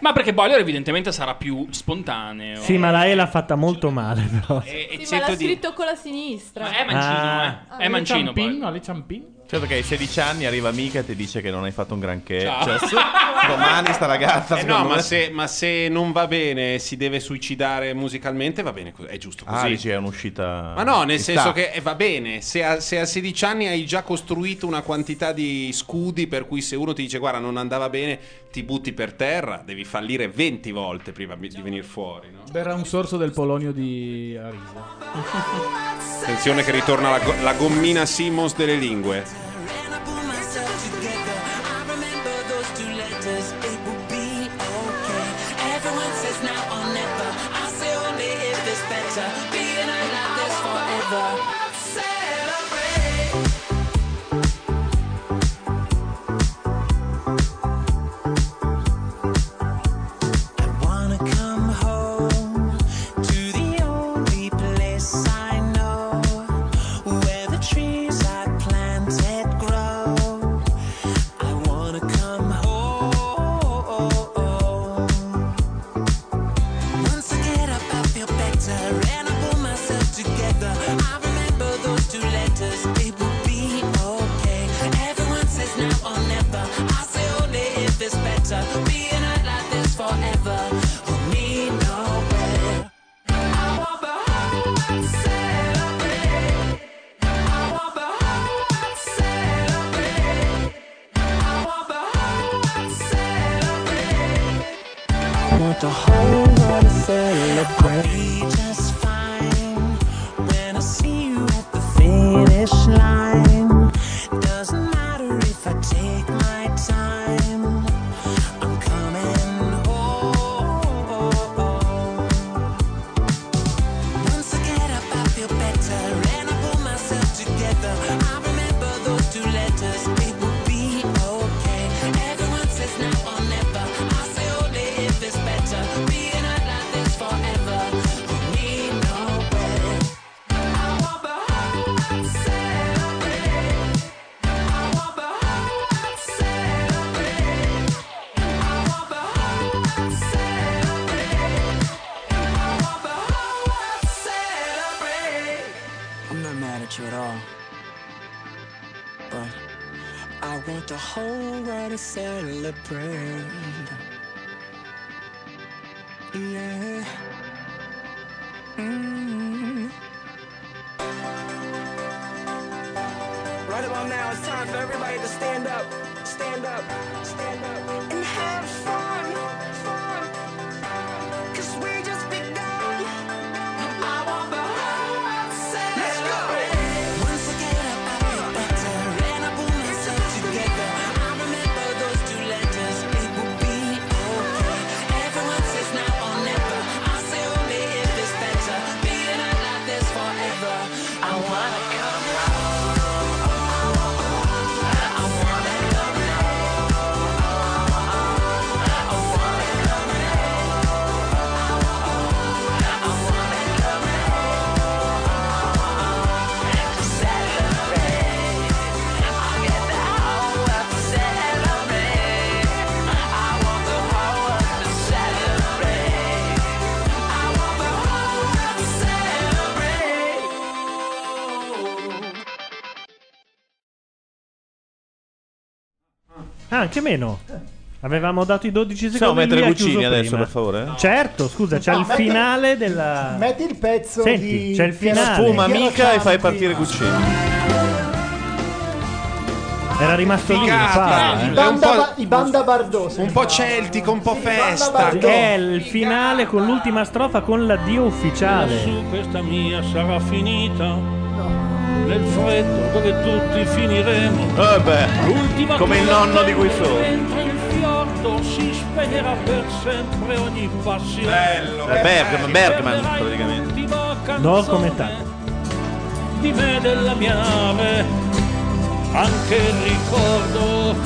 Ma perché Boiler evidentemente sarà più spontaneo. Sì, ma la E l'ha fatta molto male, però. Sì, ma l'ha scritto con la sinistra. è mancino, Ah. eh. È mancino. Ciampin, Ciampin. Certo che ai 16 anni arriva mica e ti dice che non hai fatto un granché. Ciao. Cioè, su- domani sta ragazza. Eh no, ma me- se, ma se non va bene, si deve suicidare musicalmente, va bene, è giusto così. Ah, dici è un'uscita. Ma no, nel senso sta. che eh, va bene, se a, se a 16 anni hai già costruito una quantità di scudi per cui se uno ti dice guarda non andava bene, ti butti per terra, devi fallire 20 volte prima di venire fuori. no? Berrà un sorso del polonio di Arisa. Attenzione che ritorna la, go- la gommina Simmons delle lingue. Celebrate. Anche meno. Avevamo dato i 12 Possiamo secondi. mettere lui ha Guccini adesso, prima. per favore? Certo, scusa, c'è No, il metti- finale della. Metti il pezzo Senti, di c'è il finale. Fuma Piero mica e fai partire Guccini. Era rimasto lì. Fa, I eh. banda, ba- i banda Bardoso. Un po' celtico, un po' festa. Bardo. È il finale con l'ultima strofa con l'addio ufficiale. Su questa mia sarà finita. Nel freddo dove tutti finiremo. Vabbè, L'ultima come il nonno di cui sono. Mentre il fiordo si spegnerà per sempre ogni passione. Bello. È Bergman, Bergman praticamente. Ho canzone commentato. Di me della mia nave. Anche il ricordo.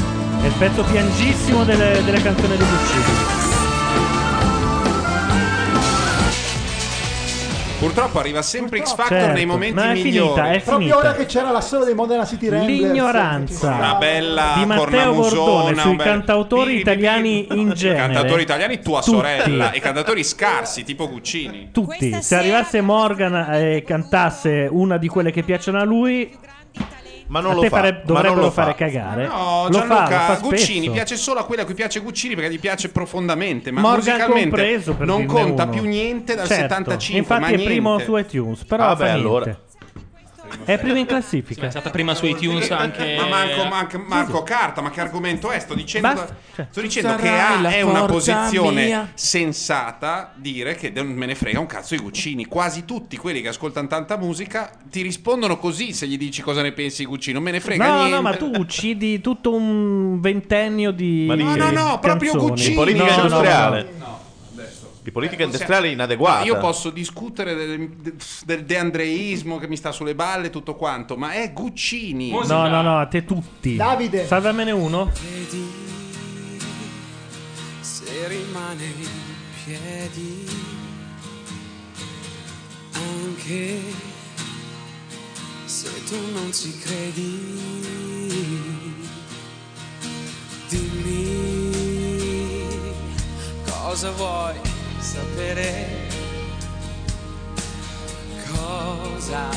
Pezzo piangissimo delle, delle canzoni di Guccini. Purtroppo arriva sempre X Factor Certo, nei momenti ma è migliori. finita, è Proprio finita. ora che c'era l'assolo dei Modena City Ramblers. L'ignoranza Una bella di Matteo Bordone sui bel- cantautori italiani in genere. Cantatori italiani, tua Tutti. sorella, e cantatori scarsi, tipo Guccini. Tutti. Se arrivasse Morgan e cantasse una di quelle che piacciono a lui, Ma non a lo fa. fare- dovrebbero lo fa. fare cagare. No, lo fa, Gianluca, lo fa Guccini piace solo a quella a cui piace Guccini perché gli piace profondamente, ma Morgan musicalmente compreso, per non conta uno. più niente dal Certo. 75, Infatti ma è primo niente. su iTunes, però Ah, fa beh, niente. È primo in classifica. È stata prima su iTunes anche. Ma manco, manco- Marco Carta, ma che argomento è? Sto dicendo, Basta, cioè. sto dicendo che ha- è una posizione mia. sensata dire che non me ne frega un cazzo i Guccini. Quasi tutti quelli che ascoltano tanta musica ti rispondono così se gli dici cosa ne pensi Guccini. Non me ne frega No, niente. no, ma tu uccidi tutto un ventennio di. Ma di No, no, no, proprio. Guccini. Politica No, no, no, industriale. no. Di politica industriale inadeguata. No, io posso discutere del, del deandreismo che mi sta sulle balle e tutto quanto, ma è Guccini. No, no, no, a te tutti. Davide. Salvamene uno. se rimane in piedi anche se tu non ci credi dimmi cosa vuoi sapere cosa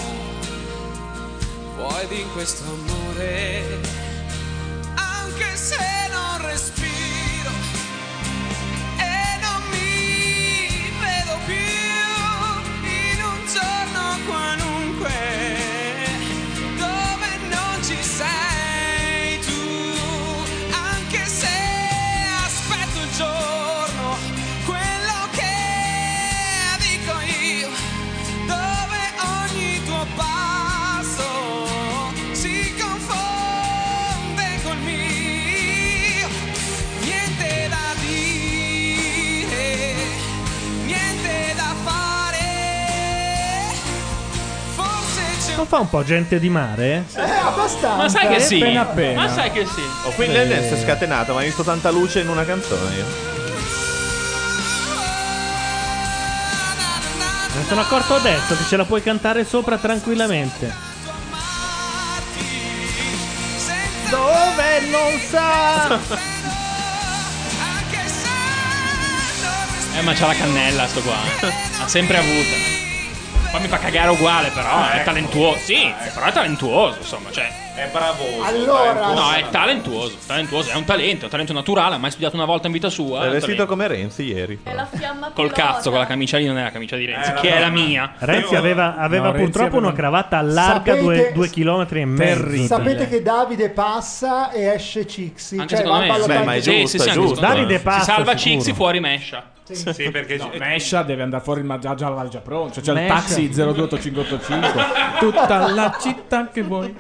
vuoi di questo amore anche se non respiro Non fa un po' gente di mare? Eh, abbastanza. Ma sai che sì? Appena appena. Ma sai che sì? Oh, qui lei si è scatenato, ma hai visto tanta luce in una canzone io. Me ne sono accorto adesso che ce la puoi cantare sopra tranquillamente. Dove non sa. Eh, ma c'ha la cannella sto qua. Ha sempre avuta. Poi mi fa cagare uguale, però è talentuoso. Sì, però è talentuoso, insomma, cioè. È bravoso. Allora- No, è talentuoso, talentuoso, è un talento, è un talento naturale, ha mai studiato una volta in vita sua. È è un vestito talento. come Renzi ieri. È la fiamma Col pilota. cazzo, con la camicia lì non è la camicia di Renzi, Eh, che la- è la mia. Renzi aveva, aveva No, Renzi purtroppo aveva- una cravatta larga Sapete- due, due chilometri e mezzo. Terribile. Sapete che Davide passa e esce Cixi. Anche cioè, secondo me. Beh, ma è Sì, giusto, sì, sì, è giusto. Davide passa, Si salva sicuro. Cixi fuori Mescia. Sì, perché No, Mescia deve andare fuori il mangiaggio alla già pronto. C'è il taxi 02585. Tutta la città che vuoi.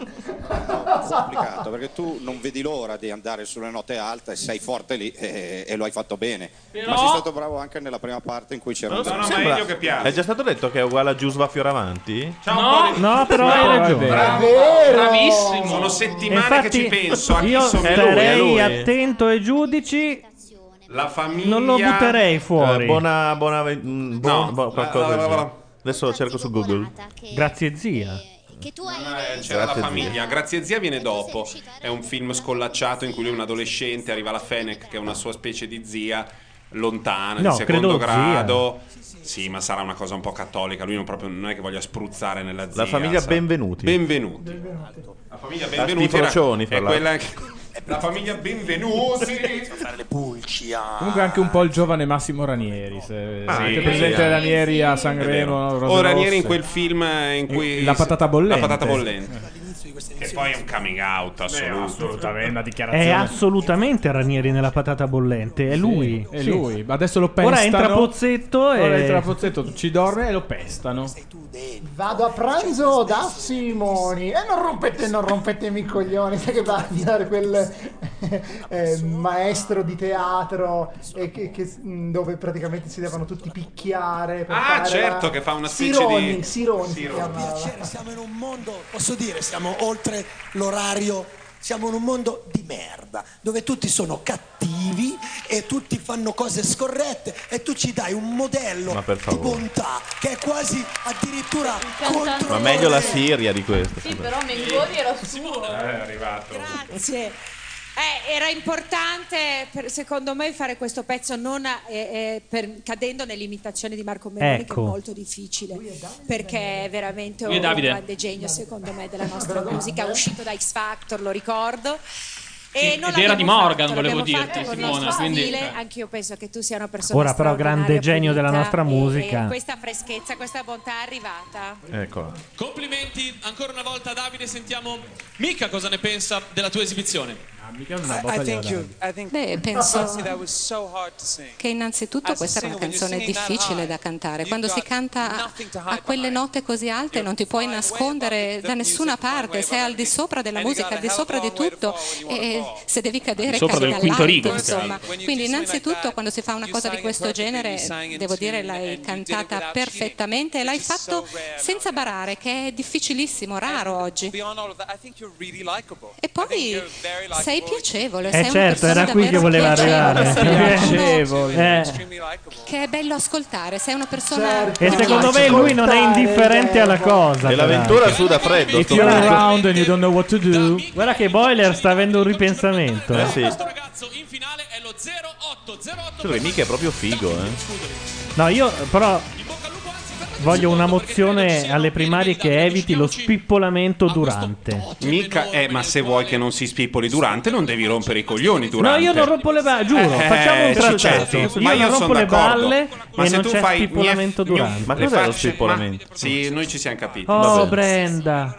complicato perché tu non vedi l'ora di andare sulle note alte e sei forte lì e, e lo hai fatto bene. Però- Ma sei stato bravo anche nella prima parte in cui c'era no, ma sembra- che piace. È già stato detto che è uguale a Giusva Fioravanti? Un No. po' di- No, però No, hai ragione. vero. Bravissimo. Sono settimane che ci infatti penso. A chi io lui. attento ai giudici. La famiglia. Non lo butterei fuori. Eh, buona, buona, mm, buon- No. buon- qualcosa La- la- la-. Adesso lo cerco su Google. Grazie zia. Che tu hai Eh, C'era la famiglia, Grazie zia viene dopo. È un film scollacciato in cui lui è un adolescente, arriva la Fennec che è una sua specie di zia lontana, No, di secondo credo zia. grado. Sì, ma sarà una cosa un po' cattolica. Lui non, proprio, non è che voglia spruzzare nella zia. La famiglia sa. Benvenuti. Benvenuti. La famiglia Benvenuti era, è quella che, La famiglia Benvenuti. fare le pulci a... Comunque anche un po' il giovane Massimo Ranieri. Se Ah, avete sì, presente sì. Ranieri a È Sanremo. O Ranieri in quel film in cui La patata bollente. La patata bollente. Che poi è un coming out assoluto. assolutamente, una È dichiarazione. assolutamente Ranieri nella patata bollente. È lui. È Sì. lui. Adesso lo pestano. Ora entra Pozzetto Ora e- entra Pozzetto, ci dorme e lo pestano. Vado a pranzo da Simoni e non rompete, non rompetemi i coglioni, sai che va a dire quel eh, maestro di teatro e che- che- mh, dove praticamente si devono tutti picchiare. per Ah, certo, la- che fa una specie Sironi, di- Sironi si Sironi. Piacere, siamo in un mondo, posso dire, siamo oltre l'orario, siamo in un mondo di merda, dove tutti sono cattivi e tutti fanno cose scorrette e tu ci dai un modello di bontà che è quasi addirittura contro Ma meglio la Siria di questo. Sì, però Mengoni era suo. è arrivato. Grazie. Eh, era importante per- secondo me fare questo pezzo non eh, eh, per- cadendo nell'imitazione di Marco Meloni Ecco. che è molto difficile perché è veramente un grande genio secondo me della nostra musica è uscito da X Factor lo ricordo e Sì, non ed era di Morgan, fatto, volevo dirti, fatto con il Simona, nostro quindi- stile. eh. anch'io penso che tu sia una persona Ora però grande genio della nostra e- musica. e questa freschezza questa bontà è arrivata Eccola. Complimenti ancora una volta Davide, sentiamo Mica cosa ne pensa della tua esibizione. Mica una I, I think you. I think Beh, penso che innanzitutto questa era singer, una canzone difficile da cantare. Quando si canta a quelle note così alte non ti puoi nascondere da nessuna parte, sei al di sopra della musica, al di sopra di tutto e se devi cadere Sopra cadi del quinto dall'alto, rigo, insomma. diciamo. Quindi innanzitutto quando si fa una cosa di questo genere, devo dire l'hai cantata perfettamente e l'hai fatto senza barare, che è difficilissimo, raro oggi. E poi sei piacevole, sei Eh una certo, era qui che voleva piacevole, arrivare. sei uno Eh. che è bello ascoltare, sei una persona E secondo me lui non è indifferente alla cosa. E l'avventura suda freddo. If you're around and you don't know what to do. Guarda che Boiler sta avendo un ripensamento. Eh sì. Ragazzo in finale è lo 0808. Cioè, mica è proprio figo, eh. No, io però voglio una mozione alle primarie che eviti lo spippolamento durante. Mica, eh, ma se vuoi che non si spippoli durante, non devi rompere i coglioni No, durante. io non rompo le balle, giuro, Eh, facciamo un trattato. certo. Io, Ma io non rompo le balle Ma e se non tu c'è fai spippolamento gnuf- durante. Ma cos'è lo spippolamento? ma- Sì, noi ci siamo capiti. Oh, Vabbè. Brenda.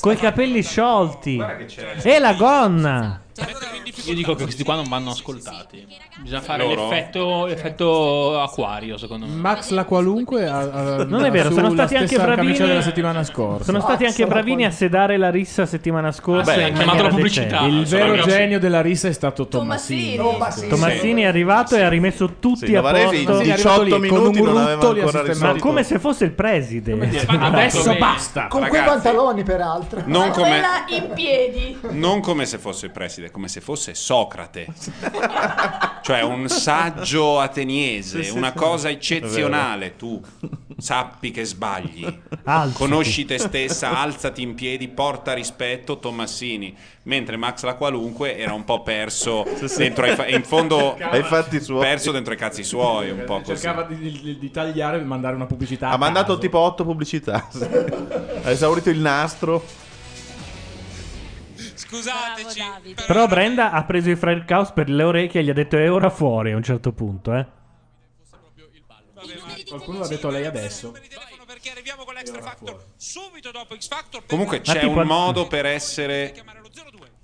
Coi capelli sciolti. E la gonna. Io dico che questi qua non vanno ascoltati. Bisogna fare Loro? l'effetto, l'effetto acquario, secondo me. Max la qualunque ha- ha- Non è vero, sono stati anche bravini. della settimana scorsa. Sono stati anche bravini a sedare la rissa settimana scorsa. Beh, in chiamato la pubblicità. decente. Il vero genio della rissa è stato Tommasini. Tomassini è arrivato e ha rimesso tutti Sì, a posto. in 18 minuti non aveva ancora Ma risolto. come se fosse il preside. Adesso basta. Con quei pantaloni, peraltro. Non come, Quella in piedi. non come se fosse il preside, come se fosse Socrate. cioè un saggio ateniese, Sì, sì, una sì. cosa eccezionale. Tu sappi che sbagli. Alzati. Conosci te stessa, alzati in piedi, porta rispetto, Tommassini. Mentre Max la qualunque era un po' perso sì. dentro ai fa- in fondo Ai fatti suoi. perso dentro i cazzi suoi, un po' così. Cercava di, di- di tagliare e mandare una pubblicità. Ha mandato caso. tipo 8 pubblicità. ha esaurito il nastro. Scusateci. Però Brenda ha preso i Fred Caos per le orecchie e gli ha detto è ora fuori a un certo punto, eh. Qualcuno l'ha detto a lei adesso. Perché arriviamo con l'Extra Factor subito dopo X Factor. Comunque c'è un modo per essere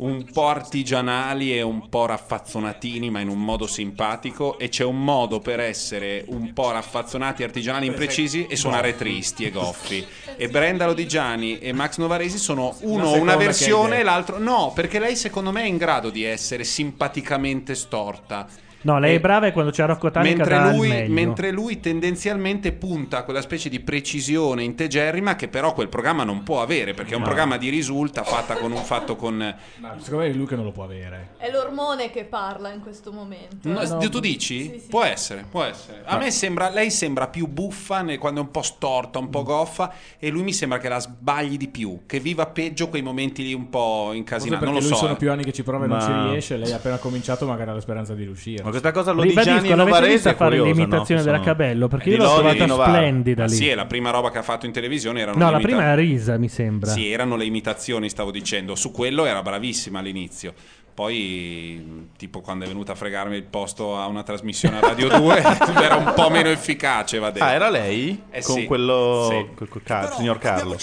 un po' artigianali e un po' raffazzonatini, ma in un modo simpatico, e c'è un modo per essere un po' raffazzonati, artigianali, imprecisi e suonare tristi e goffi. E Brenda Lodigiani e Max Novaresi sono uno una che versione e l'altro no, perché lei secondo me è in grado di essere simpaticamente storta. No, lei E- è brava e quando c'è Rocco Tanica Mentre lui, meglio. mentre lui tendenzialmente punta a quella specie di precisione integerrima che però quel programma non può avere perché è un No. programma di risulta fatta con un fatto con Ma secondo me è lui che non lo può avere. È l'ormone che parla in questo momento. No, eh. tu dici? Sì, sì. Può essere, può essere. A me sembra, lei sembra più buffa ne- quando è un po' storta, un po' goffa, e lui mi sembra che la sbagli di più, che viva peggio quei momenti lì un po' Forse incasinati. perché Non lo lui so. sono eh. più anni che ci prova e non Ma- ci riesce. Lei ha appena cominciato, magari ha la speranza di riuscire. Ma questa cosa lo di Ribadisco, Gianni Novarese è fare curiosa, l'imitazione no? Della sono- Cabello? Perché io l'ho Lodi trovata di Novara. splendida Ma lì. Sì, è la prima roba che ha fatto in televisione erano No, le la imita- prima è Risa, mi sembra. Sì, erano le imitazioni, stavo dicendo. Su quello era bravissima all'inizio. Poi, tipo, quando è venuta a fregarmi il posto a una trasmissione a Radio 2, era un po' meno efficace, va detto. Ah, era lei? Eh Con sì. quello. Sì. col- col Car- signor Carlo.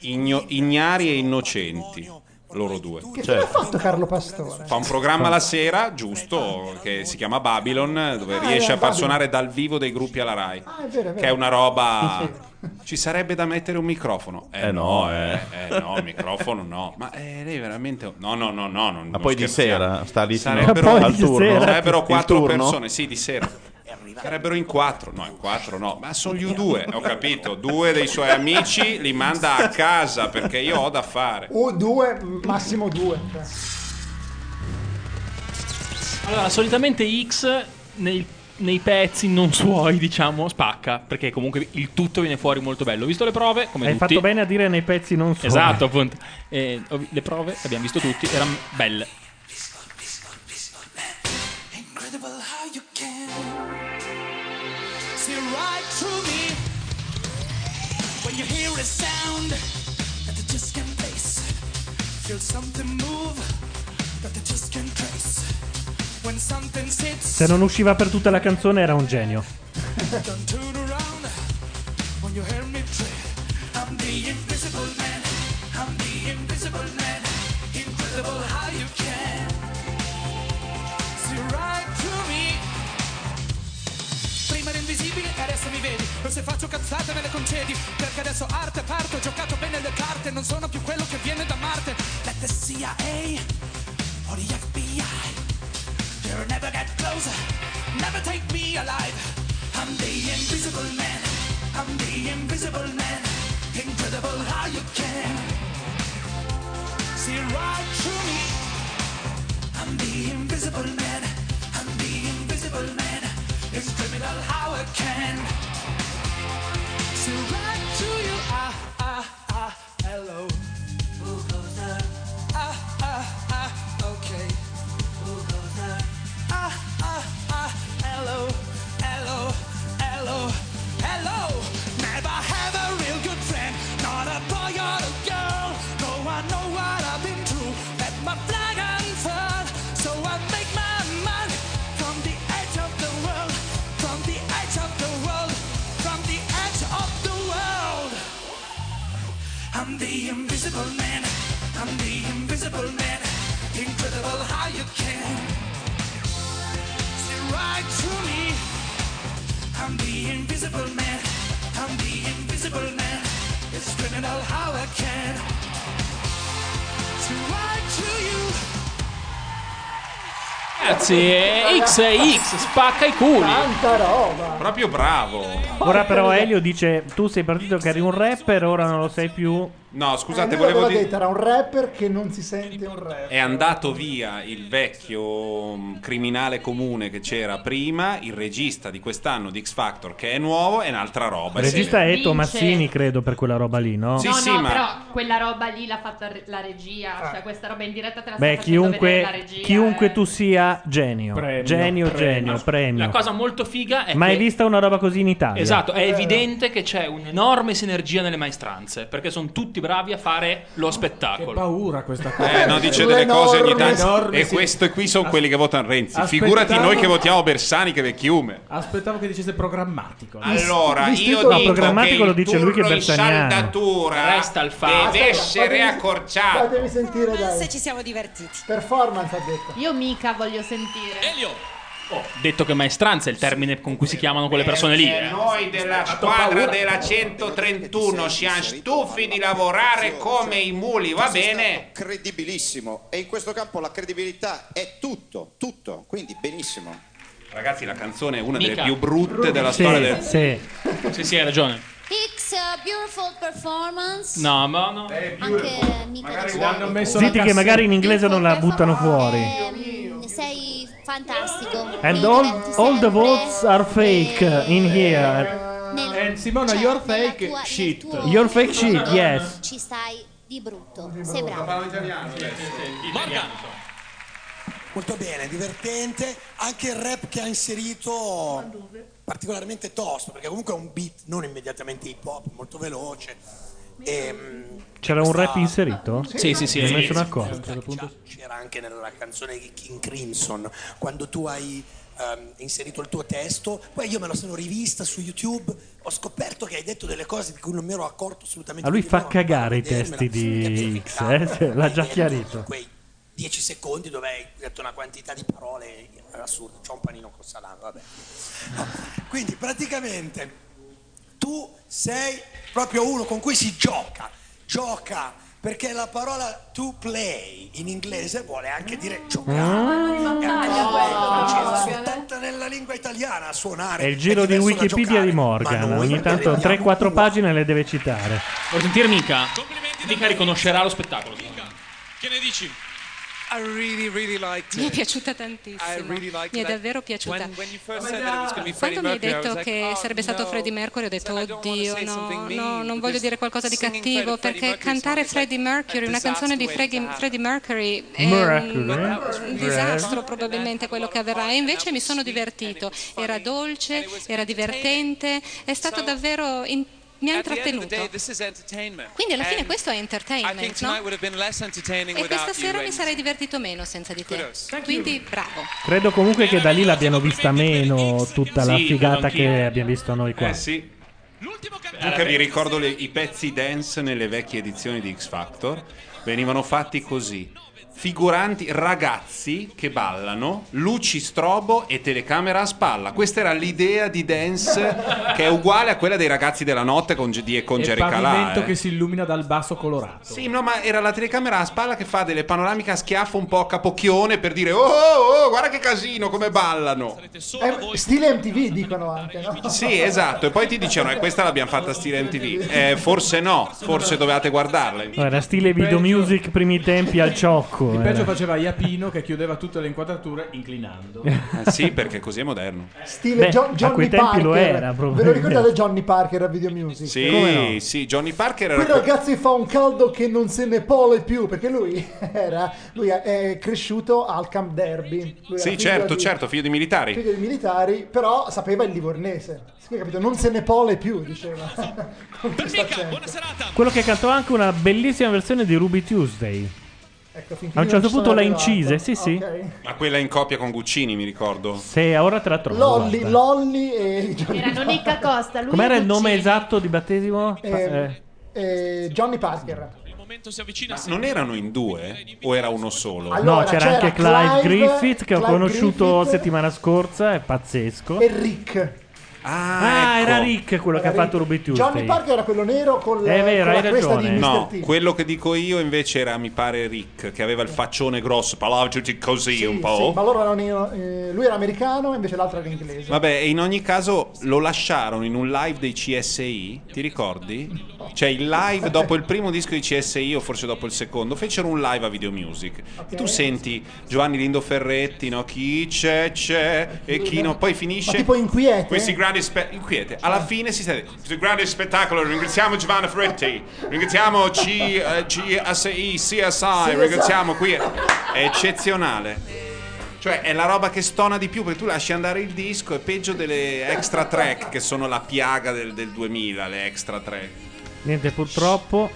Igno- ignari e innocenti, loro due. Che fine ha fatto Carlo Pastore? Fa un programma la sera, giusto, che si chiama Babylon, dove Ah, riesce a far Babylon. suonare dal vivo dei gruppi alla Rai. Ah, è vero, è vero. Che è una roba. Ci sarebbe da mettere un microfono. Eh, Eh no, no, eh, eh. eh, no, il microfono no. Ma eh, lei veramente. No, no, no, no. Non, Ma poi di scherziamo. sera sta lì Sarebbero, al turno? Sarebbero quattro persone, sì, di sera. Sarebbero in quattro, no, in quattro no, ma sono gli U2, ho capito. Due dei suoi amici li manda a casa perché io ho da fare. O due, massimo due. Allora, solitamente X nei, nei pezzi non suoi, diciamo, spacca, perché comunque il tutto viene fuori molto bello. Ho visto le prove, come Hai tutti. fatto bene a dire nei pezzi non so. Esatto, appunto. E vi- le prove, le abbiamo visto tutti, erano belle. You hear a sound that you just can't place. Feel something move that you just can't trace. When something sits, Se non usciva per tutta la canzone era un genio. don't turn around. When you hear me tread, I'm the E se faccio cazzate me le concedi. Perché adesso arte parto Ho giocato bene le carte. Non sono più quello che viene da Marte. Let the CIA or the FBI They'll never get closer. Never take me alive. I'm the invisible man. I'm the invisible man. Incredible how you can See right through me. I'm the invisible man. I'm the invisible man. It's criminal how I can hello invisible man I'm the invisible man It's criminal how I can See right through you Ragazzi, eh, X è X, spacca i culi. Tanta roba. Proprio bravo. Ora però Elio dice tu sei partito che eri un rapper, ora non lo sei più. No, scusate, Eh, volevo dire. detto, era un rapper che non si sente un rapper. È andato via il vecchio mm, criminale comune che c'era prima, il regista di quest'anno di X Factor che è nuovo è un'altra roba. Il regista è. Tomassini, credo, per quella roba lì, no? Sì, no, sì, no, ma- però quella roba lì l'ha fatta la regia, cioè questa roba in diretta te la Beh, vedere la chiunque, regia. chiunque eh. tu sia, genio. Premio, genio, premio. genio, premio. La cosa molto figa è Mai che vista una roba così in Italia? Esatto, è evidente che c'è un'enorme sinergia nelle maestranze, perché sono tutti bravi a fare lo spettacolo. Che paura questa cosa. Eh, no, dice delle cose ogni tanto. E sì. questi qui sono quelli che votano Renzi. Aspettavo- Figurati noi che votiamo Bersani, che vecchiume. Aspettavo che dicesse programmatico. Allora, io No, dico programmatico che lo dice lui che è turno in bersaniano. saldatura Resta il fatto. deve essere fatemi- accorciato. Fatemi sentire dai. Se ci siamo divertiti. Performance ha detto. Io mica voglio sentire. Detto che maestranza è il termine con cui si chiamano quelle persone lì. Perché eh. Noi della squadra della 131 siamo stufi di lavorare come i muli, va bene? Credibilissimo. E in questo campo la credibilità è tutto, tutto. Quindi benissimo. Ragazzi, la canzone è una delle Mica. più brutte della Sì, storia del sì. Sì, sì, hai ragione. X, uh, beautiful performance. No, ma no. Anche mica messo Zitti che magari in inglese non la buttano fuori. Ehm, sei fantastico. And all, all the votes are fake in here. Nel- And Simona, cioè, you're nella fake tua- shit. tuo- Your fake shit, yes. Ci stai di brutto. Sei bravo. molto bene, divertente, anche il rap che ha inserito particolarmente tosto, perché comunque è un beat non immediatamente hip hop, molto veloce. E, mm, C'era un rap inserito? Sì, sì, sì, Non me sono accorto. c'era anche nella canzone di King Crimson quando tu hai ehm, inserito il tuo testo poi io me lo sono rivista su YouTube ho scoperto che hai detto delle cose di cui non mi ero accorto assolutamente A lui fa cagare i testi di X, eh? Cioè, l'ha già chiarito. 10 secondi dove hai detto una quantità di parole assurda c'ho un panino con salame vabbè No. quindi praticamente tu sei proprio uno con cui si gioca, gioca perché la parola to play in inglese vuole anche dire giocare. Ah. Questo, c'è Morgan. soltanto nella lingua italiana a suonare. È il giro di diverso da Wikipedia giocare, di Morgan. Ogni tanto magari 3-4 pagine le deve citare. Vuoi sentire Mica? Mica riconoscerà lo spettacolo. Che ne dici? I really, really liked Mi è it. piaciuta tantissimo. I really liked mi è davvero piaciuta. When, when Quando mi hai detto was like, che oh, sarebbe stato no. Freddie Mercury, ho detto, I don't wanna oddio, say no, something no, mean, non voglio dire qualcosa di cattivo, perché cantare Freddie Mercury, una canzone di Freddie, Freddie Mercury, è Mercury. un, un disastro probabilmente quello che avverrà. E invece mi sono divertito, era dolce, era divertente, è stato davvero... in- mi ha intrattenuto. Quindi alla fine questo è entertainment, no? E questa sera mi sarei divertito meno senza di te. Quindi bravo. Credo comunque che da lì l'abbiano vista meno tutta la figata che abbiamo visto noi qua. Eh sì. Comunque vi ricordo le- i pezzi dance nelle vecchie edizioni di X Factor. Venivano fatti così. Figuranti, ragazzi che ballano, luci strobo e telecamera a spalla. Questa era l'idea di dance che è uguale a quella dei ragazzi della notte con e con E Jerry pavimento Calà. eh. che si illumina dal basso colorato. Sì, no, ma era la telecamera a spalla che fa delle panoramiche a schiaffo un po' a capocchione per dire oh, oh, oh, guarda che casino, come ballano. Eh, stile MTV dicono anche, no? Sì, esatto, e poi ti dicevano, e questa l'abbiamo fatta stile MTV. Eh, forse no, forse dovevate guardarla. Era stile video music primi tempi al ciocco. Il era. peggio faceva Iapino che chiudeva tutte le inquadrature inclinando. Eh, sì, perché così è moderno. Stile Beh, Jo- a Johnny quei tempi Parker. lo era, Ve lo ricordate Johnny Parker a Video Music? Sì, sì, Johnny Parker era... Quel ragazzi fa un caldo che non se ne pole più perché lui era lui è cresciuto al Camp Derby. Lui Sì, certo, di- certo, figlio di militari. Figlio di militari, però sapeva il livornese. Sì, capito? Non se ne pole più, diceva. Questo accento. Quello che cantò anche una bellissima versione di Ruby Tuesday. Ecco, A un certo punto la incise, sì, sì. Ma quella in coppia con Guccini, mi ricordo. Se ora te la trovo. Lolli, guarda. Lolli e Johnny Erano Nicca Costa, lui Com'era il nome esatto di battesimo? Eh, Eh, eh, Johnny Parker. Non erano in due? O era uno solo? Allora, no, c'era, c'era anche Clive, Clive- Griffith che ho Clive conosciuto Griffith. settimana scorsa, è pazzesco. E Rick. Ah, ecco. era Rick quello che ha Era fatto Rick. Ruby Tuesday. Johnny Parker era quello nero con, È vero, con hai la cresta di ragione. Mr. No, T. quello che dico io invece era, mi pare, Rick, che aveva il faccione grosso, parlava tutti così un po'. Sì, ma loro erano in- eh, lui era americano, invece l'altro era inglese. Vabbè, e in ogni caso lo lasciarono in un live dei CSI, ti ricordi? Cioè il live dopo il primo disco di CSI o forse dopo il secondo, fecero un live a Video Music. E tu senti Giovanni Lindo Ferretti, no? Chi c'è c'è e chi no, poi finisce Ma tipo inquiete? questi grandi spe- inquiete. Alla fine si sente questo grande spettacolo, ringraziamo Giovanni Ferretti, ringraziamo C, eh, CSI, CSI, ringraziamo qui. È eccezionale. Cioè è la roba che stona di più perché tu lasci andare il disco, è peggio delle extra track che sono la piaga del, del 2000, le extra track. Niente, purtroppo.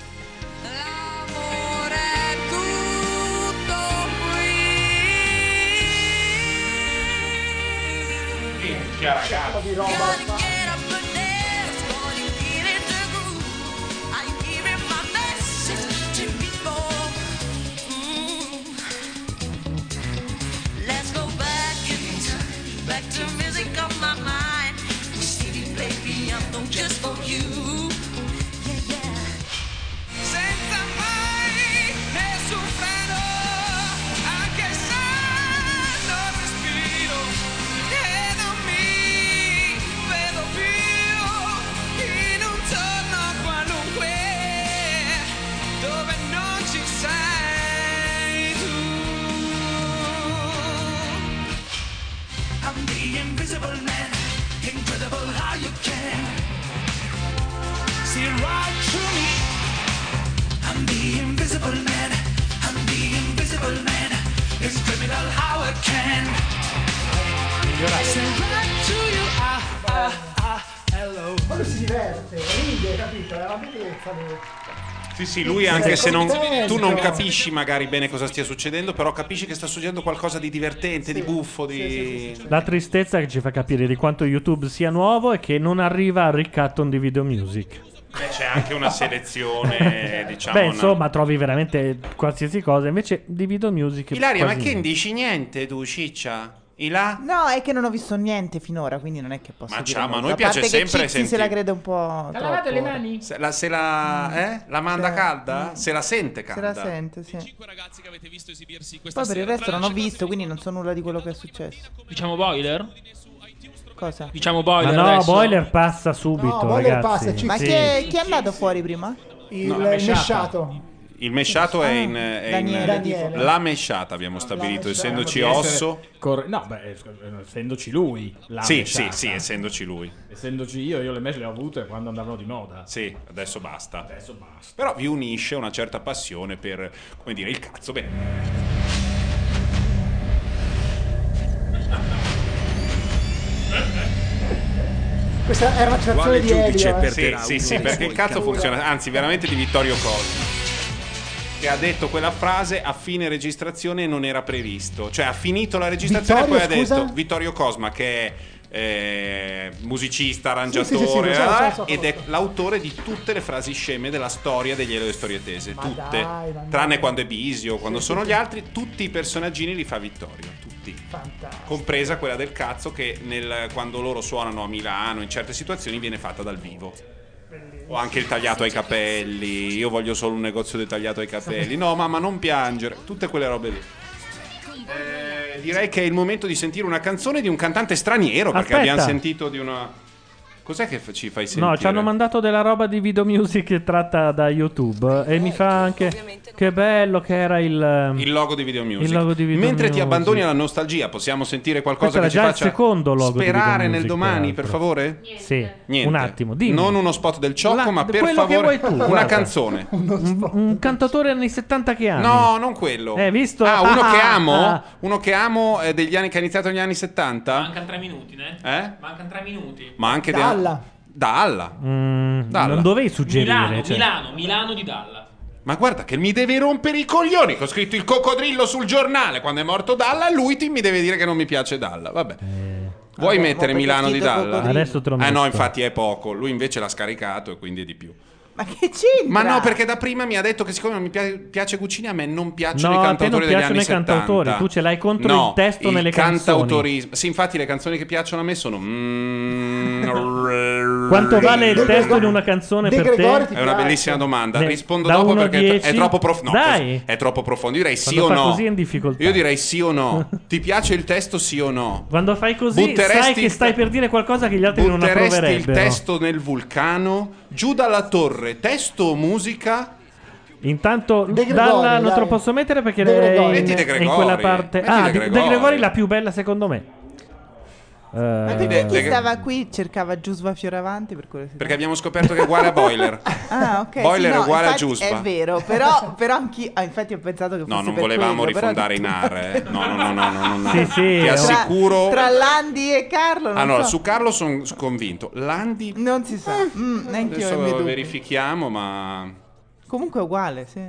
Minchia ragazzi. Sì, sì, lui anche se non, tu non capisci magari bene cosa stia succedendo, però capisci che sta succedendo qualcosa di divertente, di buffo, di... La tristezza che ci fa capire di quanto YouTube sia nuovo è che non arriva al ricatton di video music. Beh, c'è anche una selezione, diciamo... Beh, una- insomma, trovi veramente qualsiasi cosa. Invece di video music. Ilaria, ma che no. dici niente tu, ciccia? Ila? No, è che non ho visto niente finora, quindi non è che posso Ma dire ciao, ma a noi piace sempre Cicci se la crede un po' Ha lavato le mani? Se la, se la, eh? la manda Sì. calda? Se la sente Se calda? la sente, sì. ragazzi che avete visto esibirsi questa Poi per il resto non ho visto, quindi non so nulla di quello che è successo. Diciamo boiler? Cosa? Diciamo Ma boiler no, adesso? Boiler passa subito, No, Boiler ragazzi. passa, ci- Ma Sì. chi, è, chi è andato fuori prima? Il, No, la mesciato. Il mesciato è in... È in Daniele. Daniele. La mesciata abbiamo stabilito, essendoci osso... corre- no, beh, eh, essendoci lui. La Sì, mesciata. sì, sì, essendoci lui. Essendoci io, io le mesh le ho avute quando andavano di moda. Sì, adesso basta. Adesso basta. Però vi unisce una certa passione per, come dire, il cazzo. Bene. Questa era una citazione di Elio. eh. Sì, sì, sì, perché il cazzo funziona, anzi, veramente di Vittorio Cosma. Che ha detto quella frase a fine registrazione non era previsto. Cioè, ha finito la registrazione Vittorio, e poi scusa? ha detto Vittorio Cosma, che è eh, musicista, Sì, sì, sì, sì, arrangiatore, lo so, lo so, lo so, ed è l'autore di tutte le frasi sceme della storia degli Elio e Storietese. Ma tutte. dai, Tranne quando è Bisio, quando sono gli altri, tutti i personaggini li fa Vittorio. Tutti. Fantastico. Compresa quella del cazzo che nel- quando loro suonano a Milano in certe situazioni viene fatta dal vivo. O anche il tagliato ai capelli. Io voglio solo un negozio del tagliato ai capelli. No, mamma, non piangere. Tutte quelle robe lì. Eh, direi che è il momento di sentire una canzone di un cantante straniero. Perché Aspetta. abbiamo sentito di una. Cos'è che f- ci fai sentire? No, ci hanno mandato della roba di video music tratta da YouTube e mi fa anche che bello che era il ehm, Il logo di Video Music. Il logo di Video Mentre ti Music. abbandoni alla nostalgia, possiamo sentire qualcosa Questo che ci già il faccia secondo logo di Video sperare nel Music, domani, peraltro. per favore? Sì, Niente. un attimo, dimmi. Non uno spot del Ciocco, La- ma per quello che favore vuoi tu, una guarda. canzone. un, un cantatore anni 70 che anni? No, non quello. Eh, visto? Ah, uno Ah, che amo, ah. uno che amo eh, degli anni che ha iniziato negli anni 70. Mancano tre minuti, né? Eh? Mancano tre minuti. Ma anche de- Dalla. Dalla. Mm, Dalla. Non dovevi suggerire. Milano, cioè. Milano, Milano di Dalla. Ma guarda che mi deve rompere i coglioni che ho scritto il coccodrillo sul giornale quando è morto Dalla, lui ti mi deve dire che non mi piace Dalla. Vabbè. Vuoi Vabbè, mettere Milano di Dalla? Adesso te lo Eh no, metto. infatti è poco. Lui invece l'ha scaricato e quindi è di più. Ma che c'entra? Ma no, perché da prima mi ha detto che siccome non mi pia- piace Guccini, a me non piacciono No, i a te non cantautori degli piacciono anni i 70. cantautori, tu ce l'hai contro No, il testo il nelle canzoni. cantautorismo. Sì, infatti le canzoni che piacciono a me sono... mm, Quanto vale il testo di una canzone De per Gregori te? È una bellissima domanda. Rispondo da dopo perché è, è 10? troppo profondo. Dai! è troppo profondo. Io direi sì o no. così è in difficoltà. Io direi sì o no. Ti piace il testo sì o no? Quando fai così Butteresti sai che stai per dire qualcosa che gli altri non Butteresti il approverebbero. testo nel vulcano, giù dalla torre, testo o musica? Intanto De Gregori, Dalla non te dai. lo posso mettere perché De è Gregori. in, Metti De è in Gregori. quella parte. Metti ah, De De Gregori. De Gregori la più bella secondo me. Eh, Ma perché chi stava qui cercava Giusva Fioravanti per? Perché abbiamo scoperto che è uguale a Boiler. Ah, ok. Boiler sì, è no, uguale a Giusva. È vero, però, però anch'io. ah, infatti ho pensato che fosse No, non per volevamo quello, rifondare in detto- Nar. Eh. No, no, no, no, no, no, no. Sì, sì, Ti Tra- assicuro. Tra Landi e Carlo. Non Allora, so. su Carlo sono convinto. Landi. Non si sa. Mm, neanche io ho i miei Adesso verifichiamo, ma. Comunque è uguale, sì.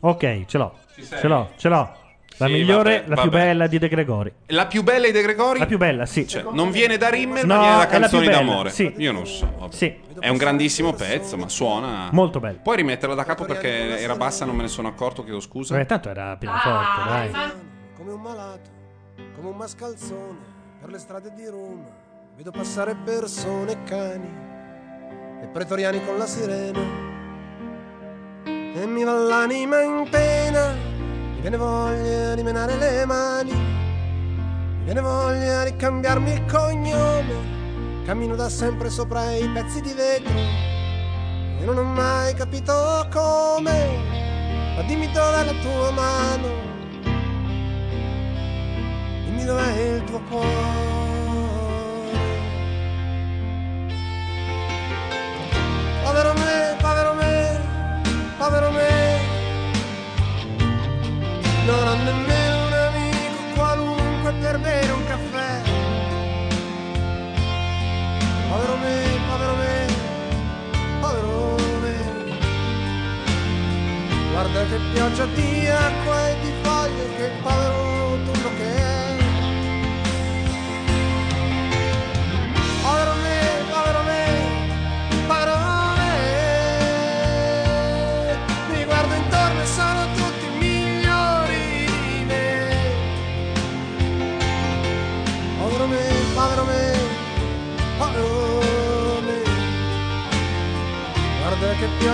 ok, ce l'ho. Ce l'ho, ce l'ho. La Sì, migliore, vabbè, la più vabbè. bella di De Gregori. La più bella di De Gregori? La più bella, sì. Cioè, non viene da Rimmel, No, ma viene da più canzoni bella, d'amore. sì. Io non so. vabbè. Sì. È un grandissimo pezzo, ma suona. Molto bello. Puoi rimetterla da capo perché era bassa, non me ne sono accorto, chiedo scusa. Beh, tanto era pianoforte, dai. come un malato, come un mascalzone per le strade di Roma. Vedo passare persone e cani e pretoriani con la sirena. E mi va l'anima in pena, viene voglia di menare le mani, mi viene voglia di cambiarmi il cognome. Cammino da sempre sopra i pezzi di vetro e non ho mai capito come. Ma dimmi dov'è la tua mano Dimmi dov'è il tuo cuore. Povero me, povero me, povero me. Non ho nemmeno un amico qualunque per bere un caffè. Povero me, povero me, povero me. Guarda che pioggia di acqua e di foglie che povero me.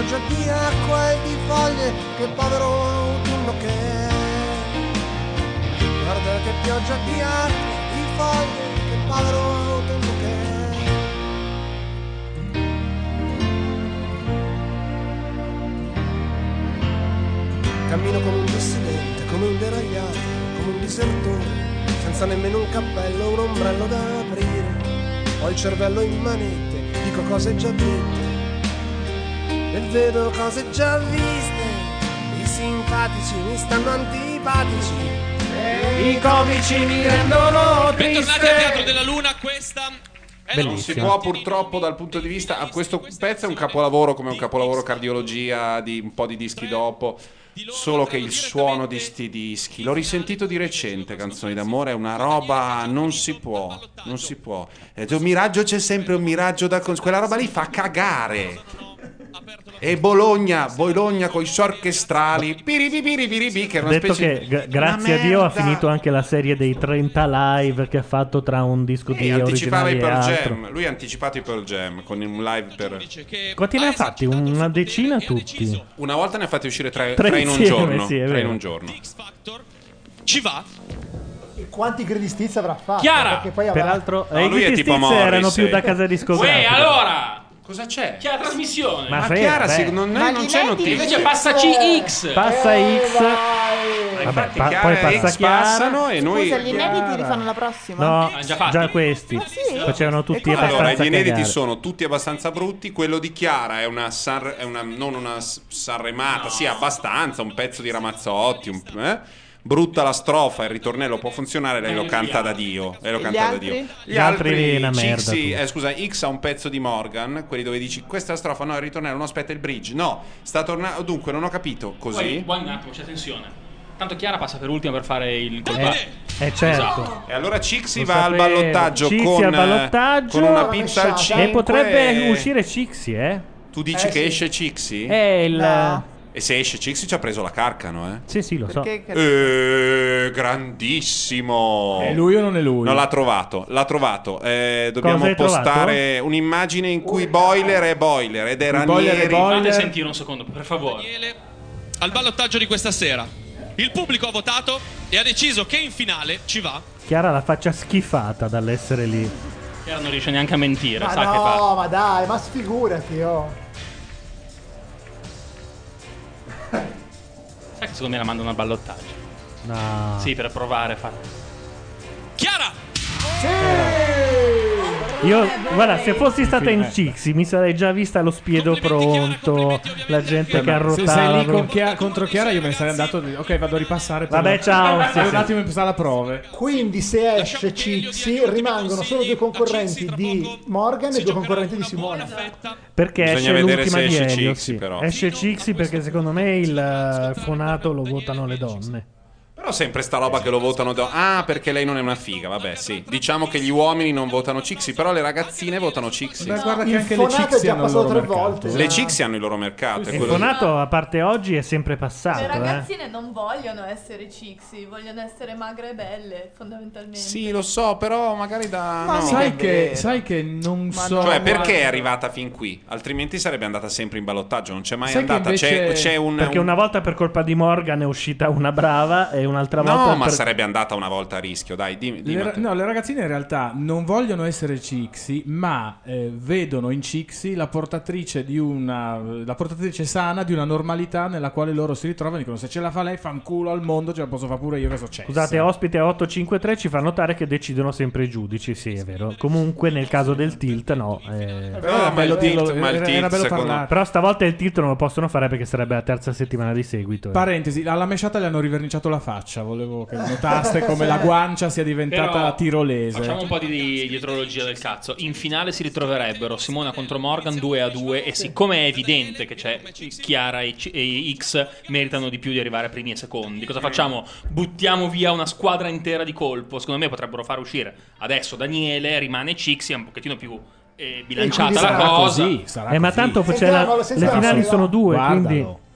Pioggia di acqua e di foglie, che povero autunno che è. Guarda che pioggia di acqua e di foglie, che povero autunno che è. Cammino come un dissidente, come un deragliato, come un disertore, senza nemmeno un cappello un ombrello da aprire. Ho il cervello in manette, dico cose già dette e vedo cose già viste. I simpatici mi stanno antipatici. I comici mi rendono Bentornati al Teatro della Luna, questa è Non si può purtroppo dal punto di vista. a questo pezzo è un capolavoro come un capolavoro cardiologia di un po' di dischi dopo. Solo che il suono di sti dischi, l'ho risentito di recente, canzoni d'amore, è una roba, non si può, non si può. Un miraggio c'è sempre un miraggio da... cons- Quella roba lì fa cagare. E Bologna, Bologna con i suoi orchestrali, piripipiripiripi, che è una Detto specie che gra- grazie a Dio ha finito anche la serie dei 30 live che ha fatto tra un disco di E anticipava originali i e Pearl altro. Jam. Lui ha anticipato i Pearl Jam con un live per. Quanti ne ha fatti? Una decina tutti. Una volta ne ha fatti uscire tre, Tre tre in un insieme, giorno. sì, è tre in vero. un giorno. Ci va? E quanti gridi stizza avrà fatto? Chiara! Perché poi avrà- Peraltro, No, eh, lui i è Griti tipo Stiz erano Morrissey. più da casa discografica. Uè, allora! Cosa c'è? C'è la trasmissione. Ma Ma frega, Chiara, beh. sì, non, Ma non c'è notizia. Invece passa CX. Passa X. Vabbè, infatti pa- Chiara poi passa X Chiara. passano e noi. Scusa, gli inediti li fanno la prossima? No, Ah, già, già fatti? questi. sì? Facevano tutti Allora, abbastanza gli inediti cagare. sono tutti abbastanza brutti. Quello di Chiara è una, San- è una- non una Sanremata, sì, abbastanza, un pezzo di Ramazzotti. un- eh? Brutta la strofa, il ritornello può funzionare, lei lo canta da Dio. Lei lo canta da? Dio. Gli altri una Cixi- merda, tu. eh, scusa, X ha un pezzo di Morgan, quelli dove dici questa è la strofa, no, il ritornello, no, aspetta il bridge. No, sta tornando. Dunque, non ho capito. Così. poi un attimo, c'è tensione. Tanto Chiara passa per ultima per fare il colpa. Eh, certo. Esatto. E allora Cixi va al ballottaggio Cixi con, al eh, ballottaggio. con una pizza al 5 E potrebbe uscire Cixi, eh? Tu dici Eh, che sì. esce Cixi? È il- No. E se esce Cixi ci ha preso la carcano, eh? Sì, sì, lo so. Eh, grandissimo. È lui o non è lui? No, l'ha trovato, l'ha trovato. Eh, dobbiamo postare un'immagine in cui Boiler è Boiler ed è Ranieri. Fate sentire un secondo, per favore. Al ballottaggio di questa sera. Il pubblico ha votato e ha deciso che in finale ci va. Chiara la faccia schifata dall'essere lì. Chiara non riesce neanche a mentire, Ma sa che fa. no, ma dai, ma sfigurati, oh. Sai che secondo me la mandano al ballottaggio. No. Sì, per provare a fare. Chiara! Io, guarda, se fossi stata in Cixi mi sarei già vista lo spiedo pronto, la gente che Se arrotava. sei lì con Chia- contro Chiara, io me ne sarei andato. Ok, vado a ripassare. poi- Vabbè, ciao, sì, Devo sì. un attimo impostare la prove. Quindi se esce Cixi rimangono solo due concorrenti di Morgan e due concorrenti di Simone. Perché Bisogna esce vedere l'ultima se di esce Elio, Cixi, sì. però. Esce Cixi perché secondo me il eh, fonato lo votano le donne. Però sempre sta roba che lo votano. do- Ah, perché lei non è una figa. Vabbè, sì. Diciamo che gli uomini non votano Cixi, però le ragazzine votano Cixi. Beh, guarda che anche le è Cixi già hanno il passato loro tre mercato. volte. Le Cixi hanno il loro mercato. è Il quello- fonato, a parte oggi, è sempre Le passato. Eh. ragazzine non vogliono essere cixi, vogliono essere magre e belle, fondamentalmente. Sì, lo so, però magari da. no. sai, che, sai che non so. Cioè, perché è arrivata fin qui? Altrimenti sarebbe andata sempre in ballottaggio. Non c'è mai Sai che andata. C'è, invece- c'è un. Perché un- una volta per colpa di Morgan è uscita una brava e un'altra volta No, ma per- sarebbe andata una volta a rischio. Dai, dimmi. dimmi Le, no, le ragazzine in realtà non vogliono essere Cixi, ma eh, vedono in Cixi la portatrice di una la portatrice sana di una normalità nella quale loro si ritrovano e dicono se ce la fa lei fanculo al mondo, ce la posso fare pure io che so c'è. Scusate, ospite a 853 ci fa notare che decidono sempre i giudici, sì, è vero. Comunque nel caso del tilt no. eh. Però era bello dirlo, ma il era- tilt, era bello secondo-. Però stavolta il tilt non lo possono fare perché sarebbe la terza settimana di seguito. eh. Parentesi, alla mesciata le hanno riverniciato la faccia. Faccia, volevo che notaste come la guancia sia diventata Però tirolese. Facciamo un po' di dietrologia del cazzo. In finale si ritroverebbero Simona contro Morgan 2 a 2 e siccome è evidente che c'è Chiara e, C- e X meritano di più di arrivare primi e secondi, cosa facciamo? Buttiamo via una squadra intera di colpo. Secondo me potrebbero far uscire adesso Daniele, rimane Cixi, è un pochettino più eh, bilanciata la sarà cosa. così, sarà Eh, ma tanto c'è la- le finali sono due, quindi-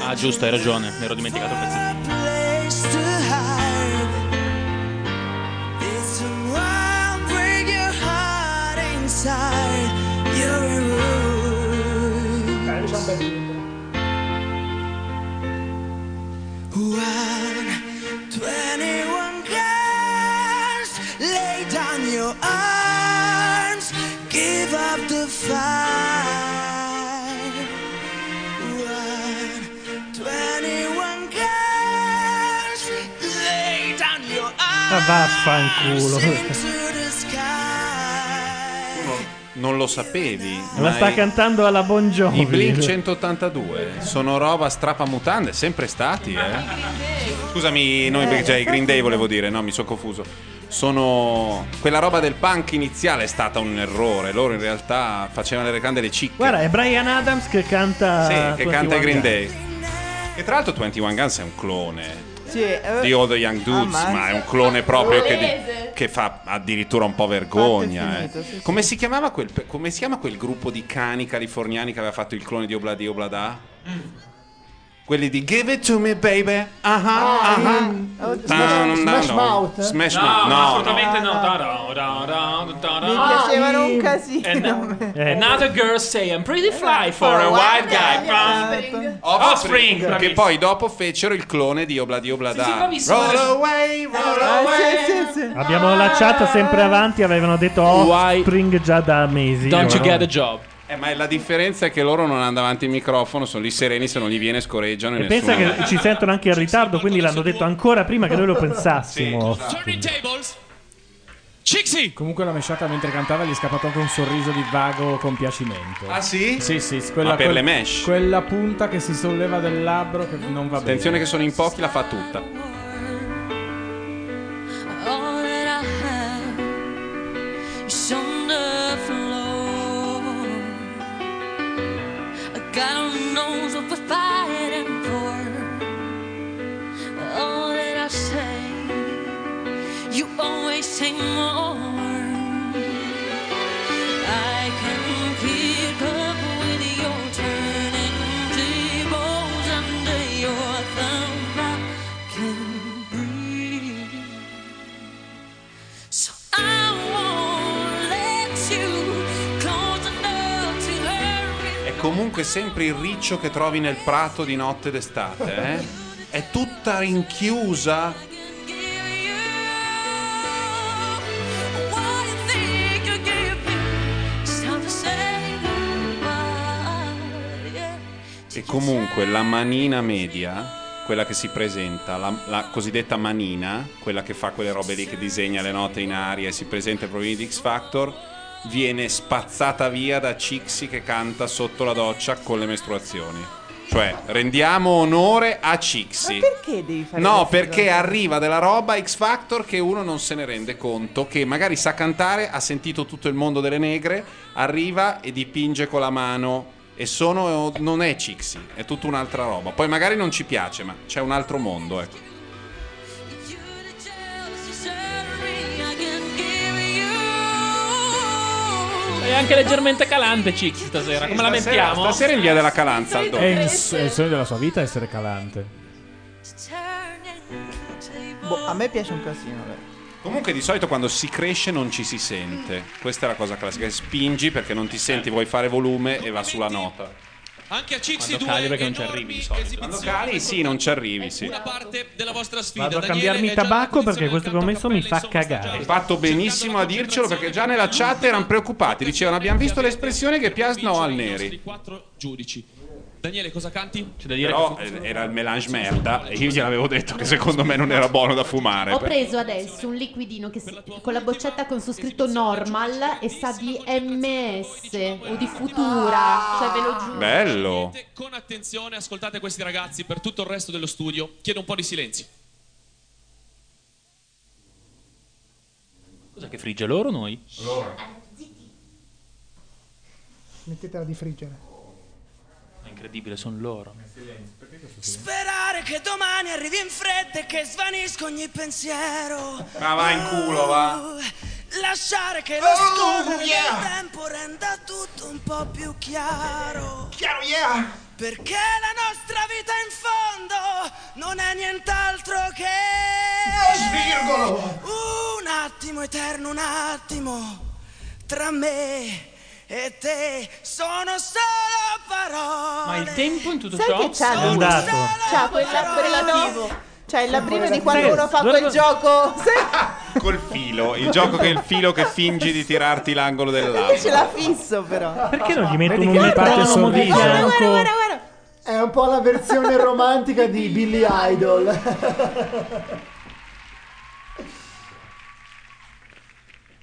Ah, giusto, hai ragione, mi ero dimenticato il pezzettino. place to hide. It's a wild, break your heart inside. You're a When 21 girls lay down your arms, give up the fight. Vaffanculo. Non lo sapevi. La ma sta i- cantando alla Bon Jovi. I Blink 182 sono roba strapamutande, sempre stati, eh. Scusami, noi Big J, Green Day volevo dire, no, mi sono confuso. Sono quella roba del punk iniziale è stata un errore. Loro in realtà facevano le cande le cicche. Guarda, è Brian Adams che canta. Sì, che 21 canta i Green Guns. Day. E tra l'altro 21 Guns è un clone di All the Young Dudes, ammazza. ma è un clone proprio che, di- che fa addirittura un po' vergogna. Eh. finito, sì, sì. Come, si chiamava quel, come si chiama quel gruppo di cani californiani che aveva fatto il clone di Obladi Oblada? Quelli di Give It To Me Baby. Ah ah, ah ah. Smash- Smash Mouth? Smash No, Mouth. No, assolutamente no. Mi piacevano un casino. And Another girl say I'm pretty fly for a white guy. Offspring. Che poi dopo fecero il clone di Oblada. Sì, sì, bravissimo. Roll away, roll away. Abbiamo la chat sempre avanti, avevano detto Offspring già da mesi. Don't you get a job? Eh, ma la differenza è che loro non hanno davanti il microfono, sono lì sereni, se non gli viene scorreggiano. E pensa che ci sentono anche in ritardo, quindi l'hanno detto ancora prima che noi lo pensassimo. Turntables. Cixi! Comunque la mesciata mentre cantava gli è scappato anche un sorriso di vago compiacimento. Ah sì? Sì, sì, Ma per le mesh? Quella punta che si solleva del labbro che non va bene. Attenzione che sono in pochi, la fa tutta. God knows what we're fighting for. All that I say, you always say more. Comunque sempre il riccio che trovi nel prato di notte d'estate, eh? È tutta rinchiusa. E comunque la manina media, quella che si presenta, la, la cosiddetta manina, quella che fa quelle robe lì che disegna le note in aria e si presenta ai programmi di X Factor, viene spazzata via da Cixi che canta sotto la doccia con le mestruazioni. Cioè, rendiamo onore a Cixi. Perché devi fare No, queste perché arriva della roba X Factor che uno non se ne rende conto, che magari sa cantare, ha sentito tutto il mondo delle negre, arriva e dipinge con la mano e sono non è Cixi, è tutta un'altra roba. Poi magari non ci piace, ma c'è un altro mondo, ecco. È anche leggermente calante Cixi stasera. Come la Stasera- mettiamo? Stasera in via della Calanza, al È doppio. il, è il sogno della sua vita essere calante. Boh, a me piace un casino. beh. Comunque di solito quando si cresce non ci si sente. Questa è la cosa classica, spingi perché non ti senti, vuoi fare volume e va sulla nota. Anche a Cixi Quando 2 cali perché non ci arrivi di solito. Quando cali sì, non ci arrivi, sì. Una parte della vostra sfida. Vado a Daniele cambiarmi è già tabacco perché questo che ho messo mi fa cagare. Hai fatto benissimo a dircelo perché già nella chat erano preoccupati. Dicevano abbiamo visto l'espressione che piasno al neri. quattro giudici. Daniele, cosa canti? C'è da dire Però eh, era il melange merda e io gliel'avevo detto che secondo me non era buono da fumare. Ho preso adesso un liquidino che si- con la boccetta con su scritto normal e sa di MS o di futura, cioè ve lo giuro. Bello. Con attenzione, ascoltate questi ragazzi per tutto il resto dello studio. Chiedo un po' di silenzio. Cos'è che frigge loro o noi? Mettetela di friggere. Incredibile, sono loro. Sperare che domani arrivi in fretta e che svanisca ogni pensiero. Ma va in culo, va. Lasciare che lo Oh, scorrere yeah. del tempo renda tutto un po' più chiaro. Chiaro, yeah! Perché la nostra vita in fondo non è nient'altro che. svirgolo! Un attimo eterno, un attimo. Tra me e te sono solo parole. Ma il tempo in tutto Sai ciò? che c'ha È lui? andato. C'ha quel. C'ha il labbrino di quando uno fa quel gioco. Sai? Col filo, il gioco che è il filo che fingi di tirarti l'angolo del Ce labbro. l'ha fisso però. Perché non gli mettono un che mi parte metronomo di sorriso. Guarda, gioco? guarda, guarda. È un po' la versione romantica di Billy Idol.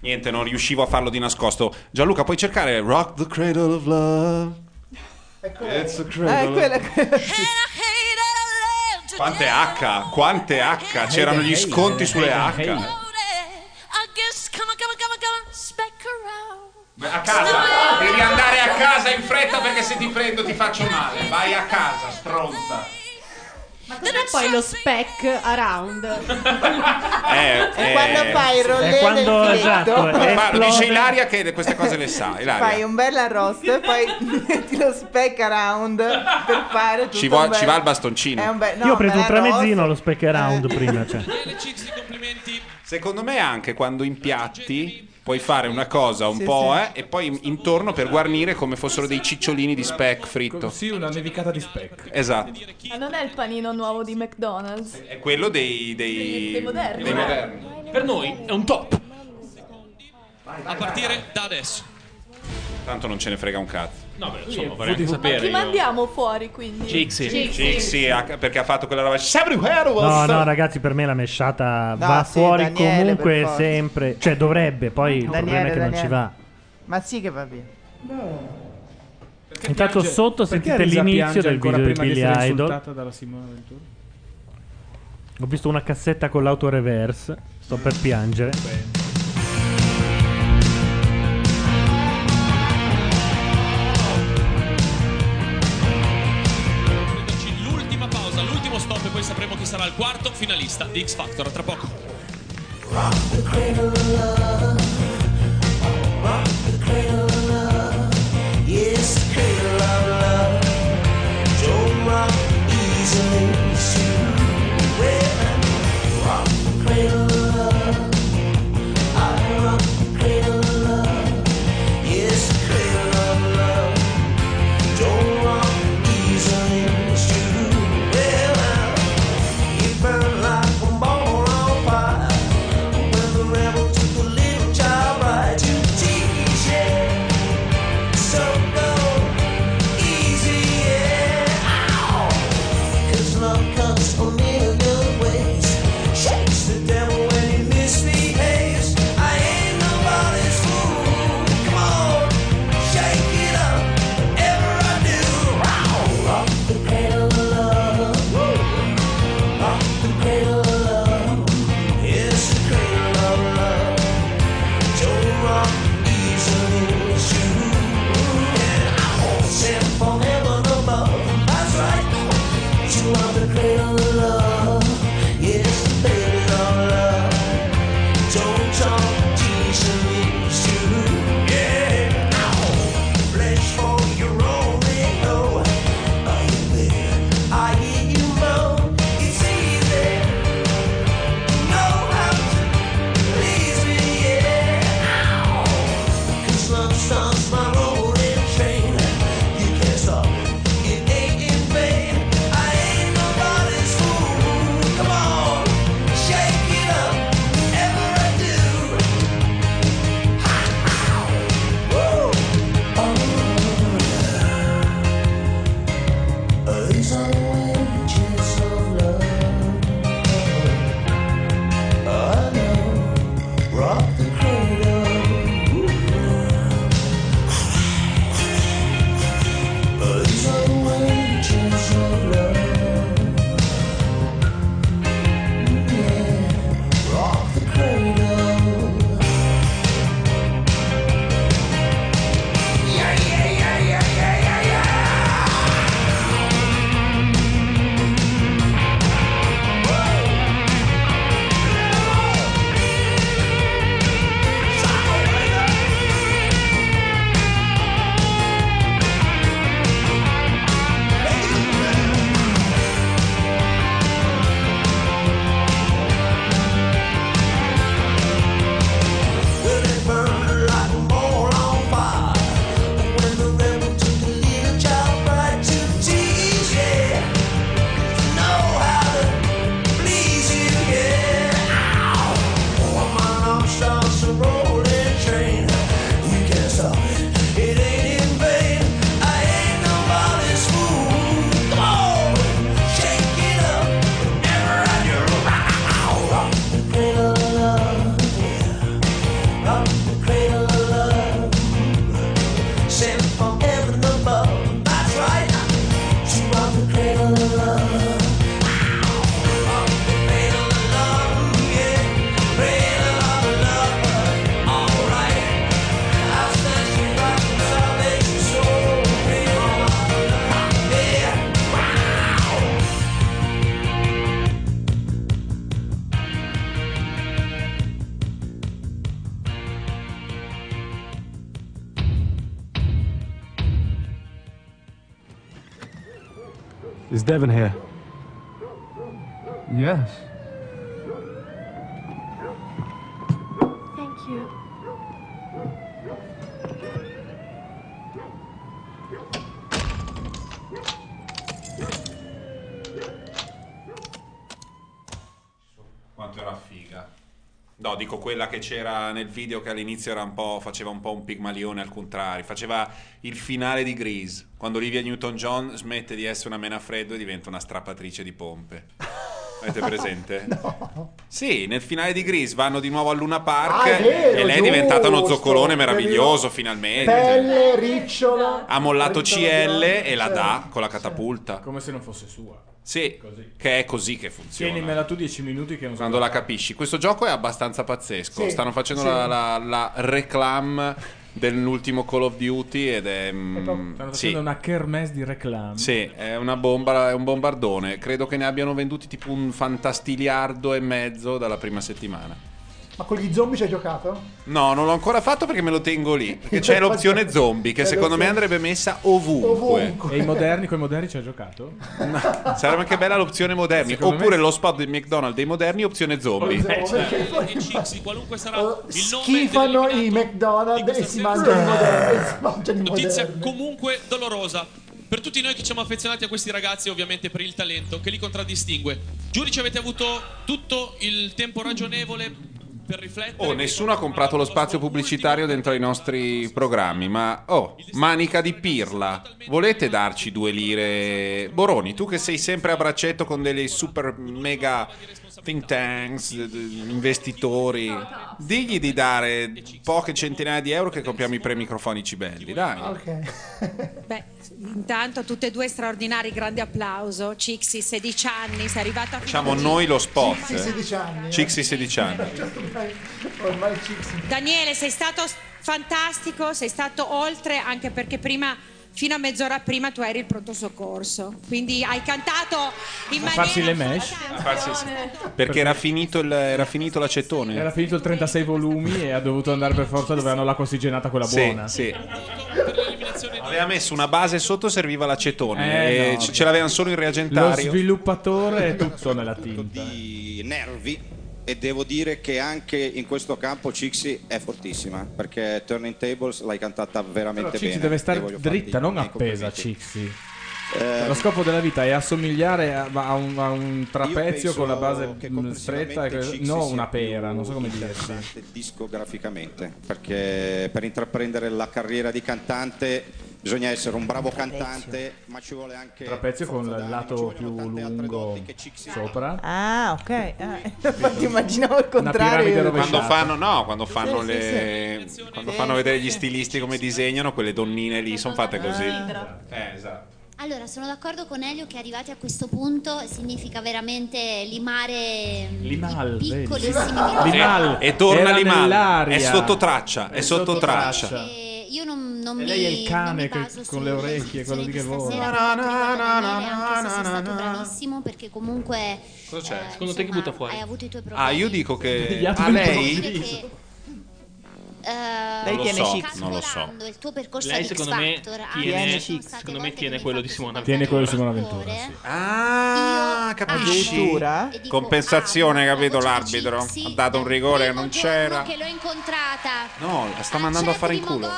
Niente, non riuscivo a farlo di nascosto. Gianluca, puoi cercare Rock the Cradle of Love? It's a Ah, è cradle. quella, quella. Quante H, quante H, c'erano gli sconti sulle H. A casa, devi andare a casa in fretta perché se ti prendo ti faccio male. Vai a casa, stronza. Ma cos'è poi lo spec around? Eh, E quando fai il rollè È quando- del esatto, filetto, è- Ma lo dice. Ilaria che queste cose le sa. fai Ilaria. un bel arrosto e poi metti lo speck around per fare tutto Ci, bel- ci va il È bastoncino. bel- no, Io ho preso un tramezzino allo spec around prima. Cioè. Secondo me anche quando impiatti puoi fare una cosa un Sì, po' sì. eh, e poi intorno per guarnire come fossero dei cicciolini di speck fritto. Sì, una nevicata di speck. Esatto. Ma non è il panino nuovo di McDonald's. È quello dei, dei, Dei moderni. dei moderni. Per noi è un top. A partire da adesso. Tanto non ce ne frega un cazzo. No, beh, insomma, vorrei anche VD. Ma sapere. chi io. mandiamo fuori quindi? Cixi, ha- perché ha fatto quella roba. No, no, ragazzi, per me la mesciata No, va sì, fuori Daniele, comunque forza. sempre. Cioè, dovrebbe, poi il problema è che non ci Daniele. va. Ma sì che va bene. Intanto Piange- sotto perché sentite l'inizio piange del ancora video di prima di Billy essere Idol. insultata dalla Ventura? Ho visto una cassetta con l'auto reverse. Sto per piangere. Finalista di X Factor. Tra poco. Yes, the cradle of love. Don't rock easily, Devon here? Yes. Thank you. Quanto era figa. No, dico quella che c'era nel video che all'inizio era un po', faceva un po' un pigmalione al contrario, faceva il finale di Grease, quando Olivia Newton-John smette di essere una mena freddo e diventa una strappatrice di pompe. Avete presente? no. Sì, nel finale di Grease vanno di nuovo al Luna Park Ah, vero, e lei è diventata uno zoccolone meraviglioso finalmente. Pelle, ricciola. Ha mollato CL e la Certo. dà con la catapulta. Come se non fosse sua. Sì, che è così che funziona. Tienimela tu 10 minuti che non Quando la capisci. Questo gioco è abbastanza pazzesco. Sì, Stanno facendo sì. la, la, la reclam dell'ultimo Call of Duty ed è... mm, Stanno sì. facendo una kermesse di reclame. Sì, è una bomba, è un bombardone. Credo che ne abbiano venduti tipo un fantastiliardo e mezzo dalla prima settimana. Ma con gli zombie ci hai giocato? No, non l'ho ancora fatto perché me lo tengo lì. Perché c'è l'opzione zombie che secondo me andrebbe messa ovunque. E i moderni, con i moderni ci hai giocato? Sarebbe anche bella l'opzione moderni. Secondo me Oppure sì. lo spot del McDonald's dei moderni, opzione zombie. Eh, certo. E Cixi, qualunque sarà il nome Schifano i McDonald's e si mangiano i moderni. e si mangiano i Notizia moderni. comunque dolorosa. Per tutti noi che siamo affezionati a questi ragazzi, ovviamente per il talento che li contraddistingue. Giudici, avete avuto tutto il tempo ragionevole. Oh, nessuno ha comprato lo spazio pubblicitario dentro ai nostri programmi, ma oh, manica di pirla. Volete darci due lire? Boroni, tu che sei sempre a braccetto con delle super mega think tanks, investitori, digli di dare poche centinaia di euro che compriamo i pre-microfonici belli, dai. Ok. Beh, intanto tutte e due straordinari, grande applauso. Cixi, 16 anni, sei arrivata a Facciamo noi lo spot. Cixi, 16 anni, eh. Cixi 16 anni. Ormai Cixi. Daniele, sei stato fantastico, sei stato oltre anche perché prima fino a mezz'ora prima tu eri il pronto soccorso. Quindi hai cantato in A maniera farsi le mesh. Perché era finito, il- era finito l'acetone. Era finito il 36 volumi e ha dovuto andare per forza dove hanno l'acqua ossigenata quella Sì, buona. Aveva messo una base sotto serviva l'acetone Eh, e no. ce ce l'avevano solo in Lo reagentario. sviluppatore è tutto nella tinta. di nervi e devo dire che anche in questo campo Cixi è fortissima perché Turning Tables l'hai cantata veramente Però Cixi bene. deve e stare dritta, non appesa. Cixi. Eh, Lo scopo della vita è assomigliare a, a un, a un trapezio con la base stretta, e sia una pera, non so come dirsi. interessante discograficamente perché per intraprendere la carriera di cantante bisogna essere un bravo cantante ma ci vuole anche Trapezio con il lato più lungo sopra. Ah, ok. Ah, infatti immaginavo il contrario. Quando fanno, no, quando fanno Sì, le. sì, sì. Quando fanno vedere gli stilisti come disegnano, quelle donnine lì sono fatte così. Ah. Eh, esatto. Allora, sono d'accordo con Elio che arrivati a questo punto significa veramente limare mm, Limal, i piccolissimi Limal. E torna Era Limal. nell'aria. È sotto traccia, è sotto traccia. E io non, non E mi lei è il cane che- con le orecchie, quello lì che vola. per quanto riguarda Daniele, anche se sei stato bravissimo perché comunque Cosa c'è? eh, Secondo te chi insomma, butta fuori? hai avuto i tuoi problemi. Ah, io dico che a lei. Che, eh, Non lo so, non lo so. il tuo percorso Lei secondo me tiene, secondo me tiene che quello di Simona Tiene quello di Simona Ventura. Sì. Ah, capisci? Addirittura? Compensazione, capito l'arbitro? Ha dato un rigore che non c'era. che l'ho incontrata No, la sta mandando a fare in culo.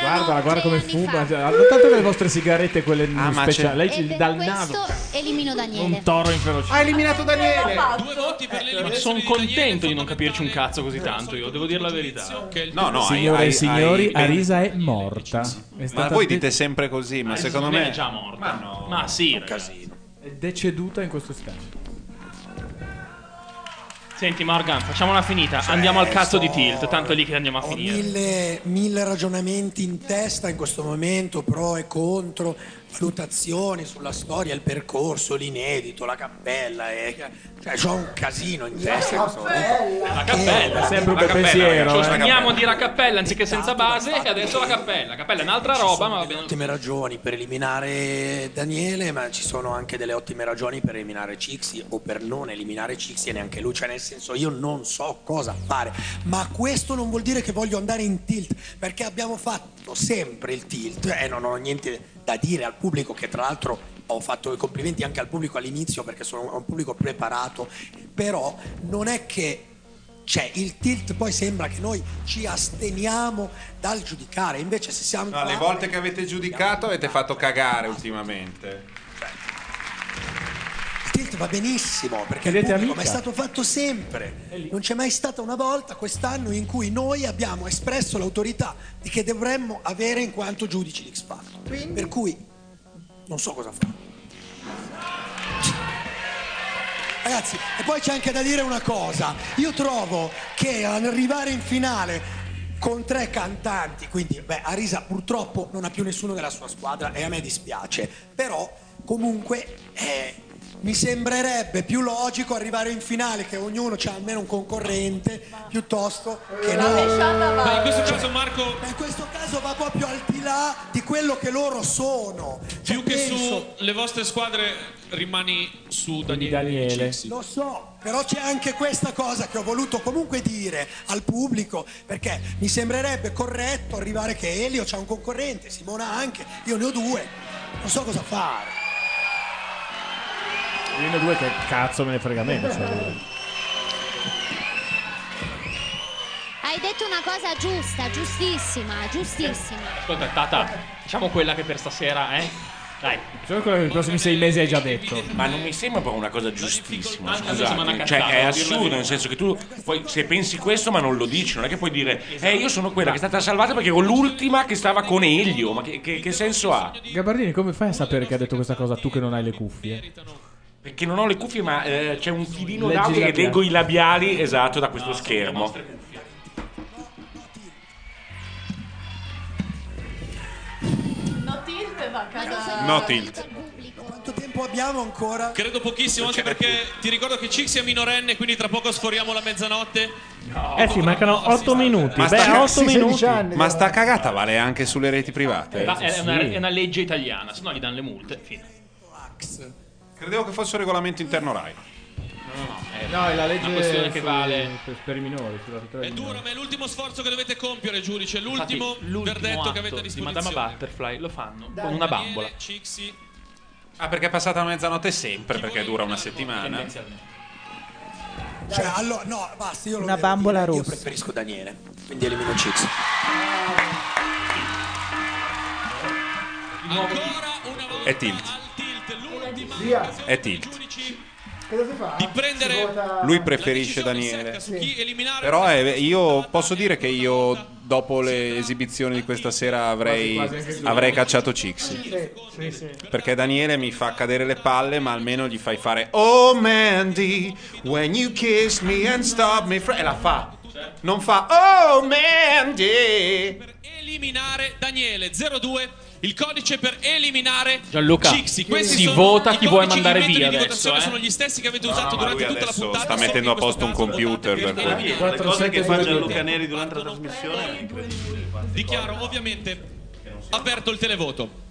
Guarda, guarda come fuma. fa. Tanto che le vostre sigarette, quelle Ah, speciali. Lei dal naso. questo elimino Daniele Un toro inferocito. Ha eliminato Daniele. Due voti per l'eliminazione Sono contento di non capirci un cazzo così tanto, io devo dire la verità. No, no, Signore hai- e signori, hai- Arisa è morta. È Ma voi dite sempre così, ma Arisa secondo me è già morta. Ma sì, ragazzi. è deceduta in questo istante. Senti Morgan, facciamola finita. Andiamo al cazzo di Tilt, tanto è lì che andiamo a Ho finire. mille, mille ragionamenti in testa in questo momento, pro e contro, valutazioni sulla storia, il percorso, l'inedito, la cappella. E, cioè, ho un casino in testa. in questo momento. La cappella, È sempre un la bel cappella, pensiero, ragazzi. eh. Torniamo a dire a cappella anziché senza base e adesso la cappella. La cappella è un'altra roba, ma va bene. ottime ragioni per eliminare Daniele, ma ci sono anche delle ottime ragioni per eliminare Cixi o per non eliminare Cixi e neanche lui. Cioè, nel senso, io non so cosa fare. Ma questo non vuol dire che voglio andare in tilt, perché abbiamo fatto sempre il tilt e non ho niente da dire al pubblico che tra l'altro ho fatto i complimenti anche al pubblico all'inizio perché sono un pubblico preparato, però non è che c'è il tilt, poi sembra che noi ci asteniamo dal giudicare, invece se siamo No, qua- le volte che avete giudicato avete fatto cagare ultimamente. Il tilt va benissimo perché a pubblico, ma è stato fatto sempre. Non c'è mai stata una volta quest'anno in cui noi abbiamo espresso l'autorità di che dovremmo avere in quanto giudici di X Factor. Per cui non so cosa fare. Ragazzi, e poi c'è anche da dire una cosa. Io trovo che arrivare in finale con tre cantanti, quindi beh, Arisa purtroppo non ha più nessuno della sua squadra e a me dispiace, però comunque eh, mi sembrerebbe più logico arrivare in finale che ognuno c'ha almeno un concorrente piuttosto che no. Beh, in questo caso, Marco- in questo caso va proprio al di là di quello che loro sono. Più che penso- sulle vostre squadre rimani su Daniele. Daniele. Lo so, però c'è anche questa cosa che ho voluto comunque dire al pubblico, perché mi sembrerebbe corretto arrivare che Elio c'ha un concorrente, Simona anche, io ne ho due, non so cosa fare. Io ne ho due che cazzo me ne frega meno. cioè. Hai detto una cosa giusta, giustissima, giustissima. Ascolta, Tata, diciamo quella che per stasera, eh? Dai. Solo quello che nei prossimi sei mesi hai già detto. Ma non mi sembra proprio una cosa giustissima. Scusate. Cioè, è assurdo, nel senso che tu poi se pensi questo ma non lo dici, non è che puoi dire Eh, io sono quella che è stata salvata perché ero l'ultima che stava con Elio. Ma che, che- che senso ha? Gabardini, come fai a sapere che ha detto questa cosa tu che non hai le cuffie? Perché non ho le cuffie, ma eh, c'è un filino Leggi d'audio i che labiali. leggo i labiali esatto da questo schermo. No tilt va a casa. No tilt. Quanto tempo abbiamo ancora? Credo pochissimo, anche perché ti ricordo che Cixi è minorenne, quindi tra poco sforiamo la mezzanotte. Eh sì, mancano 8 minuti. Ma Beh, sta- 8 minuti. Ma sta cagata vale anche sulle reti private? Ma è, una, è una legge italiana, se no gli danno le multe. Fine. Credevo che fosse un regolamento interno Rai. No, no, è, No, è la legge una questione che vale. per, per i minori. sulla È duro, ma è l'ultimo sforzo che dovete compiere, giudice. Infatti, L'ultimo l'ultimo verdetto atto che avete a di disposizione. Madama Butterfly lo fanno Dai, con una Daniele, bambola. Cixi. Ah, perché è passata la mezzanotte sempre, perché dura una settimana. Cioè, allora, no, basta, io lo Una bambola dire, Io rossa. preferisco Daniele, quindi elimino Cix. È tilt. Via. È tilt. Cosa si fa? Di prendere vota- Lui preferisce Daniele. eliminare. Però è- io posso dire che io, dopo le esibizioni di questa sera, avrei, Quasi, quasi anche tu. avrei cacciato Cixi. Sì, sì, sì. Perché Daniele mi fa cadere le palle, ma almeno gli fai fare Oh Mandy, when you kiss me and stop me fra-" E la fa. Non fa Oh Mandy. eliminare Daniele 02 il codice per eliminare Gianluca, Cixi Questi si sono vota i chi vuoi codici, mandare via di adesso, votazione eh. sono gli stessi che avete usato durante tutta la adesso puntata sta solo mettendo a in questo posto un caso computer per votate cui- per Le cose che fa Gianluca. Gianluca Neri durante la trasmissione. dichiaro ovviamente aperto il televoto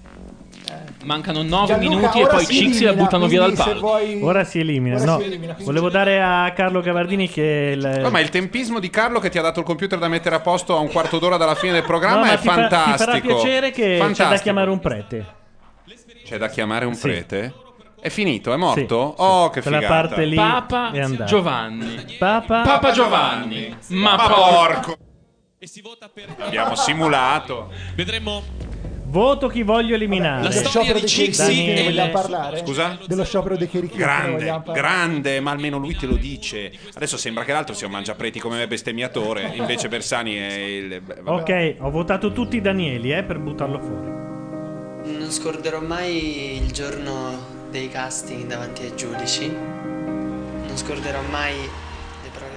Mancano 9 Gianluca, minuti e poi si Cixi la buttano via dal palco. vuoi- Ora si elimina. Ora No, si elimina, volevo dare a Carlo Gavardini che il- No, ma il tempismo di Carlo che ti ha dato il computer da mettere a posto a un quarto d'ora dalla fine del No, programma ma è ti fa- fantastico. ti farà piacere che c'è da Fantastico. chiamare un prete. C'è da chiamare un Sì. prete? È finito? È morto? Sì, oh, che figata. parte lì Papa. Giovanni. Papa, Papa Giovanni. Ma, Ma porco. porco. Abbiamo simulato. vedremo Voto chi voglio eliminare. La storia sciopero di dei Cixi e vogliamo le- parlare? Scusa? Dello sciopero dei cherichini ne Grande, grande, ma almeno lui te lo dice. Adesso sembra che l'altro sia un mangiapreti come me bestemmiatore, invece Bersani è il... vabbè. Ok, ho votato tutti i Danieli, eh, per buttarlo fuori. Non scorderò mai il giorno dei casting davanti ai giudici. Non scorderò mai.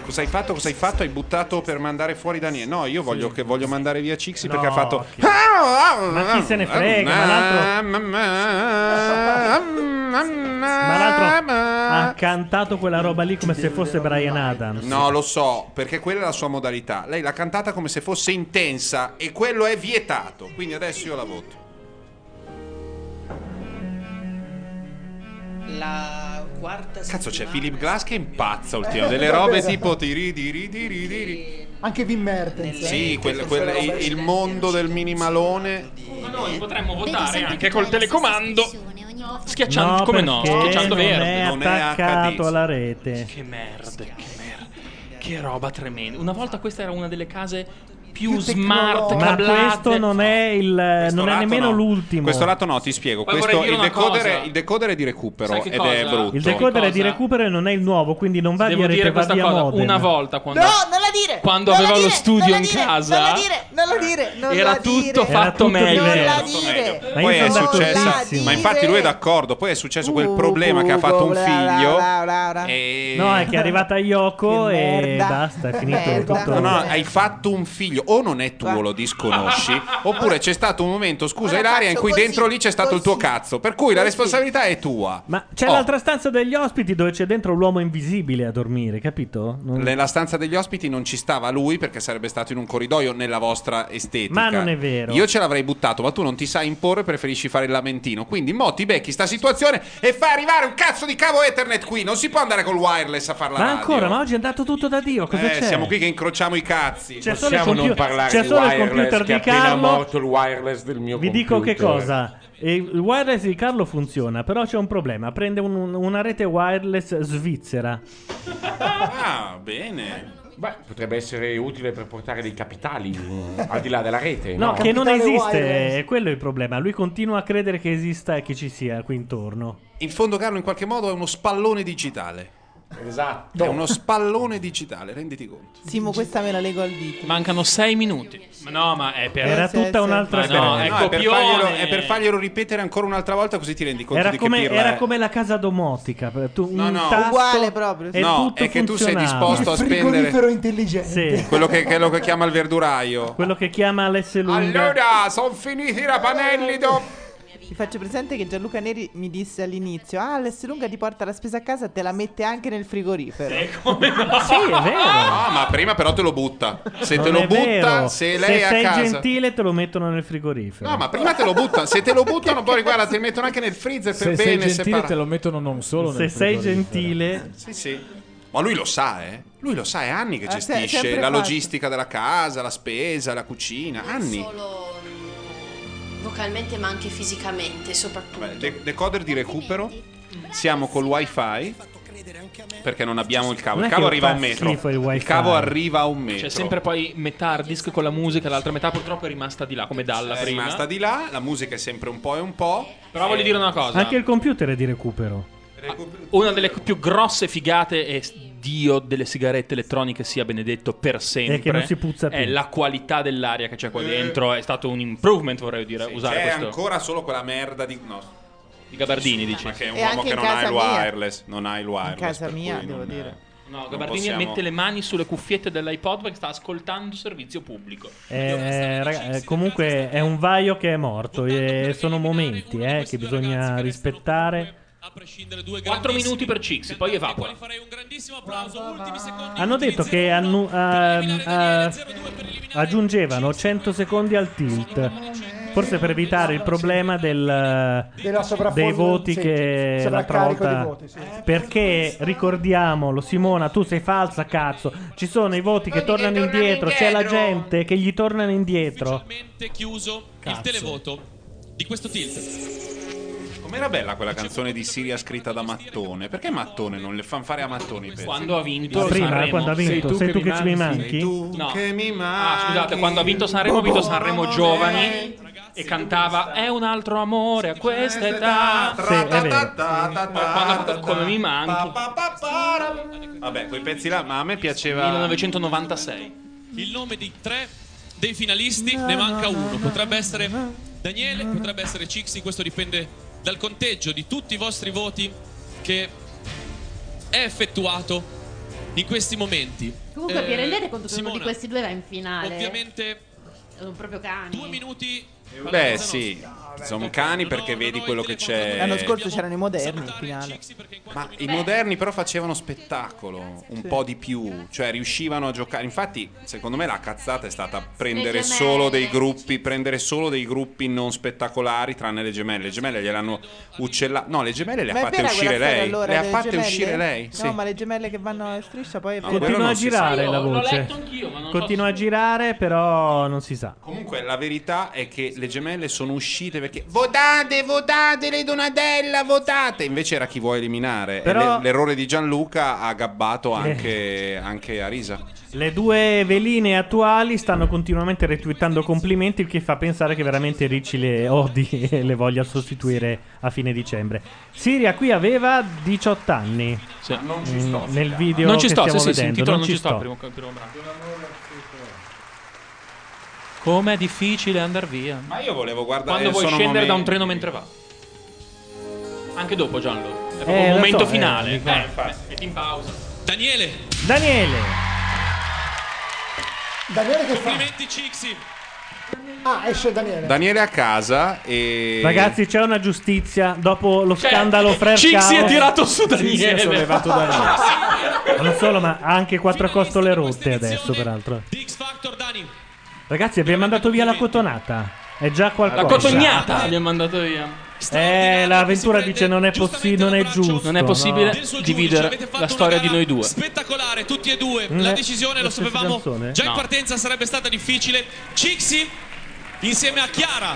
Cosa hai fatto? Cosa hai fatto? Hai buttato per mandare fuori Daniele? No, io voglio, che, voglio mandare via Cixi No, perché ha fatto... chi- Ma chi se ne frega? Ma l'altro, ma l'altro ha cantato quella roba lì come se fosse Brian Adams. No, lo so, perché quella è la sua modalità. Lei l'ha cantata come se fosse intensa e quello è vietato. Quindi adesso io la voto. La Cazzo, c'è Philip Glass che impazza ultimamente. Delle robe tipo tiri tiri tiri tiri. Anche Wim Mertens. Sì, quel- quel- il, il mondo del minimalone. Ma noi potremmo votare anche col telecomando. schiacciando, No, come no? Schiacciando non verde. è attaccato alla rete. Che merda, che merda. Che roba tremenda. Una volta questa era una delle case più, smart, Ma questo non è il non è nemmeno no. l'ultimo. Questo lato no, ti spiego. Poi Questo, il, dire decoder, il decoder è di recupero ed è cosa? brutto. Il decoder è di recupero e non è il nuovo, quindi non va Devo via dire va questa cosa. modem. Una volta quando, No, non la dire! quando non avevo lo dire, studio in dire, casa, Non la dire, non la dire, non era la tutto dire. fatto tutto meglio. Dire. Ma Poi è successo, ma infatti lui è d'accordo. Poi è successo quel problema che ha fatto un figlio. No, è che è arrivata Yoko e basta, è finito tutto. No, no, hai fatto un figlio, o non è tuo, lo disconosci, oppure c'è stato un momento, scusa Ora Ilaria, in faccio cui così, dentro lì c'è stato il tuo così. cazzo, per cui la responsabilità è tua. Ma c'è Oh. l'altra stanza degli ospiti dove c'è dentro l'uomo invisibile a dormire, capito? Non- Nella stanza degli ospiti non ci stava lui perché sarebbe stato in un corridoio nella vostra estetica. Ma non è vero. Io ce l'avrei buttato, ma tu non ti sai imporre, preferisci fare il lamentino. Quindi mo ti becchi sta situazione e fai arrivare un cazzo di cavo Ethernet qui. Non si può andare col wireless a fare la Ma radio. ancora, ma oggi è andato tutto da Dio, cosa Eh, c'è? siamo qui che incrociamo i cazzi. C'è solo il Possiamo non computer- parlare c'è solo il computer di appena Carlo. morto il wireless del mio Vi dico che computer. cosa. Il wireless di Carlo funziona, però c'è un problema. Prende un- una rete wireless svizzera. Ah, bene. Beh, potrebbe essere utile per portare dei capitali mm, al di là della rete. No, No, che non esiste, wireless. è quello il problema. Lui continua a credere che esista e che ci sia qui intorno. In fondo, Carlo, in qualche modo è uno spallone digitale. Esatto. È uno spallone digitale, renditi conto. Simo, questa me la leggo al dito. Mancano sei minuti. Ma no, ma è per. Era tutta un'altra storia. no, è No, è per, farglielo, è per farglielo ripetere ancora un'altra volta così ti rendi conto Era di come, che pirla era è. come la casa domotica. Tu, No, un no. tasto Uguale proprio, sì. No, è che tu sei disposto a Il spendere frigorifero intelligente. Sì, quello che, quello che chiama il verduraio. quello che chiama l'S lunga. Allora, sono finiti i rapanelli dopo. Vi faccio presente che Gianluca Neri mi disse all'inizio: Ah, l'S lunga ti porta la spesa a casa e te la mette anche nel frigorifero. Sì, è vero. No, ma prima però te lo butta. Se Non te lo butta, vero. se lei è a sei casa. gentile te lo mettono nel frigorifero. No, ma prima te lo buttano. Se te lo buttano, poi guarda, te lo mettono anche nel freezer per Se sei bene gentile separato. te lo mettono non solo Se nel sei frigorifero. gentile, Sì, sì. Ma lui lo sa, eh. Lui lo sa, è anni che Ah, se- gestisce la fatto. logistica della casa, la spesa, la cucina. Anni. solo vocalmente ma anche fisicamente soprattutto. Vabbè, de- decoder di recupero. Siamo col wifi. Perché non abbiamo il cavo. Non Il è cavo arriva a un metro. il cavo arriva a un metro. C'è sempre poi metà hard disk con la musica, l'altra metà purtroppo è rimasta di là, come Dalla È prima. rimasta di là. La musica è sempre un po' e un po'. Però voglio dire una cosa. anche il computer è di recupero. Una delle più grosse figate e Dio delle sigarette elettroniche sia benedetto per sempre. È che non si puzza più. È la qualità dell'aria che c'è qua dentro. È stato un improvement, vorrei dire, usare C'è questo. ancora solo quella merda di. No. Di Gabardini, dici. Ma che è un E uomo che non ha il mia. wireless. Non ha il wireless. In casa mia, devo non- dire. No, non Gabardini possiamo- mette le mani sulle cuffiette dell'iPod perché sta ascoltando servizio pubblico. Eh, raga- eh, comunque è un vaio che è morto. E sono momenti eh, che bisogna rispettare. 4 minuti per Cixi, poi evapora. Hanno detto che annu- ehm, eh, aggiungevano 100 secondi al tilt. Forse per evitare il problema del, dei voti sì, che l'altra volta. voti, sì. Perché ricordiamolo, Simona, tu sei falsa, cazzo. Ci sono i voti che tornano indietro. C'è la gente che gli tornano indietro. chiuso Cazzo. il televoto di questo tilt. Com'era bella quella canzone di Siria scritta da Mattone? Perché Mattone non le fanno fare a Mattone i pezzi? Quando ha vinto Prima, Sanremo. quando ha vinto, sei tu, che, mi manchi? Sei tu No. che mi Ah, manchi. scusate, quando ha vinto Sanremo, ha vinto Sanremo Giovani e cantava È un altro amore a questa età. Sì, è vero. Quando Come mi manchi, Vabbè, quei pezzi là, ma a me piaceva. 1996. Il nome di tre dei finalisti ne manca uno. Potrebbe essere Daniele, potrebbe essere Cixi, questo dipende dal conteggio di tutti i vostri voti che è effettuato in questi momenti. Comunque vi Eh, rendete conto che uno di questi due va in finale? Ovviamente Sono proprio cani. due minuti Beh, sì, sono cani perché vedi quello che c'è. L'anno scorso c'erano i moderni in finale. Ma i moderni però facevano spettacolo un po' di più, cioè riuscivano a giocare. Infatti, secondo me la cazzata è stata prendere Le solo dei gruppi, prendere solo dei gruppi non spettacolari, tranne le gemelle. Le gemelle gliel'hanno uccellate. No, le gemelle le ha Ma è fatte uscire lei. allora, le ha delle fatte gemelle? uscire lei. No, Sì. ma le gemelle che vanno a striscia poi No, Continua a girare la L'ho voce. Continua a girare, però non si sa. Comunque la verità è che le gemelle sono uscite perché votate, votate le Donatella, votate. Invece era chi vuoi eliminare. Però- le- l'errore di Gianluca ha gabbato anche, anche Arisa. Le due veline attuali stanno continuamente retweetando complimenti, il che fa pensare che veramente Ricci le odi e le voglia sostituire a fine dicembre. Siria qui aveva 18 anni. Non ci sto, Mm, Nel video non ci sto, sì, stiamo sì, sì, vedendo. titolo non ci sto. il primo, primo brano. Com'è difficile andare via. Ma io volevo guardare. Quando vuoi scendere da un momenti- treno mentre va. Anche dopo Gianlo. È proprio Eh, un lo momento so, eh, finale. mi fa- metti in pausa. Daniele. Daniele. Daniele che fa? Complimenti Cixi. Ah, esce Daniele. Daniele a casa e. Ragazzi, c'è una giustizia dopo lo Cioè, scandalo Fred Cixi è tirato su Daniele. Cixi ha sollevato Daniele. Non solo, ma ha anche quattro costole rotte adesso, peraltro. Ragazzi, abbiamo mandato via la cotonata. È già qualcosa. La cotognata abbiamo mandato via. Eh, l'avventura dice non è possibile, non è giusto. Non è possibile no. dividere la storia di noi due. Spettacolare, tutti e due. Mm, La decisione lo sapevamo canzone? già in No. partenza sarebbe stata difficile. Cixi insieme a Chiara,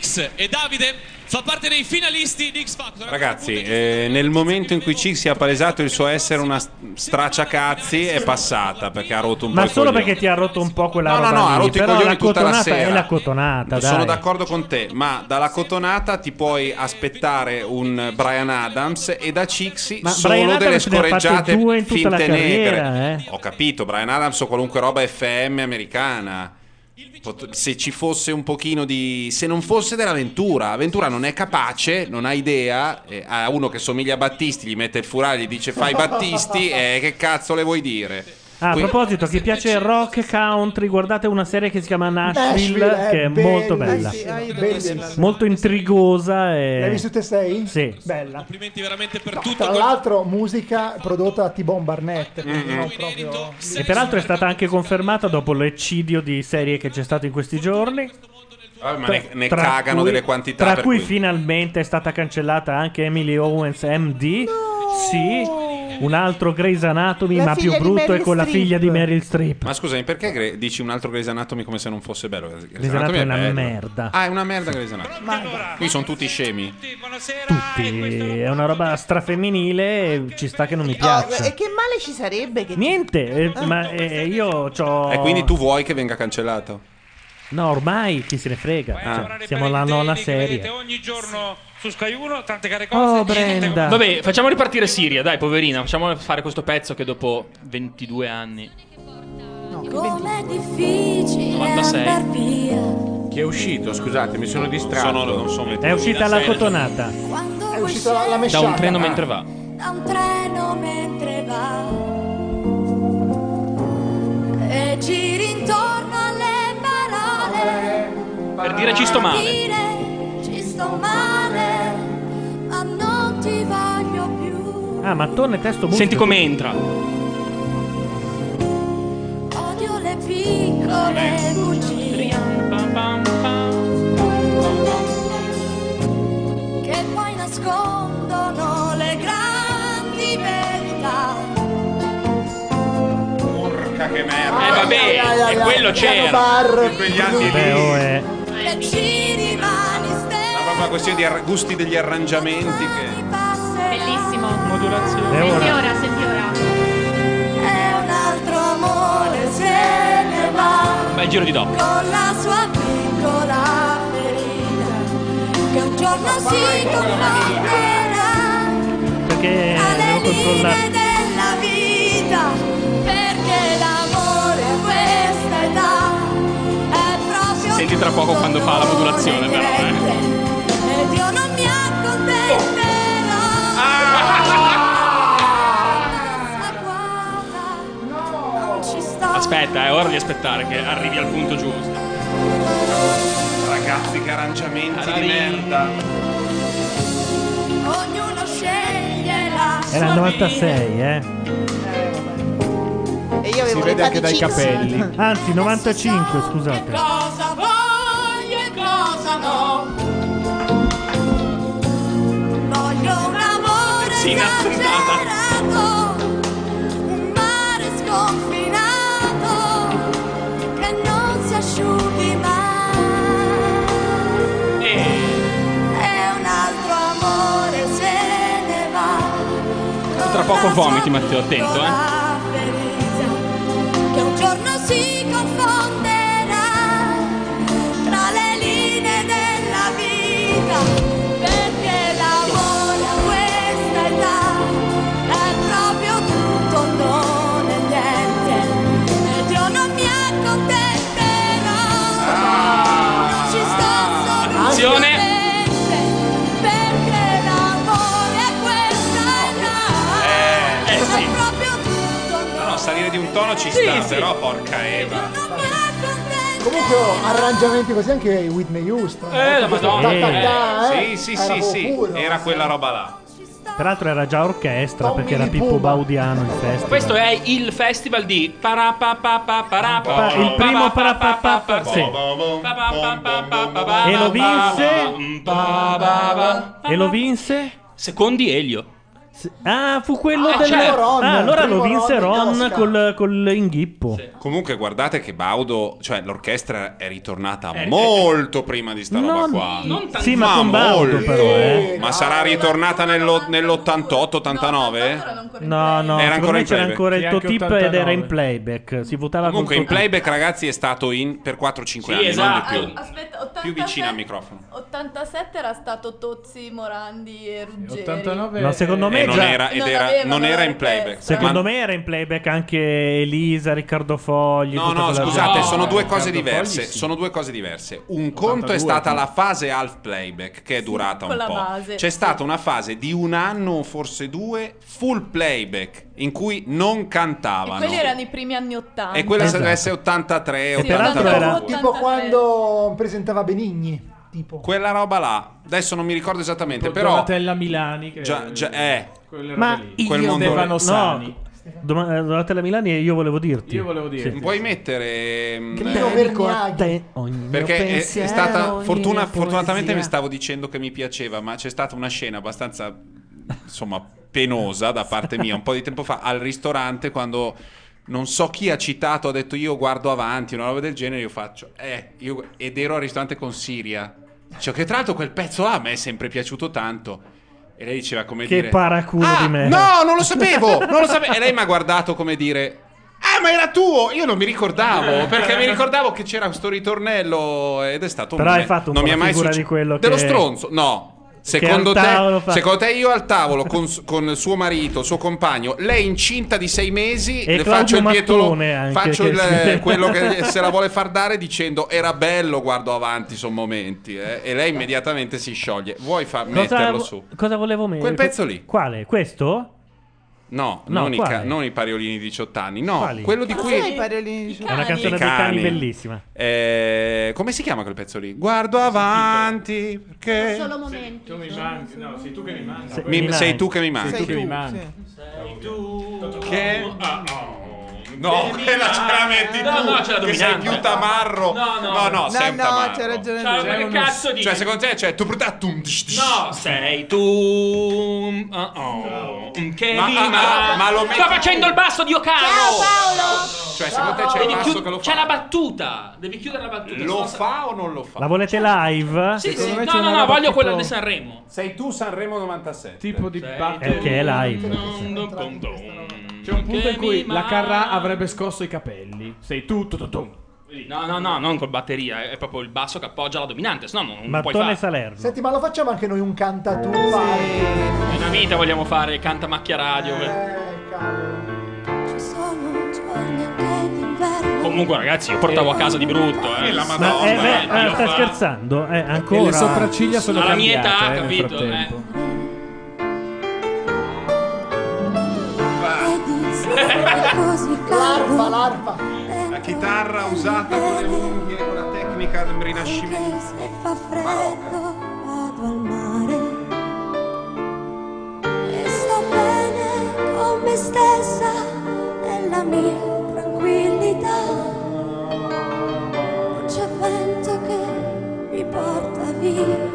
X e Davide fa parte dei finalisti di X Factor. Ragazzi, eh, nel momento in cui Cic si ha palesato il suo essere una stracciacazzi, è passata perché ha rotto un po' Ma i solo coglioni. perché ti ha rotto un po' quella No, no, roba no, ha lì, rotto i però coglioni la tutta la sera. è la cotonata, dai. Sono d'accordo con te, ma dalla cotonata ti puoi aspettare un Brian Adams e da Cixi Ma solo delle Adams ha scorreggiate finte carriera, negre. eh. Ho capito, Brian Adams o qualunque roba FM americana. Se ci fosse un pochino di. Se non fosse dell'avventura, Ventura non è capace, non ha idea. eh, a uno che somiglia a Battisti gli mette il furale, gli dice fai Battisti, e che cazzo le vuoi dire? Ah, a proposito, chi piace il rock country, guardate una serie che si chiama Nashville, Nashville, è che è molto bella. Eh vederla. Molto intrigosa e... L'hai visto te sei? Sì. Bella. Complimenti veramente per No, tutto. tra l'altro musica prodotta da T-Bone Barnett. quindi Mm-mm. no, proprio... E peraltro è stata anche confermata dopo l'eccidio di serie che c'è stato in questi giorni. Ah, ma Tra- ne, ne tra cagano cui- delle quantità. Tra per cui, cui- finalmente è stata cancellata anche Emily Owens MD. Sì, un altro Grey's Anatomy, La ma più di brutto è Meryl con la Streep. figlia di Meryl Streep. Ma scusami, perché Gre- dici un altro Grey's Anatomy come se non fosse bello? Grey's, Grey's Anatomy è una bello. merda. Ah, è una merda Grey's Anatomy. Qui sono tutti scemi. Tutti, è una roba strafemminile e ci sta che non mi Oh, piaccia. e che male ci sarebbe? Che Niente, eh, ma eh, io c'ho... E quindi tu vuoi che venga cancellato? No, ormai chi se ne frega. Cioè, siamo alla nona serie. ogni giorno su Sky 1 tante care cose. Oh, Brenda. Vabbè, facciamo ripartire Siria, dai, poverina. Facciamo fare questo pezzo che dopo 22 anni. Com'è difficile 96. andar via Chi è uscito? Scusate, mi sono distratto. Sono- non sono È uscita la cotonata. quando È uscita la, la Da mesciata. un treno mentre va. da un treno mentre va e giri intorno alle parole Per dire ci sto male. Sto male ma non ti voglio più Ah, mattone, testo musica. Senti come entra. odio le piccole bugie che poi nascondono le grandi verità Porca che merda. Eh vabbè, e quello c'era. Bar, In quegli anni Beh, lì. oh, eh. ci una questione di ar- gusti degli arrangiamenti che. Bellissimo. Modulazione. Senti ora? ora, senti ora. e un altro amore se ne va Bel giro di do. con la sua piccola ferita che un giorno si confonderà Perché devo alle controllare. linee della vita perché l'amore a questa età è proprio Senti tra poco quando fa la modulazione, però, eh. Aspetta, è ora di aspettare che arrivi al punto giusto. Ragazzi, che arrangiamenti di Arari. merda. ognuno sceglie la Era il sua 96, eh. E io avevo Si vede l'età anche di dai Cix. capelli. Anzi, 95, scusate. cosa voglio e cosa no voglio un amore Sì, inattentata. esagerato poco vomiti, Matteo, attento, eh. Ci Sì, sta, sì. però porca Eva. Comunque oh, arrangiamenti così anche Whitney Houston. Eh, la Madonna. ta- ta- Eh, eh, sì, sì, era sì, sì, puro. era quella roba là. Peraltro era già orchestra Tommy perché era Pippo Puma. Baudiano il festival. Questo è il festival di il primo parapapapa, sì. E lo vinse? E lo vinse? Secondi Elio. Ah, fu quello Ah, del... Ron, ah, allora lo vinse Ron Ron col, col inghippo. Comunque guardate che Baudo, cioè l'orchestra è ritornata molto prima di sta roba Non- qua. non Sì, ma con Baudo molto. però, eh. Ma sarà ritornata nello- nell'88-89? No, no, Era ancora in c'era playback. ancora il Sì, tuo tip ed 89. era in playback. Si votava Comunque in playback ragazzi è stato in per 4-5 Sì, anni, esatto. non di più. Aspetta, 87, Più vicino al microfono. 87 era stato Tozzi, Morandi e Ruggeri. 89 No, secondo me non era, ed Non era, non era in playback. Secondo Ma- me era in playback anche Elisa, Riccardo Fogli. No, no, scusate, sono due cose Riccardo diverse. Fogli, sì. Sono due cose diverse. Un conto è 82, stata sì. la fase half playback, che è durata con un po'. base, C'è sì. stata una fase di un anno, forse due, full playback, in cui non E cantavano. quelli erano i primi anni 80. E quella Esatto. deve essere 83, E peraltro 82. era- Tipo quando presentava Benigni. Tipo. Quella roba là, adesso non mi ricordo esattamente, però Donatella Milani. Che già, già eh, quelle robe Ma lì. quel io mondo Stefano. Sani. Doma- eh, Donatella Milani, io volevo dirti. Io volevo dirti. Puoi mettere mm, Crino Vergnaghi. Perché è- è, pensiero, stata ogni fortuna- fortunatamente mi stavo dicendo che mi piaceva, ma c'è stata una scena abbastanza insomma penosa da parte mia un po' di tempo fa al ristorante quando non so chi ha citato, ha detto io guardo avanti, una roba del genere, io faccio eh, io, ed ero al ristorante con Siria. Cioè, che tra l'altro quel pezzo là a me è sempre piaciuto tanto. E lei diceva come Che dire paraculo "Ah, di me. No, non lo sapevo, non lo sapevo. E lei mi ha guardato come dire Ah, ma era tuo! Io non mi ricordavo, perché mi ricordavo che c'era questo ritornello ed è stato Però un hai fatto un non po' la mai figura succe- di quello dello che- stronzo. No. Secondo te, fa- secondo te io al tavolo con, con suo marito, suo compagno, lei incinta di sei mesi, E le Claudio faccio il pietolo, faccio il- quello che se la vuole far dare dicendo era bello, guardo avanti, sono momenti, eh", e lei immediatamente si scioglie. Vuoi far metterlo su? cosa volevo mettere? Quel pezzo lì. Quale? Questo? No, No, non, i quale? ca- non i pariolini di 18 anni, no, Quali? quello di cui i pariolini di È una canzone I dei cani cani. bellissima. Eh, come si chiama quel pezzo lì? Guardo avanti perché Solo momenti. Tu mi manchi. No, sei tu che mi manchi. Mi- sei tu che mi manchi. Sei tu che mi Sì. manchi. Che No, quella ce la metti No, tu. no, c'è la che sei dominante. più tamarro. No, no. no, No, sei un no, tamarro. c'è ragione Ciao, lui. ma che cazzo di Cioè, secondo te c'è tu tum, tsh, tsh. No, sei tu uh, oh, che Ma- mi ah, ah, ma lo metti Sto facendo il basso di Ocano. Cioè, secondo te c'è il basso chiud- che lo C'è fa? la battuta. Devi chiudere la battuta. Lo fa o non lo fa? La volete live? Sì, sì. No, c'è no, no, voglio quella di Sanremo. Sei tu Sanremo 97. Tipo di battle. Eh, che è live. C'è un punto in cui la. Carrà avrebbe scosso i capelli. Sei tu, tu, tu, tu. No, no, no, non col batteria, è proprio il basso che appoggia la dominante, sennò non, non puoi Mattone fare. Salerno. Senti, ma lo facciamo anche noi un cantatore? In una vita vogliamo fare canta macchia radio. Eh, cavolo. Comunque, ragazzi, io portavo a casa di brutto, eh. la Ma Madonna. eh, beh, eh, eh, fa. scherzando? Eh, E ancora? le sopracciglia sono Alla mia cambiate età, eh, capito, frattempo. L'arpa, l'arpa. La chitarra usata con le unghie, con la tecnica del rinascimento. Se fa freddo vado al mare e sto bene con me stessa nella mia tranquillità. Non c'è vento che mi porta via.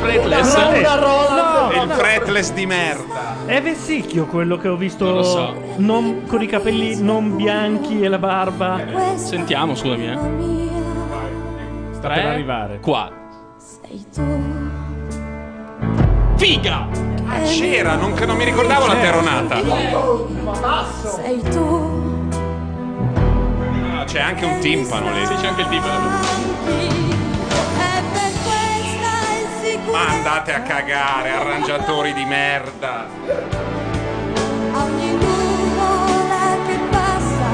Fretless. Una rola. E il fretless di merda. È Vessicchio quello che ho visto Non lo so. non- con i capelli non bianchi e la barba. Sentiamo, scusami, eh. Sta Tre, per arrivare. Qua. Sei tu Figa! Ah, c'era, non, che non mi ricordavo la terronata. Sei tu. Ah, c'è anche un timpano lì. Sì, c'è anche il timpano. Ma andate a cagare, arrangiatori di merda. Ogni nuvola che passa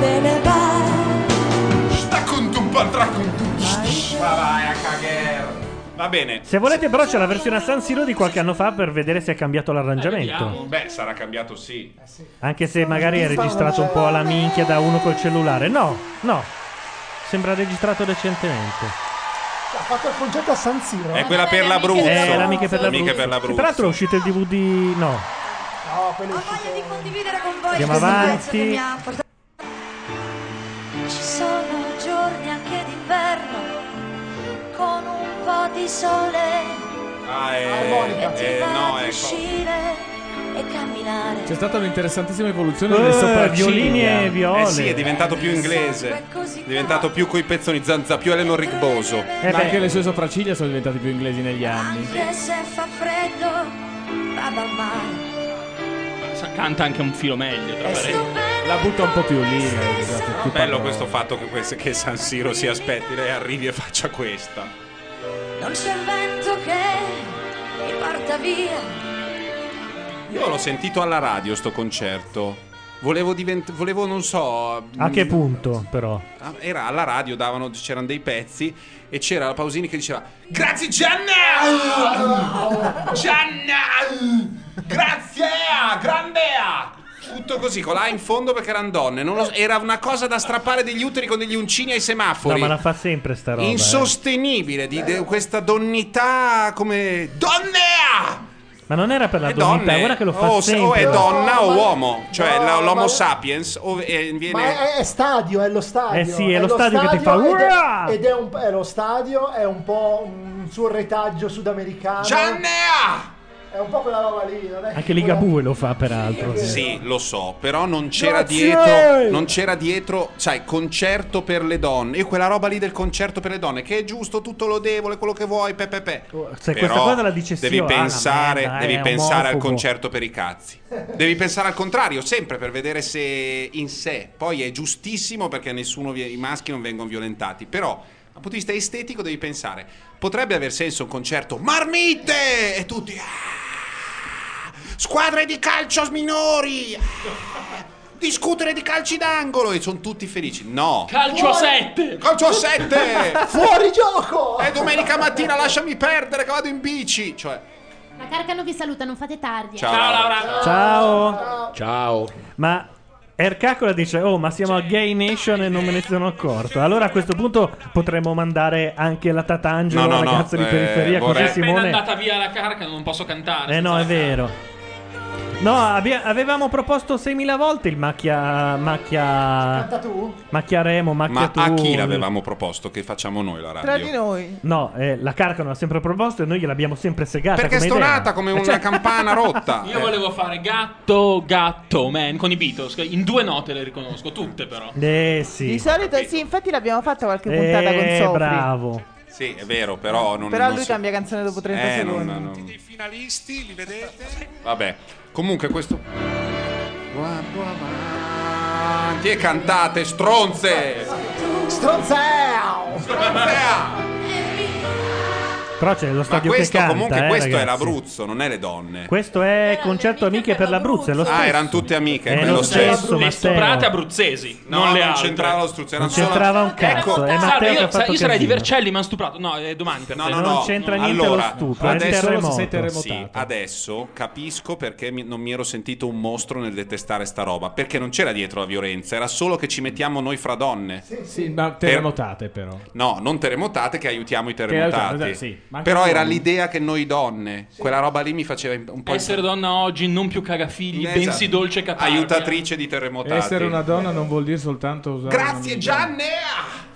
te ne va. Sta con tu Ma vai a cagare. Va bene. Se volete però c'è la versione a San Siro di qualche anno fa per vedere se è cambiato l'arrangiamento. Beh, sarà cambiato sì. Anche se magari è registrato un po' alla minchia da uno col cellulare. No, no. Sembra registrato decentemente. Ha fatto il concerto a San Siro. È quella per l'Abruzzo. È l'amiche per l'Abruzzo. Amiche per Che l'Abruzzo. L'altro è uscito il DVD. No. No, quello è uscito. Condividere con voi Andiamo questo avanti. pezzo che mi ha portato. Ci sono giorni anche d'inverno con un po' di sole Ah, che ti eh, eh, fa no, di ecco. uscire. C'è stata un'interessantissima evoluzione Eh, delle sopracciglia. violini e viole. Eh sì, è diventato più inglese. È diventato più coi pezzoni zanza, più Eleanor Rigboso. Ma anche le sue sopracciglia sono diventate più inglesi negli anni. Anche se fa freddo. Sa- Canta anche un filo meglio, tra parentesi. La butta un po' più lì. eh, esatto, più Bello questo fatto che, queste- che San Siro si aspetti, lei arrivi e faccia questa. Non c'è vento che mi porta via. Io l'ho sentito alla radio sto concerto. Volevo diventare. Volevo, non so. A che punto, però? Ah, Era alla radio, davano, c'erano dei pezzi e c'era la Pausini che diceva Grazie Gianna! Gianna! Grazie! Grandea! Tutto così, con la in fondo perché erano donne. So, era una cosa da strappare degli uteri con degli uncini ai No, semafori. ma la fa sempre sta roba. eh. Insostenibile di de- questa donnità come donnea! Ma non era per la donne. guarda che lo fa o, se- sempre. o è donna o uomo, cioè no, la- l'homo ma- sapiens o eh, viene Ma è, è stadio, è lo stadio. Eh sì, è lo stadio che ti fa, ed è-! Ed è, un, è lo stadio, è un po' un suo retaggio sudamericano. Giannea! È un po' quella roba lì, non è? Anche Ligabue lo fa, peraltro. Sì, lo so, però non c'era Grazie! dietro, non c'era dietro, sai, concerto per le donne. Io quella roba lì del concerto per le donne, che è giusto, tutto lodevole, quello che vuoi, pepe pe. Se Però questa cosa la dice devi Sio, ah, pensare, merda, devi è pensare al concerto per i cazzi. Devi pensare al contrario, sempre per vedere se in sé. Poi è giustissimo perché nessuno i maschi non vengono violentati, però dal punto di vista estetico devi pensare, potrebbe aver senso un concerto marmite e tutti "Ah, squadre di calcio minori. ah, Discutere di calci d'angolo e sono tutti felici. No. Calcio a sette! Calcio a sette! Fuori gioco! E domenica mattina lasciami perdere che vado in bici. Cioè, La Carcano vi saluta, non fate tardi. Ciao, Ciao, Laura. Ciao. Ciao. Ma Ercacola dice: Oh, ma siamo a Gay Nation e non me ne sono accorto. Allora a questo punto potremmo mandare anche la Tatangelo, No, no, no, ragazza di eh, periferia, vorrei- così È appena Simone. andata via la carca, non posso cantare. Eh no, è la vero. No, abbia- avevamo proposto 6.000 volte il macchia. macchia. Tu? macchia Remo, macchia ma tu. a chi l'avevamo proposto che facciamo noi la radio? Tra di noi. No, eh, la Carcano ha sempre proposto e noi gliel'abbiamo sempre segata. Perché è come idea. stonata come Eh, una cioè- campana rotta. Io volevo fare gatto, gatto, man con i Beatles. che In due note le riconosco, tutte però. Eh sì. Di solito sì, infatti l'abbiamo fatta qualche puntata con Eh, Sofri. bravo. Sì, è vero, però non Però non lui si- cambia canzone dopo 30 Eh, non- secondi. non- I finalisti, li vedete? Vabbè, comunque questo. Avanti e cantate, stronze! Stronzeo! Però c'è lo Ma stadio questo che canta. comunque eh, questo è ragazzi. l'Abruzzo, non è le donne. Questo è concerto amiche per l'Abruzzo. È lo stesso. Ah, erano tutte amiche, È quello lo stesso. Le stuprate abruzzesi, No, non non le altre. c'entrava lo struzzo, Non c'entrava un cazzo. Ecco, è Salve, Matteo io, sarei di. Vercelli, mi hanno stuprato. No, è domani per No, te. no, non no. c'entra niente allora, lo stupro, è il adesso, terremoto. sei terremotato. Sì, adesso capisco perché mi- non mi ero sentito un mostro nel detestare sta roba. Perché non c'era dietro la violenza, era solo che ci mettiamo noi fra donne. Sì, ma terremotate però. No, non terremotate che aiutiamo i Che terremotati. aiutiamo, sì, ma Però era l'idea che noi donne, quella roba lì mi faceva un po' Essere donna oggi non più cagafigli, Esatto. bensì dolce catarga. aiutatrice di terremotati. Essere una donna non vuol dire soltanto usare. Grazie Giannea!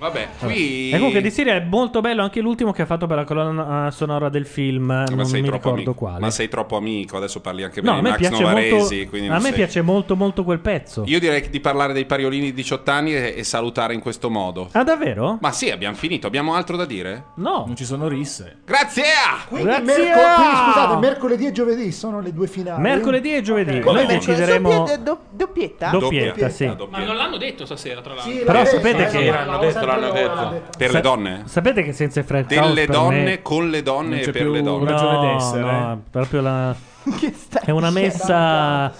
Vabbè, qui. E comunque di Siria è molto bello anche l'ultimo che ha fatto per la colonna eh, sonora del film. Ma non sei mi troppo ricordo amico. quale. Ma sei troppo amico, adesso parli anche No, bene a di me Max piace Novaresi. molto. A me sei- piace molto, molto quel pezzo. Io direi di parlare dei pariolini di 18 anni e, e salutare in questo modo. Ah, davvero? Ma sì, abbiamo finito. Abbiamo altro da dire? No. Non ci sono risse. Grazie! Quindi, Grazie! merco- quindi, scusate, mercoledì e giovedì sono le due finali. Mercoledì e giovedì. Ok. Noi Come? decideremo. Doppie- do- doppietta? Doppietta, sì. Ma non l'hanno detto stasera, tra l'altro. Però sapete che. l'hanno detto, l'hanno detto. Per le donne? Sapete che senza i Fred Delle donne, me- con le donne e per più le donne. ragione No, d'essere. no, proprio la. È una messa.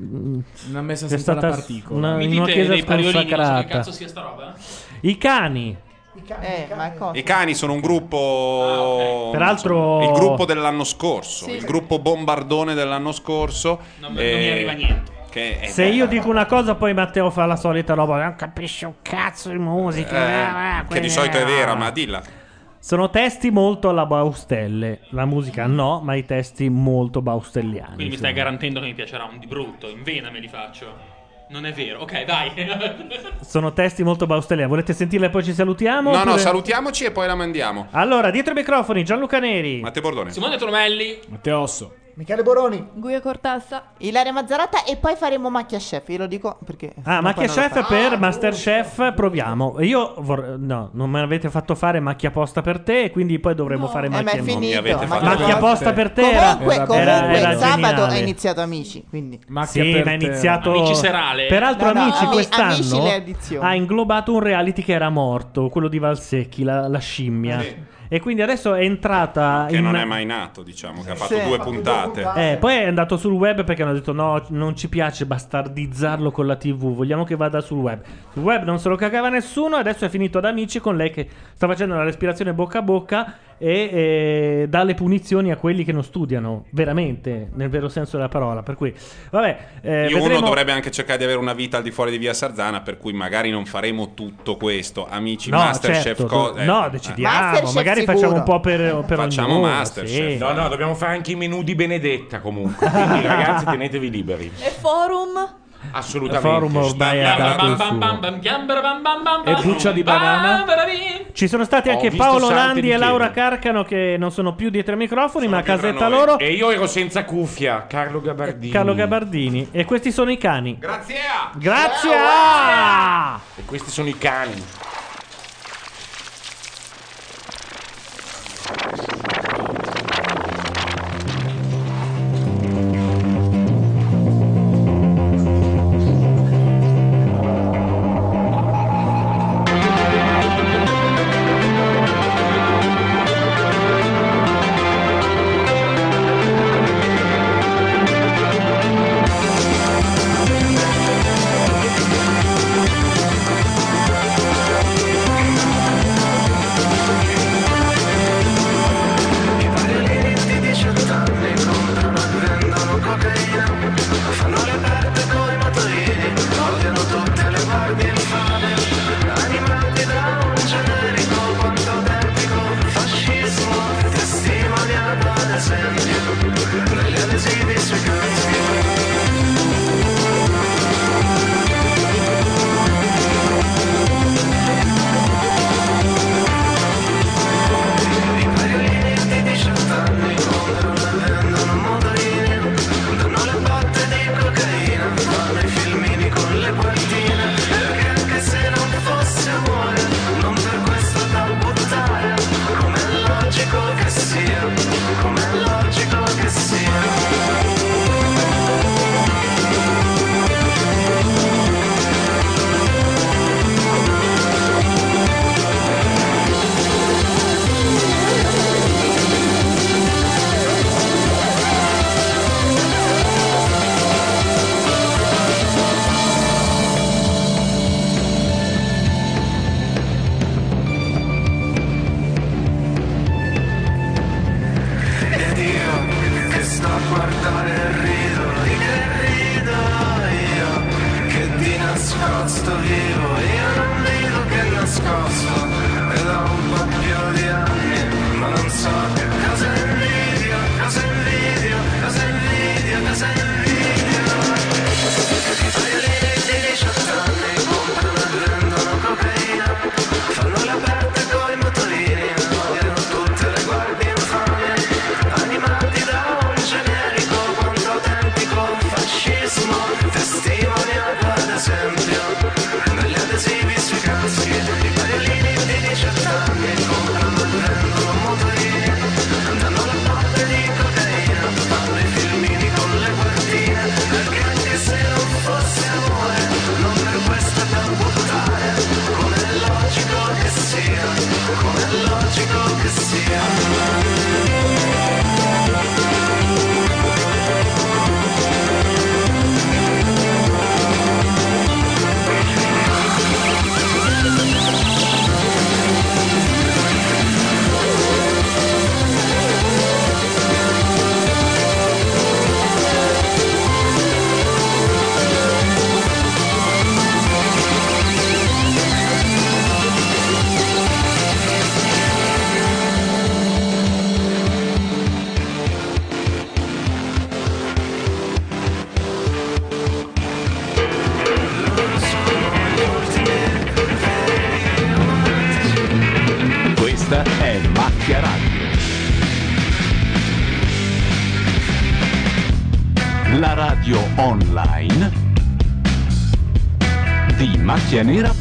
Una messa senza la stata particola. una, Mi in una dite chiesa dei pariolini, non so che cazzo sia sta roba? I cani. Eh, ma cosa? I cani sono un gruppo. Peraltro- Il gruppo dell'anno scorso. Sì. Il gruppo bombardone dell'anno scorso. Non mi- non mi arriva niente. Che è Se io dico una cosa, poi Matteo fa la solita roba. Non capisce un cazzo di musica. Eh, eh, che quindi- di solito è vera, ma dilla. Sono testi molto alla Baustelle. La musica no, ma i testi molto baustelliani. Quindi mi stai garantendo che mi piacerà un di brutto. In vena me li faccio. Non è vero. Ok, vai. Sono testi molto baustelliani. Volete sentirle e poi ci salutiamo? No, no, oppure- salutiamoci e poi la mandiamo. Allora, dietro i microfoni, Gianluca Neri. Matteo Bordone. Simone Tromelli. Matteo Osso. Michele Boroni. Guia Cortassa. Ilaria Mazzarotta e poi faremo Macchia Chef, io lo dico perché... Ah, no, Macchia Chef per Masterchef, proviamo. Io vor- no, non me l'avete fatto fare Macchia Posta per te, e quindi poi dovremmo fare Eh, ma Macchia è finito. avete Macchia fatto Macchia fare. Posta per te era, Comunque, era- comunque era sabato geniale. è iniziato Amici, quindi... Macchia Sì, per ma è te. iniziato Amici serale. Peraltro No, no, Amici ami- quest'anno Amici le edizioni. ha inglobato un reality che era morto, quello di Valsecchi, la, la scimmia. E quindi adesso è entrata Che in non è mai nato, diciamo, che ha fatto Sì. due puntate. Eh, poi è andato sul web perché hanno detto no, non ci piace bastardizzarlo con la TV, vogliamo che vada sul web. Sul web non se lo cagava nessuno, adesso è finito ad amici con lei che sta facendo la respirazione bocca a bocca e eh, dà le punizioni a quelli che non studiano, veramente, nel vero senso della parola. Per cui, vabbè, eh, Io uno vedremo- dovrebbe anche cercare di avere una vita al di fuori di via Sarzana, per cui magari non faremo tutto questo. Amici, No, Masterchef, certo, co- eh, no, decidiamo, Masterchef magari sicuro. facciamo un po' per- per Facciamo ognuno, Masterchef. sì. No, no, dobbiamo fare anche i menù di Benedetta comunque. Quindi ragazzi tenetevi liberi. E forum? Assolutamente. Forum ormai ha dato il suo. E buccia di banana? Ci sono stati anche Paolo Landi di e Laura. Carcano che non sono più dietro ai microfoni, ma a casetta loro. E io ero senza cuffia, Carlo Gabardini. Carlo Gabardini. E questi sono i cani. Grazie! Grazie! E questi sono i cani. Di